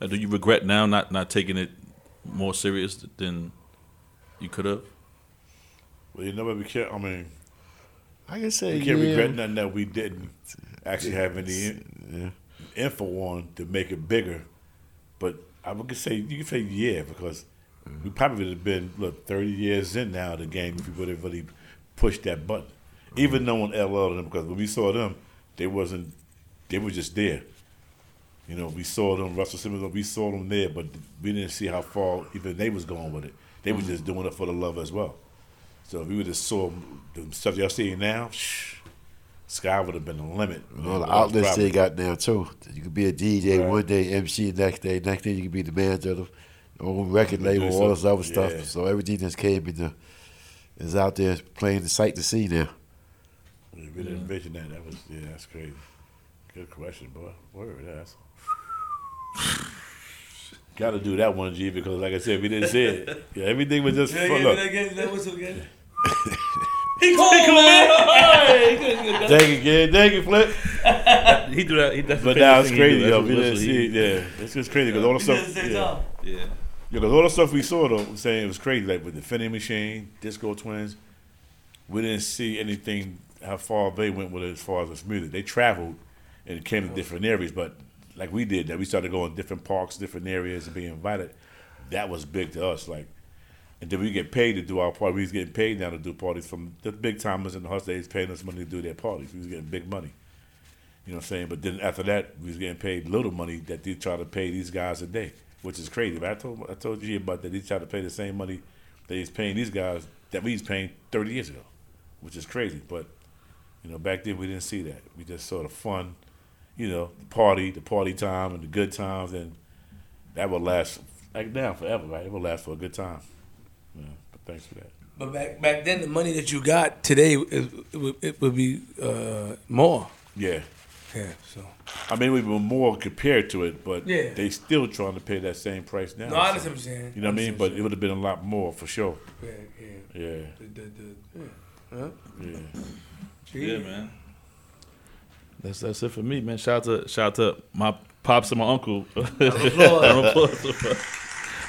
Uh, do you regret now not not taking it more serious than you could have? Well, you never what we can't. I mean, I can say we can't yeah. regret nothing that we didn't actually have any Yeah. info on to make it bigger. But I would say you can say yeah because we probably would have been look thirty years in now the game if we would have really pushed that button. Even knowing LL and them because when we saw them, they wasn't they were just there. You know, we saw them Russell Simmons, we saw them there, but we didn't see how far even they was going with it. They were mm-hmm. just doing it for the love as well. So if we would have saw the stuff y'all seeing now, shh, sky would have been the limit. All the Well, outlets they got now too. You could be a DJ Right. one day, MC next day, next day you could be the manager of the own record label, all this other stuff. Yeah. So everything that's came in the, is out there playing the sight to see now. We didn't envision that. That was yeah, that's crazy. Good question, boy. Word, that's. Got to do that one, G, because like I said, we didn't see it. Yeah, everything was just Yeah, fun. yeah, Look, that again, that whistle again. He cold, man. thank you, kid. Thank you, Flip. he do that. He, that's But now it's crazy, do. yo. We didn't see it. Yeah, it's just crazy because all the stuff. at the same Yeah, time. Yeah. Yeah, because all the stuff we saw though, I'm saying it was crazy. Like with the Infinity Machine, Disco Twins, we didn't see anything how far they went with it as far as this music. They traveled and came to different areas, but like we did that, we started going different parks, different areas, and being invited. That was big to us. Like, and then we get paid to do our party. We was getting paid now to do parties from the big timers and the hustlers paying us money to do their parties. We was getting big money. You know what I'm saying? But then after that, we was getting paid little money that they try to pay these guys a day, which is crazy. But I told I told you about that. They try to pay the same money that he's paying these guys that we was paying 30 years ago, which is crazy. But You know, back then we didn't see that. We just saw the fun, you know, the party, the party time, and the good times, and that will last like now forever, right? It will last for a good time. Yeah, but thanks for that. But back back then, the money that you got today, it, it, would, it would be uh, more. Yeah. Yeah. So. I mean, we were more compared to it, but Yeah. they still trying to pay that same price now. No, I so- understand what you're saying. You know what I mean? But it would have been a lot more for sure. yeah, yeah. Yeah, The, the, the, yeah. Huh? yeah. Yeah, man. That's that's it for me, man. Shout out to shout out to my pops and my uncle. Round of applause.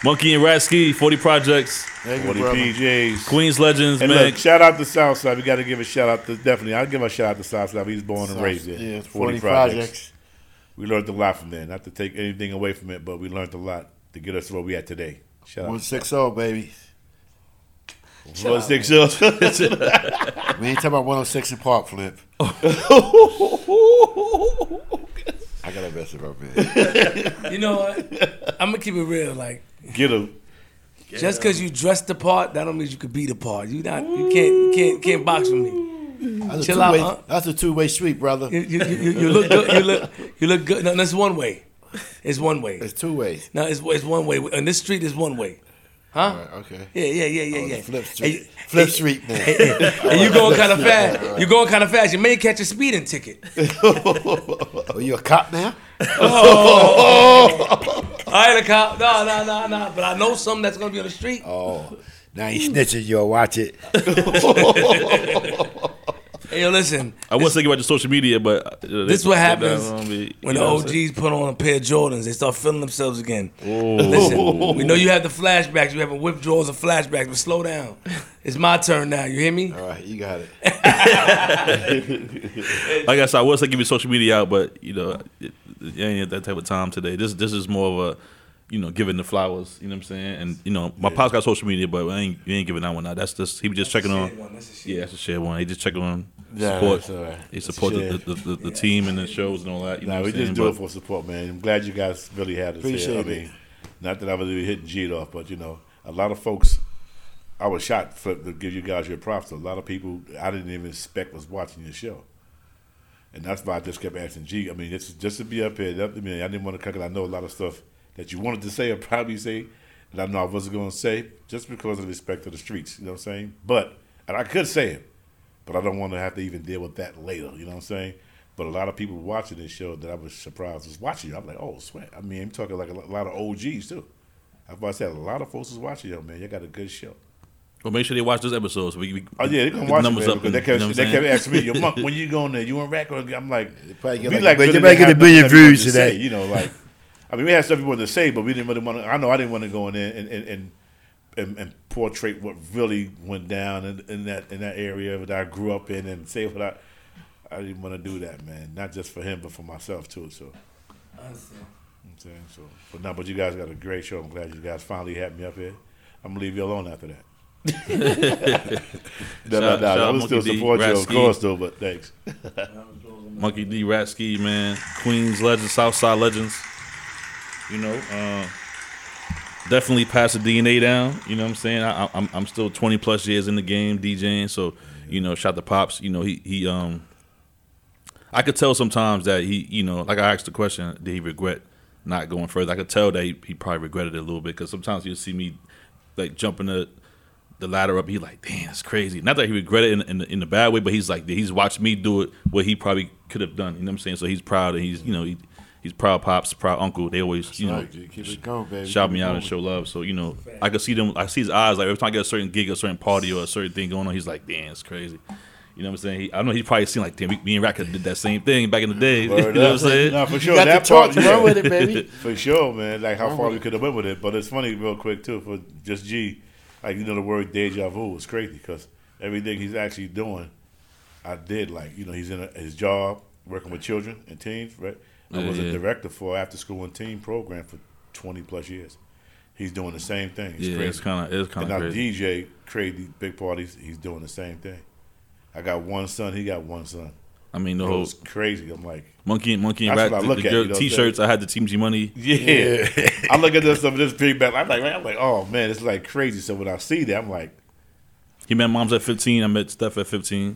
Monkey and Rat Ski, 40 Projects, Thank 40 brother. PJs. Queens Legends, And man. look, shout out to Southside. We got to give a shout out to definitely. I'll give a shout out to Southside. He's born and raised there. Yeah, 40, 40 projects. projects. We learned a lot from there. Not to take anything away from it, but we learned a lot to get us where we at today. Shout out. 160, baby. One oh six zero. We ain't talking about 106 in Park Flip. I got to mess it up, man. You know what? I'm gonna keep it real. Like, Get him. just because you dress the part, that don't mean you could be the part. You not. You can't. You can't. Can't box with me. That's a Chill out, two-way, huh? that's a two-way street, brother. You, you, you, you look good. You look. You look good. No, that's one way. It's one way. It's two ways. No, it's, it's one way. And this street is one way. Huh? Right, okay. Yeah, yeah, yeah, yeah, Oh, yeah. Flip Street. Flip and- Street, man. And you going kind of fast. You going kind of fast. You may catch a speeding ticket. Oh, you a cop now? Oh. I ain't a cop. No, no, no, no. But I know something that's gonna be on the street. Oh, now you snitching, you'll watch it. Hey, yo, listen. I wasn't thinking about the social media, but uh, This is what happens that on me, when the know saying? OGs put on a pair of Jordans. They start feeling themselves again. Listen, we know you have the flashbacks. You having withdrawals and flashbacks, but slow down. It's my turn now. You hear me? All right, you got it. Like I said, I was thinking of social media out, but you know, it, it ain't at that type of time today. This this is more of a, you know, giving the flowers. You know what I'm saying? And you know, my pops got social media, but I ain't, you ain't giving that one out. That's just he was just checking on. Yeah, that's a shared one. He just checking on Yeah, support. that's all right. He It's support the, shared. the, the, the team and the shows and all that. You know Nah, what we I'm saying? just do it for support, man. I'm glad you guys really had us Appreciate here. I it. mean, not that I was really hitting G off, but you know, a lot of folks. I was shocked for, to give you guys your props. A lot of people I didn't even expect was watching your show, and that's why I just kept asking G. I mean, it's just to be up here. That, I mean, I didn't want to cut. 'cause I know a lot of stuff that you wanted to say or probably say that I know I wasn't going to say, just because of the respect to the streets. You know what I'm saying? But and I could say it, but I don't want to have to even deal with that later. You know what I'm saying? But a lot of people watching this show that I was surprised was watching you. I'm like, oh, sweat. I mean, I'm talking like a lot of OGs too. That's why I said a lot of folks is watching you, man. You got a good show. Well, make sure they watch those episodes. we, we Oh yeah, they can get the watch it, numbers man, up. because and- they you kept, know they kept asking me, "Your monk, when you going there? You in rack?" Or I'm like, get we like- really you didn't might get have a billion views today. You know, like I mean, we had stuff we wanted to say, but we didn't really want to. I know I didn't want to go in there and and, and, and, and portray what really went down in, in that in that area that I grew up in and say what I. I didn't want to do that, man. Not just for him, but for myself too. So. I'm saying so, but no, but you guys got a great show. I'm glad you guys finally had me up here. I'm gonna leave you alone after that. no, no, Shout- no. shout I out will still Monkey D, support you, of Ratsky. course, though. But thanks. Monkey D, Ratsky, man, Queens legends, Southside legends. You know, uh, definitely pass the DNA down. You know what I'm saying? I, I'm I'm still 20 plus years in the game DJing, so you know, shout the pops. You know, he he um, I could tell sometimes that he, you know, like I asked the question, did he regret not going further? I could tell that he, he probably regretted it a little bit because sometimes you'll see me like jumping the the ladder up. He like, damn, it's crazy. Not that he regretted it in, in, the, in the bad way, but he's like, he's watched me do it what he probably could have done. You know what I'm saying? So he's proud and he's, you know, he, he's proud pops, proud uncle. They always, you know, Right, keep it going, baby. shout Keep me it out and show love. So you know, I could see them. I see his eyes like every time I get a certain gig, a certain party, or a certain thing going on. He's like, damn, it's crazy. You know what I'm saying? He, I know he's probably seen like, damn, me- me and Rat did that same thing back in the day. you know Word what I'm saying? No, for sure. You got that the torch, part, run with it, baby. For sure, man. Like how Run far we could have went with it. But it's funny, real quick too, for just G. Like you know, the word deja vu is crazy because everything he's actually doing, I did. Like you know, he's in a, his job working with children and teens. Right. I Yeah, was a director for after school and teen program for twenty plus years. He's doing the same thing. It's Yeah, crazy. it's kind of it's kind and of now crazy. DJ create these big parties. He's doing the same thing. I got one son. He got one son. I mean, the It whole was crazy. I'm like, monkey and monkey and rat I look the, at, you know t-shirts. I had the Team G money. Yeah. I look at this stuff, this big back. I'm like, man, I'm like, oh man, it's like crazy. So when I see that, I'm like, He met moms at 15. I met Steph at 15.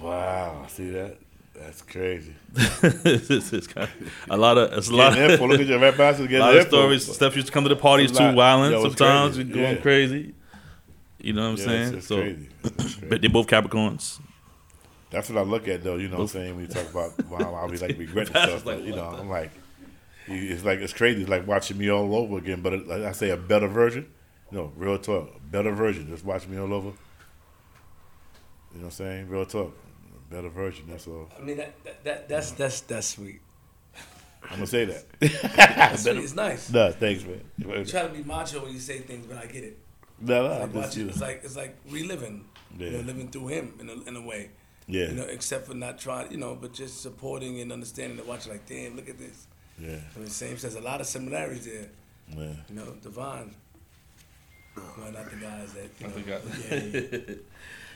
Wow, see that? That's crazy. it's, it's kind of, a lot of it's a lot, Getting info. Look at your rap bastard a lot of stories. Steph used to come to the parties too, Yo, sometimes, crazy. going Yeah. crazy. You know what I'm Yeah, saying? it's, it's so, crazy. Crazy. but they're both Capricorns. That's what I look at, though. You know what I'm saying? When you talk about wow, I'll be like regretting stuff. But, you know, I'm like, it's like it's crazy. It's like watching me all over again. But it, like I say, a better version. No, real talk. Better version. Just watching me all over. You know what I'm saying? Real talk. A better version. That's all. I mean, that, that, that that's that's that's sweet. I'm gonna say that. That's sweet. It's nice. no, thanks, man. You try to be macho when you say things, but I get it. No, no, It's I like, just, you know, it's like it's like reliving, you know, living through him in a, in a way. yeah, You know, except for not trying, you know, but just supporting and understanding and watching. Like, damn, look at this. yeah, I mean, same says a lot of similarities there. yeah. You know, Devon. Well, not the guys that. You know, the guys. yeah, yeah.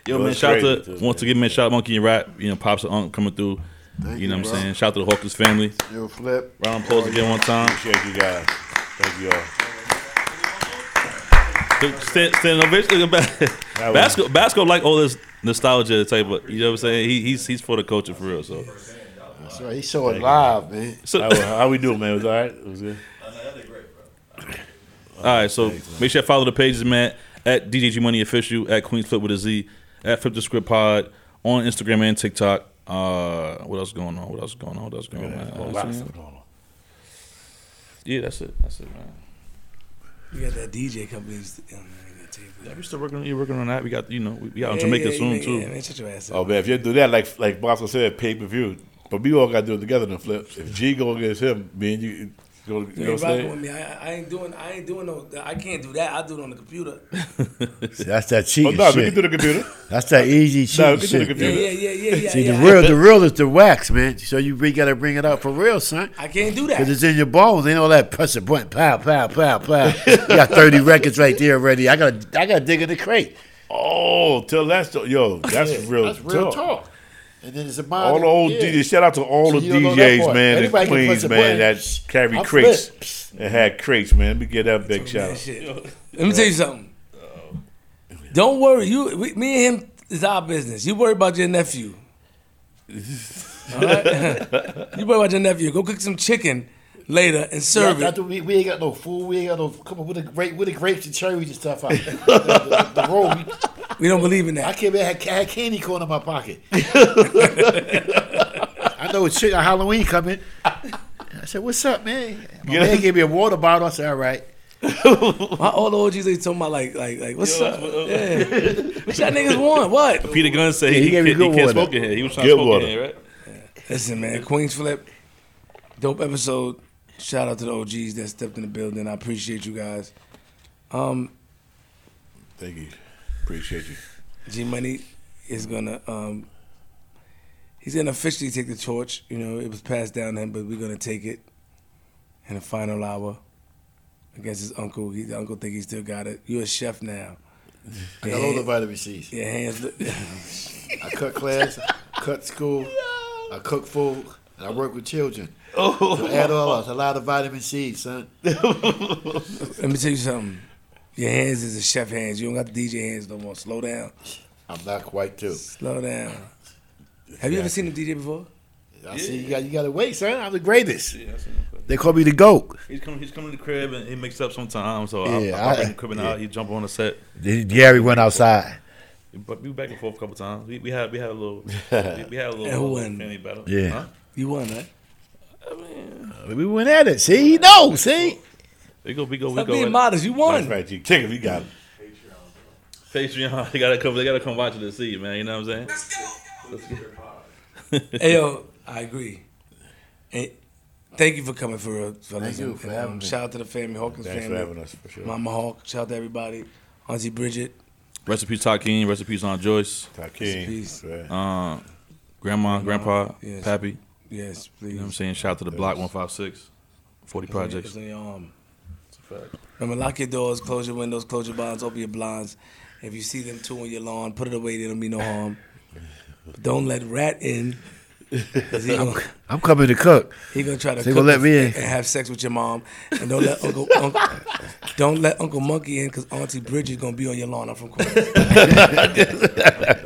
Yo, Well, man, shout out to too, once man. again, man, shout out Monkey and Rap. You know, pops and Unc coming through. Thank you know what I'm bro. saying? Shout out to the Hawkins family. Yo, flip. Round of applause again one time. Appreciate you guys. Thank you all. Stand, stand ovation. Basco, Basco like all this nostalgia type of, you know what I'm saying? He, he's he's for the culture for real. So, That's right. He saw it live, man. so How, how we doing, man? Was all right? It was good. all right. So make sure you follow the pages, man. At DJG Money Official, at Queens Flip with a Z, at Flip the Script Pod on Instagram and TikTok. Uh, what else going on? What else going on? What else going on? Yeah, man? a lot of stuff going on. Yeah, that's it. That's it, man. You got that DJ company. who's- man, I gotta tell you, Yeah, we still working. You're working on that. We got you know we, we out in Yeah, Jamaica yeah, soon yeah, too. Yeah, man, shut your ass up. Oh man, if you do that, like like Bosco said, pay per view. But we all got to do it together. Then flip. If G go against him, me and you, go, you You know ain't rocking with me. I, I ain't doing. I ain't doing no. I can't do that. I do it on the computer. See, that's that Oh cheating no, we shit. can do the computer. That's that easy No, we cheating can do the shit. Yeah, computer. yeah, yeah, yeah, yeah. See, yeah. the real, the real is the wax, man. So you really gotta bring it up for real, son. I can't do that Cause it's in your bones. Ain't all that press a button, pow, pow, pow, pow. you got thirty records right there already. I gotta, I gotta dig in the crate. Oh, tell that story. Yo, that's real. That's real talk. talk. And then it's a All the old yeah. DJs. Shout out to all So the you that DJs, man, in Anybody can Queens, man, button. that carry I'm crates flipped. and had crates, man. Let me get that big shout Man, out. Let me tell you something. Don't worry. You, we, me and him is our business. You worry about your nephew. All right? you worry about your nephew. Go cook some chicken later and serve that's it. we, we ain't got no food. We ain't got no. Come on, with the grape, with the grapes and cherries and stuff out. the, the, the roll. We, We don't believe in that. I that. came in, had, had candy corn in my pocket. I know it's chicken Halloween coming. I said, "What's up, man?" My Yeah. man gave me a water bottle. I said, "All right." My old OGs they talking about like like like what's up? Yeah. What y'all niggas want? What? Peter Gunn said Yeah, he, he gave me can't, he good can't smoke in here. He was trying Good to smoke water. in here, right? Listen, man, Queens Flip, dope episode. Shout out to the OGs that stepped in the building. I appreciate you guys. Um, Thank you. Appreciate you. G Money is gonna um he's gonna officially take the torch. You know, it was passed down to him, but we're gonna take it in the final hour against his uncle. He, the uncle think he still got it. You're a chef now. I got all the vitamin C's. Your hands look I cut class, cut school, I cook food, and I work with children. So add all up, it's a lot of vitamin C, son. Let me tell you something. Your hands is a chef hands. You don't got the DJ hands no more. Slow down. I'm not quite too. Slow down. Have you ever seen a DJ before? I see you got you got to wait, son. I'm the greatest. Yeah, I seen him play. They call me the goat. He's coming. He's coming to the crib and he makes up sometimes. So I, Yeah, I, I I- bring the crib and out. He jump on the set. Gary went outside. But we back and forth a couple times. We, we had we had a little we, we had a little, little won? family battle. Yeah. Huh? You won, right? Uh, we went at it. See, he knows. See, We go. We go. We Stop go. being at- modest. You won. That's won. right, G. Chicken, we got it. Patreon. They gotta come. They gotta come watch it to see, man. You know what I'm saying? Let's go. Let's get... Hey yo, I agree. And thank you for coming for real, fellas. you And, for um, having me. shout out to the family, Hawkins Thanks for family, having us, for sure. Mama Hawk. Shout out to everybody. Auntie Bridget. Recipes Takeem. Recipes on Joyce. Takeem. Peace. Right. Uh, grandma, grandpa, Yes. Pappy. Yes, please. You know what I'm saying? Shout out to the Block 156. 40 It's on your- projects. it's on your arm. It's a fact. Remember, lock your doors, close your windows, close your blinds, open your blinds. If you see them two on your lawn, put it away. There don't be no harm. But don't let rat in. 'cause he gonna, I'm coming to cook. he gonna try to cook gonna let me in. and have sex with your mom. And don't let Uncle, Uncle don't let Uncle Monkey in because Auntie Bridget gonna be on your lawn. I'm from Queens.